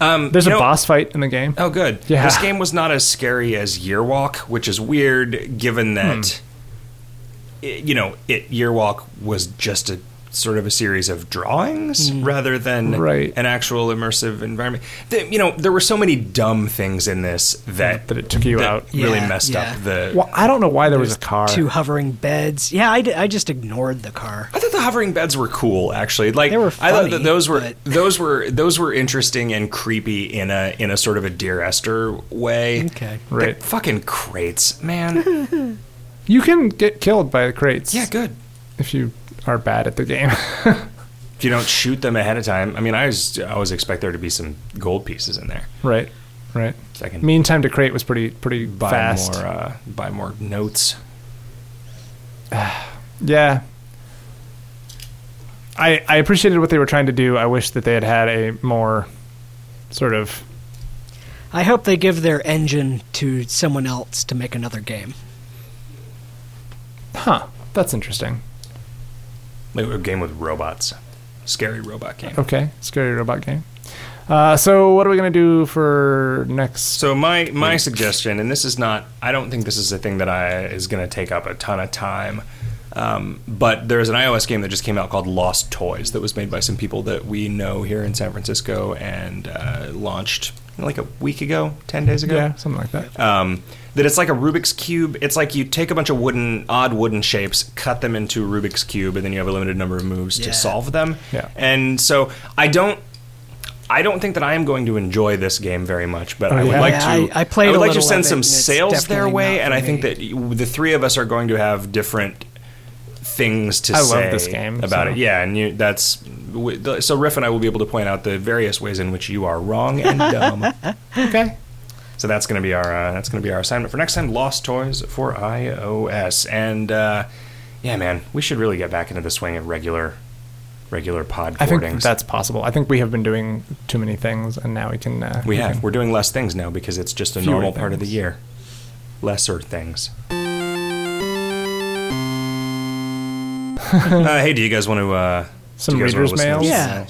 Um, There's a know- boss fight in the game. Oh, good. Yeah. This game was not as scary as Yearwalk, which is weird given that, Hmm. it, you know, it Yearwalk was just a sort of a series of drawings mm. rather than. Right. an actual immersive environment. The, you know, there were so many dumb things in this that That it took you out. really Yeah, messed yeah. up the. Well, I don't know why there was a car. two hovering beds yeah I, d- I just ignored the car I thought the hovering beds were cool, actually. Like They were I thought that those were but- those were those were interesting and creepy in a in a sort of a Dear Esther way. Okay. The Right. fucking crates, man. You can get killed by the crates. yeah, good. If you are bad at the game. If you don't shoot them ahead of time, I mean, I always, I always expect there to be some gold pieces in there. right. Right. So I can Mean time to crate was pretty pretty buy fast. more, uh, buy more notes. Yeah. I I appreciated what they were trying to do. I wish that they had had a more sort of I hope they give their engine to someone else to make another game. Huh. That's interesting. A game with robots, scary robot game. Okay. Scary robot game. Uh, so what are we gonna do for next? So my my suggestion, and this is not, I don't think this is a thing that I is going to take up a ton of time. Um, but there's an iOS game that just came out called Lost Toys that was made by some people that we know here in San Francisco and uh, launched like a week ago, ten days ago. Yeah, something like that. um, that it's like a Rubik's cube. It's like you take a bunch of wooden, odd wooden shapes, cut them into Rubik's cube, and then you have a limited number of moves Yeah. to solve them. Yeah. And so I don't. I don't think that I am going to enjoy this game very much, but Oh, I would yeah? like Yeah, to. I- I played would a like to send some sales their way, and for I think that the three of us are going to have different things to I love say this game, about so. it. Yeah, and you, that's so. Riff and I will be able to point out the various ways in which you are wrong and dumb. Okay. So that's going to be our uh, that's going to be our assignment for next time. Lost toys for iOS, and uh, yeah, man, we should really get back into the swing of regular regular pod I think recordings. that's possible. I think we have been doing too many things, and now we can. Uh, we have. Can, We're doing less things now because it's just a Fewer normal part of the year. Lesser things. uh, hey, do you guys want to? Uh, Some do you guys wanna readers' listen to mails? Yeah.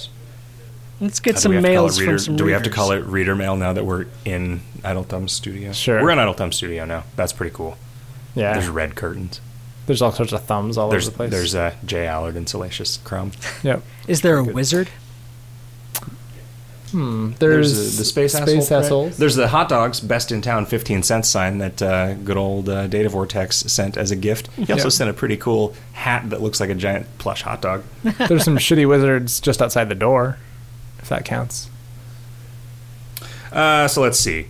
Mails? Let's get Uh, some we have to call mails reader, from some Do we have to call it reader mail now that we're in Idle Thumb Studio? Sure. We're in Idle Thumb Studio now. That's pretty cool. yeah. There's There's, red curtains. There's all sorts of thumbs all There's over the place. there's uh, Jay Allard and Salacious Crumb. Yep. Is there a Good. wizard? Hmm. There's, uh, the space, space asshole. assholes. There's the hot dogs best in town 15 cent sign that uh, good old uh, Data Vortex sent as a gift. He also Yeah. sent a pretty cool hat that looks like a giant plush hot dog. There's some shitty wizards just outside the door, if that counts. Uh, so let's see.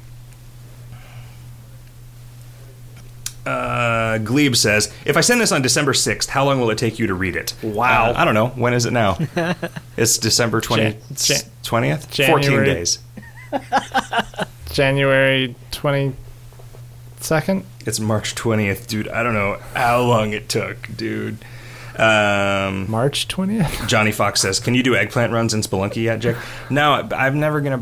Uh, Glebe says, if I send this on December 6th, how long will it take you to read it? Wow. Uh, I don't know. When is it now? it's December 20, Jan- Jan- 20th? 14 days. January twenty second. It's March 20th, dude. I don't know how long it took, dude. Um, March twentieth. Johnny Fox says, "Can you do eggplant runs in Spelunky yet, Jake?" No, I- I'm never gonna.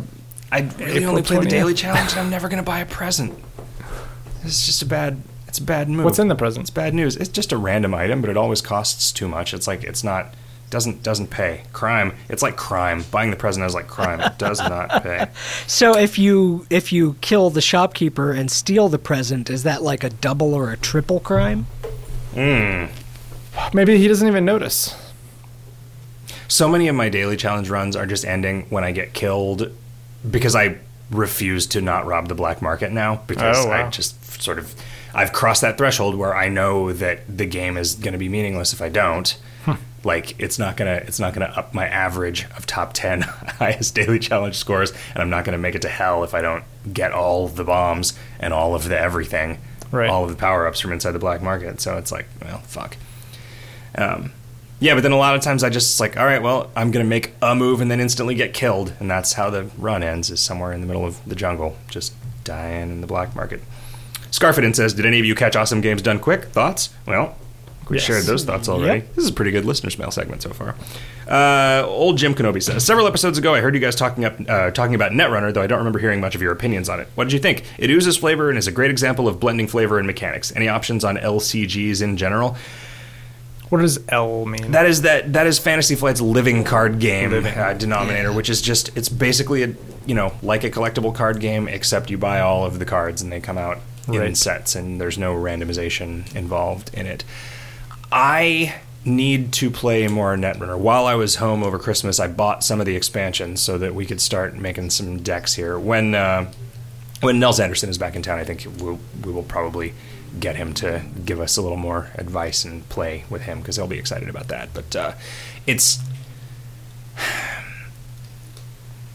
I really April only play the daily challenge, and I'm never gonna buy a present. It's just a bad. It's a bad move. What's in the present? It's bad news. It's just a random item, but it always costs too much. It's like it's not doesn't doesn't pay. Crime. It's like crime. Buying the present is like crime. It does not pay. So if you if you kill the shopkeeper and steal the present, is that like a double or a triple crime? Mm. Maybe he doesn't even notice. So many of my daily challenge runs are just ending when I get killed because I refuse to not rob the black market now because Oh, wow. I just sort of I've crossed that threshold where I know that the game is going to be meaningless if I don't. Hmm. Like it's not gonna it's not gonna up my average of top ten highest daily challenge scores, and I'm not gonna make it to hell if I don't get all the bombs and all of the everything, Right. all of the power ups from inside the black market. So it's like, well, fuck. Um, yeah, but then a lot of times I just like, all right, well, I'm gonna make a move and then instantly get killed, and that's how the run ends. Is somewhere in the middle of the jungle, just dying in the black market. Scarfidin says, "Did any of you catch Awesome Games Done Quick? Thoughts? Well, we Yes. shared those thoughts already. Yep. This is a pretty good listener's mail segment so far." Uh, old Jim Kenobi says, "Several episodes ago, I heard you guys talking up uh, talking about Netrunner, though I don't remember hearing much of your opinions on it. What did you think? It oozes flavor and is a great example of blending flavor and mechanics. Any options on LCGs in general?" What does L mean? That is that that is Fantasy Flight's living card game uh, denominator, which is just it's basically a you know like a collectible card game, except you buy all of the cards and they come out in sets, and there's no randomization involved in it. I need to play more Netrunner. While I was home over Christmas, I bought some of the expansions so that we could start making some decks here. When uh, when Nels Anderson is back in town, I think we'll, we will probably get him to give us a little more advice and play with him because he'll be excited about that. But uh, it's.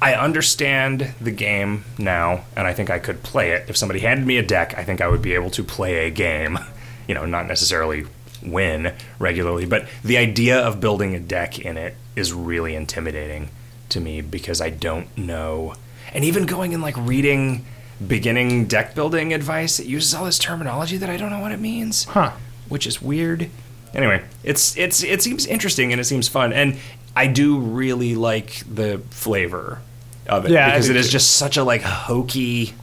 I understand the game now, and I think I could play it. If somebody handed me a deck, I think I would be able to play a game. You know, not necessarily win regularly, but the idea of building a deck in it is really intimidating to me because I don't know. And even going and like reading beginning deck building advice, it uses all this terminology that I don't know what it means huh. which is weird. Anyway, it's it's it seems interesting and it seems fun, and I do really like the flavor of it Yeah, because it is too. just such a like hokey.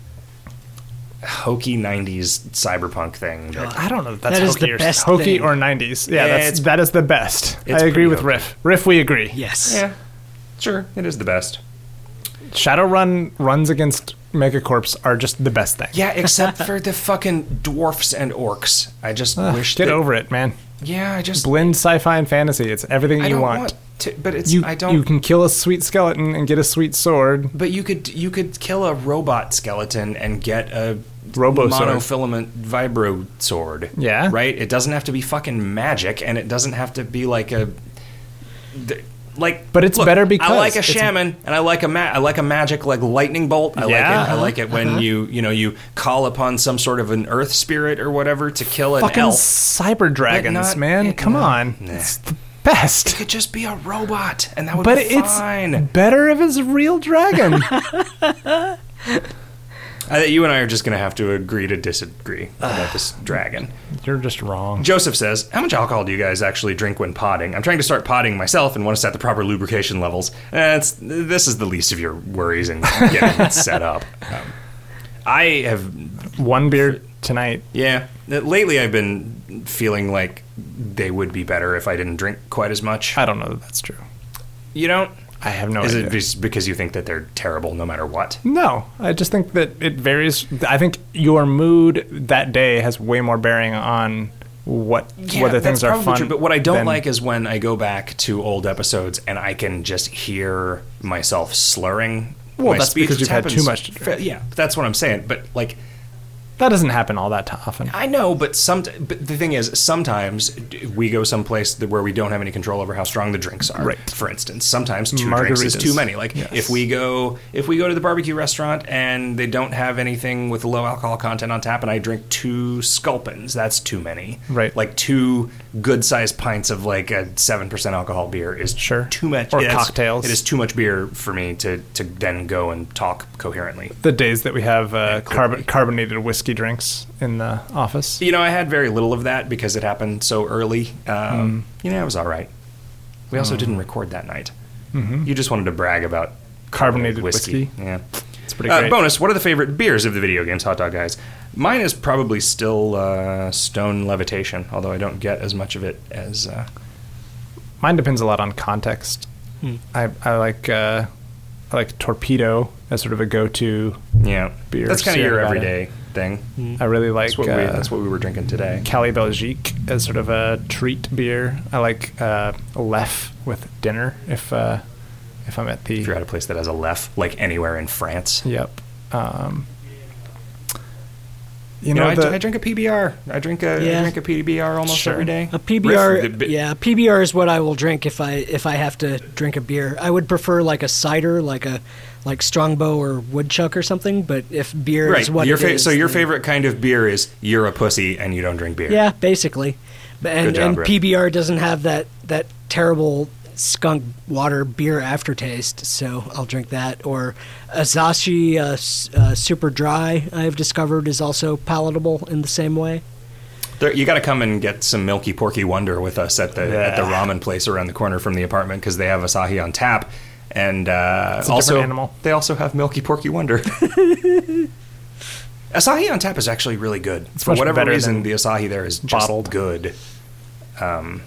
hokey '90s cyberpunk thing. that- I don't know if that's That is hokey the or best hokey thing. or 90s. Yeah, Yeah, that's that is the best. I agree with hokey. Riff. Riff, we agree. Yes. yeah, sure, it is the best. Shadowrun runs against Megacorps are just the best thing. Yeah, except for the fucking dwarfs and orcs. I just Ugh, wish get that, over it, man. Yeah, I just Blend sci-fi and fantasy. It's everything you want. want to, but it's You I don't. you can kill a sweet skeleton and get a sweet sword. But you could you could kill a robot skeleton and get a Robo monofilament vibro sword. Yeah. Right? It doesn't have to be fucking magic and it doesn't have to be like a like But it's look, better because I like a shaman and I like a ma- I like a magic like lightning bolt. I Yeah. like it I like it when uh-huh. you you know you call upon some sort of an earth spirit or whatever to kill an Fucking elf. cyber dragons, not- man. it- Come no. on. Nah. It's the best. It could just be a robot and that would But be it's fine. better if it's a real dragon. I think you and I are just going to have to agree to disagree about this dragon. You're just wrong. Joseph says, How much alcohol do you guys actually drink when potting? I'm trying to start potting myself and want to set the proper lubrication levels. Eh, it's, this is the least of your worries in getting it set up. Um, I have, One beer tonight. yeah, lately I've been feeling like they would be better if I didn't drink quite as much. I don't know that that's true. You don't? I have no Is idea. it just because you think that they're terrible no matter what? No, I just think that it varies. I think your mood that day has way more bearing on what whether that's things are fun. True, but what I don't like is when I go back to old episodes and I can just hear myself slurring. Well, my that's because you've had too much to. Yeah, that's what I'm saying. But like, that doesn't happen all that often. I know, but some. But the thing is, sometimes we go someplace where we don't have any control over how strong the drinks are. Right. For instance, sometimes two drinks is too many. Like Yes. if we go if we go to the barbecue restaurant and they don't have anything with low alcohol content on tap, and I drink two sculpins, that's too many. Right. Like two good sized pints of like a seven percent alcohol beer is Sure. too much. Or It is- cocktails. It is too much beer for me to to then go and talk coherently. The days that we have uh, carbon, carbonated whiskey drinks in the office. You know, I had very little of that because it happened so early. Um, You know, it was all right. We also didn't record that night. You just wanted to brag about Carbonated whiskey. Yeah. It's pretty Uh, great. bonus: What are the favorite beers of the video games, hot dog guys? Mine is probably still uh, Stone Levitation, although I don't get as much of it as. Uh, Mine depends a lot on context. Hmm. I, I like uh, I like torpedo as sort of a go-to. yeah, Beer, that's kind of your everyday thing. I really like That's what, we, uh, that's what we were drinking today. Cali Belgique as sort of a treat beer. I like uh, a Leffe with dinner if uh, if I'm at the If you're at a place that has a Leffe, like anywhere in France, Yep. Um, you you know, know, I, the, I drink a PBR. I drink a I Yeah. drink a PBR almost Sure. every day. A PBR, Riff, the- yeah, PBR is what I will drink if I if I have to drink a beer. I would prefer like a cider, like a like Strongbow or Woodchuck or something. But if beer Right. is what your it fa- is, so your then- favorite kind of beer is you're a pussy and you don't drink beer. yeah, basically. And, Good job, and PBR doesn't have that that terrible skunk water beer aftertaste, so I'll drink that. Or Asahi uh, uh, Super Dry, I've discovered, is also palatable in the same way. There, you got to come and get some Milky Porky Wonder with us at the at the ramen place around the corner from the apartment because they have Asahi on tap, and uh, It's also they also have Milky Porky Wonder. Asahi on tap is actually really good. For whatever reason, the Asahi there is bottled. good. Um,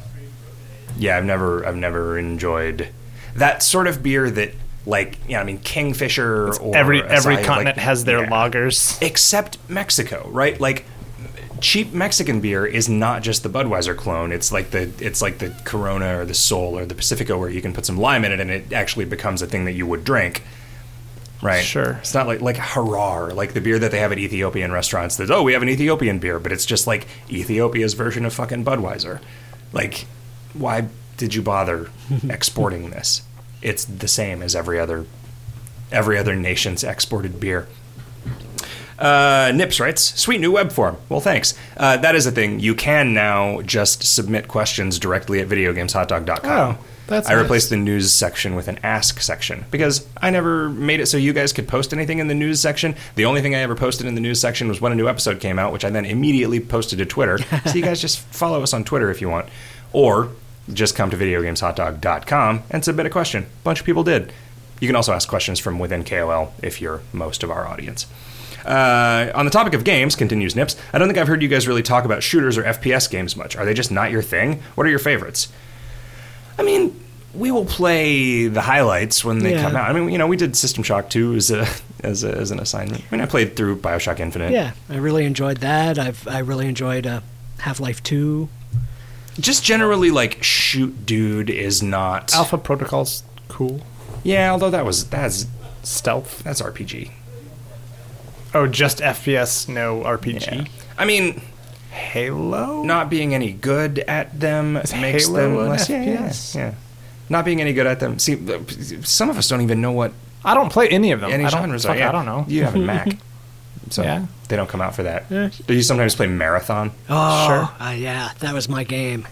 yeah, I've never I've never enjoyed that sort of beer that like yeah, I mean Kingfisher or every every continent like- has their yeah lagers. except Mexico, right? Like cheap Mexican beer is not just the Budweiser clone. It's like the it's like the Corona or the Sol or the Pacifico where you can put some lime in it and it actually becomes a thing that you would drink. Right. Sure. It's not like like Harar, like the beer that they have at Ethiopian restaurants. That oh, we have an Ethiopian beer, but it's just like Ethiopia's version of fucking Budweiser. Like, why did you bother exporting this? It's the same as every other every other nation's exported beer. Uh, Nips writes, sweet new web form. Well, thanks. Uh, that is a thing. You can now just submit questions directly at videogameshotdog.com. Oh, that's I nice. replaced the news section with an ask section because I never made it so you guys could post anything in the news section. The only thing I ever posted in the news section was when a new episode came out, which I then immediately posted to Twitter. so you guys just follow us on Twitter if you want. Or just come to videogameshotdog.com and submit a question. A bunch of people did. You can also ask questions from within KOL if you're most of our audience. Uh, on the topic of games, continues Nips, I don't think I've heard you guys really talk about shooters or FPS games much. Are they just not your thing? What are your favorites? I mean, we will play the highlights when they Yeah. come out. I mean, you know, we did System Shock 2 as a as, a, as an assignment. I mean, I played through BioShock Infinite. Yeah, I really enjoyed that. I've I really enjoyed uh, Half Life Two. Just generally, like, shoot dude is not. Alpha Protocol's cool. Yeah, although that was that's Stealth. that's RPG. Oh, just FPS, no RPG. Yeah. I mean, Halo. not being any good at them Is makes Halo them less. Yeah, yeah, FPS? yeah. Not being any good at them. See, some of us don't even know what I don't play any of them. any I don't, genres fuck, are. Yeah. I don't know. You have a Mac, so Yeah. they don't come out for that. Yeah. Do you sometimes play Marathon? Oh, Sure. uh, yeah, that was my game.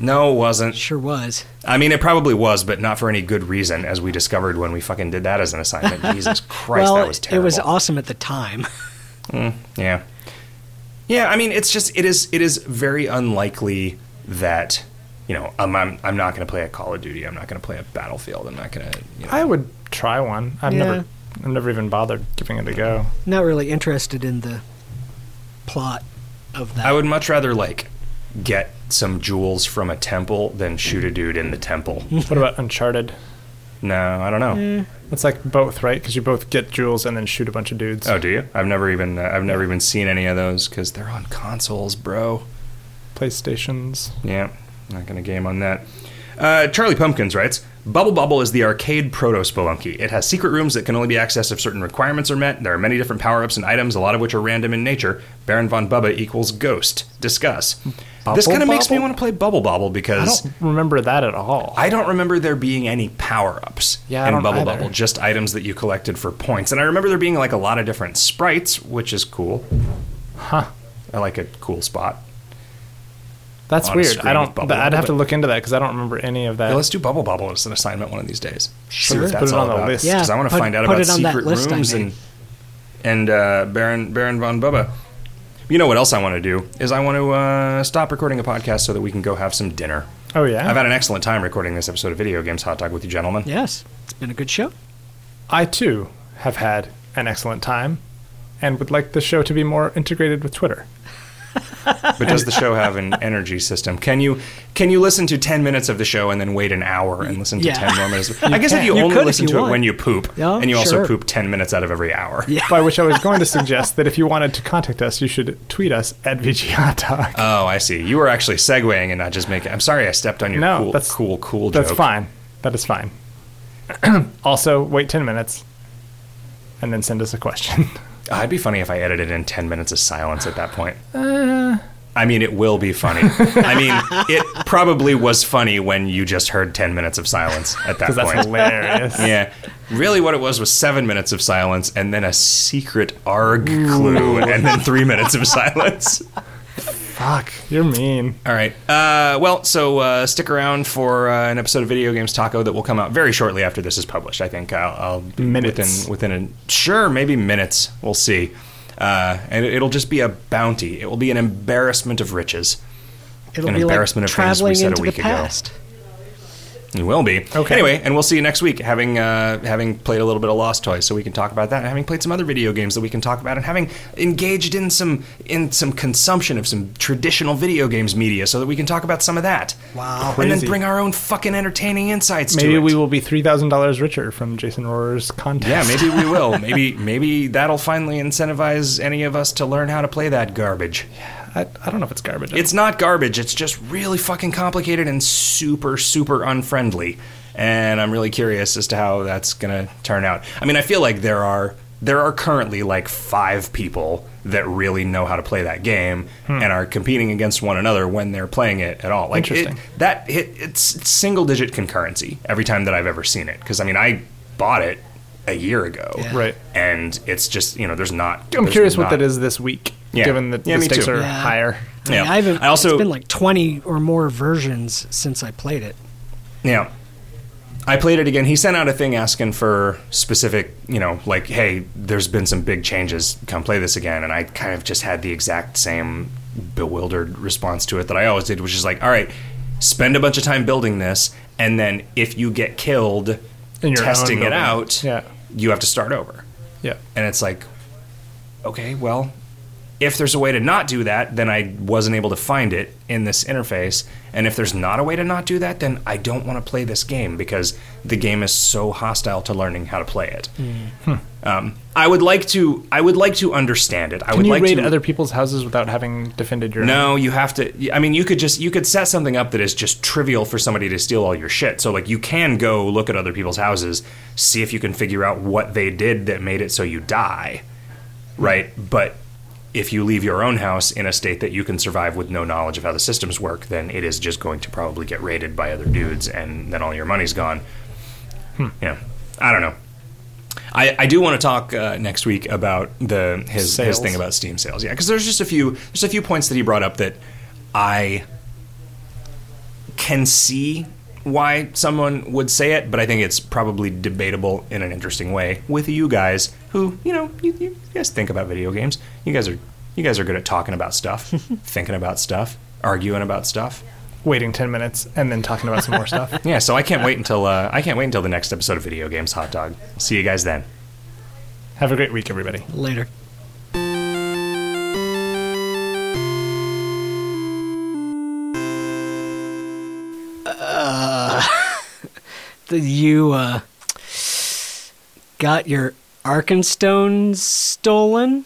No, it wasn't. Sure was. I mean, it probably was, but not for any good reason, as we discovered when we fucking did that as an assignment. Jesus Christ, well, that was terrible. it was awesome at the time. Mm, yeah. Yeah, I mean, it's just it is it is very unlikely that you know I'm I'm, I'm not going to play a Call of Duty. I'm not going to play a Battlefield. I'm not going to. You know, I would try one. I've Yeah. never, I've never even bothered giving it a go. Not really interested in the plot of that. I would much rather like get some jewels from a temple than shoot a dude in the temple. What about Uncharted? no, I don't know. It's like both, right? Because you both get jewels and then shoot a bunch of dudes. Oh, do you? I've never even uh, I've never even seen any of those because they're on consoles, bro. PlayStations. Yeah, not gonna game on that. Uh, Charlie Pumpkins writes, Bubble Bobble is the arcade proto Spelunky. It has secret rooms that can only be accessed if certain requirements are met. There are many different power ups and items, a lot of which are random in nature. Baron von Bubba equals ghost. Discuss. This kind of makes me want to play Bubble Bobble because I don't remember that at all. I don't remember there being any power ups Yeah, in Bubble either. Bubble, just items that you collected for points. And I remember there being like a lot of different sprites, which is cool. Huh. I like a cool spot. That's weird. I don't. with Bubble I'd have Bubble, to look into that because I don't remember any of that. Yeah, let's do Bubble Bobble as an assignment one of these days. Sure. that's Put it all on the about. list. Yeah, because I want to find out put about it on that secret list I rooms and and uh, Baron Baron von Bubba. You know what else I want to do is I want to uh, stop recording a podcast so that we can go have some dinner. oh yeah. I've had an excellent time recording this episode of Video Games Hot Dog with you, gentlemen. yes, it's been a good show. I too have had an excellent time, and would like the show to be more integrated with Twitter. But does the show have an energy system? Can you can you listen to ten minutes of the show and then wait an hour and listen to Yeah. ten more minutes? I guess if you, You only could if listen you to it when you poop, Yeah, and you also sure. poop ten minutes out of every hour. Yeah. By which I was going to suggest that if you wanted to contact us, you should tweet us at VGHotDog. Oh, I see. You were actually segueing and not just making. I'm sorry, I stepped on your No, cool, that's- cool, cool. Joke. That's fine. That is fine. also, wait 10 minutes and then send us a question. Uh, It'd be funny if I edited in 10 minutes of silence at that point. Uh. I mean, it will be funny. I mean, it probably was funny when you just heard 10 minutes of silence at that Because that's point. hilarious. Yeah. Really, what it was was seven minutes of silence and then a secret ARG clue and then three minutes of silence. Fuck, you're mean. All right. Uh, well, so uh, stick around for uh, an episode of Video Games Taco that will come out very shortly after this is published. I think I'll, I'll Minutes. within within a sure maybe minutes. We'll see. Uh, and it, it'll just be a bounty. It will be an embarrassment of riches. It'll An be like embarrassment of things we traveling said a into the week ago. It will be. Okay. Anyway, and we'll see you next week. Having uh, having played a little bit of Lost Toys, so we can talk about that. And having played some other video games that we can talk about, and having engaged in some in some consumption of some traditional video games media, so that we can talk about some of that. Wow. And then bring our own fucking entertaining insights to Maybe we will be $3,000 richer from Jason Rohrer's contest. Yeah, maybe we will. Maybe maybe that'll finally incentivize any of us to learn how to play that garbage. I, I don't know if it's garbage. It's not garbage. It's just really fucking complicated and super super unfriendly. And I'm really curious as to how that's going to turn out. I mean, I feel like there are there are currently like 5 people that really know how to play that game hmm. and are competing against one another when they're playing it at all. Like it, Interesting. that it, it's single digit concurrency every time that I've ever seen it because I mean, I bought it a year ago. Yeah. Right. And it's just, you know, there's not I'm there's curious what that is this week, Yeah. given that Yeah, the stakes too. are Yeah. higher. I, mean, Yeah. I haven't. I also- it's been like twenty or more versions since I played it. Yeah. I played it again. He sent out a thing asking for specific, you know, like, hey, there's been some big changes. Come play this again. And I kind of just had the exact same bewildered response to it that I always did, which is like, all right, spend a bunch of time building this. And then if you get killed In your own testing it out, Yeah. You have to start over. Yeah. And it's like, okay, well, if there's a way to not do that, then I wasn't able to find it in this interface. And if there's not a way to not do that, then I don't want to play this game because the game is so hostile to learning how to play it. Um, I would like to. I would like to understand it. I Can would you like raid to. other people's houses without having defended your own? no, you have to. I mean, you could just you could set something up that is just trivial for somebody to steal all your shit. So like, you can go look at other people's houses, see if you can figure out what they did that made it so you die, right? But if you leave your own house in a state that you can survive with no knowledge of how the systems work, then it is just going to probably get raided by other dudes, and then all your money's gone. Yeah, I don't know. I, I do want to talk uh, next week about the his his thing about Steam sales. Yeah, because there's just a few there's a few points that he brought up that I can see why someone would say it, but I think it's probably debatable in an interesting way with you guys who you know you, you guys think about video games. You guys are you guys are good at talking about stuff, thinking about stuff, arguing about stuff. Waiting ten minutes and then talking about some more stuff. Yeah, so I can't wait until uh, I can't wait until the next episode of Video Games Hot Dog. See you guys then. Have a great week, everybody. Later. Uh, you uh, got your Arkenstones stolen?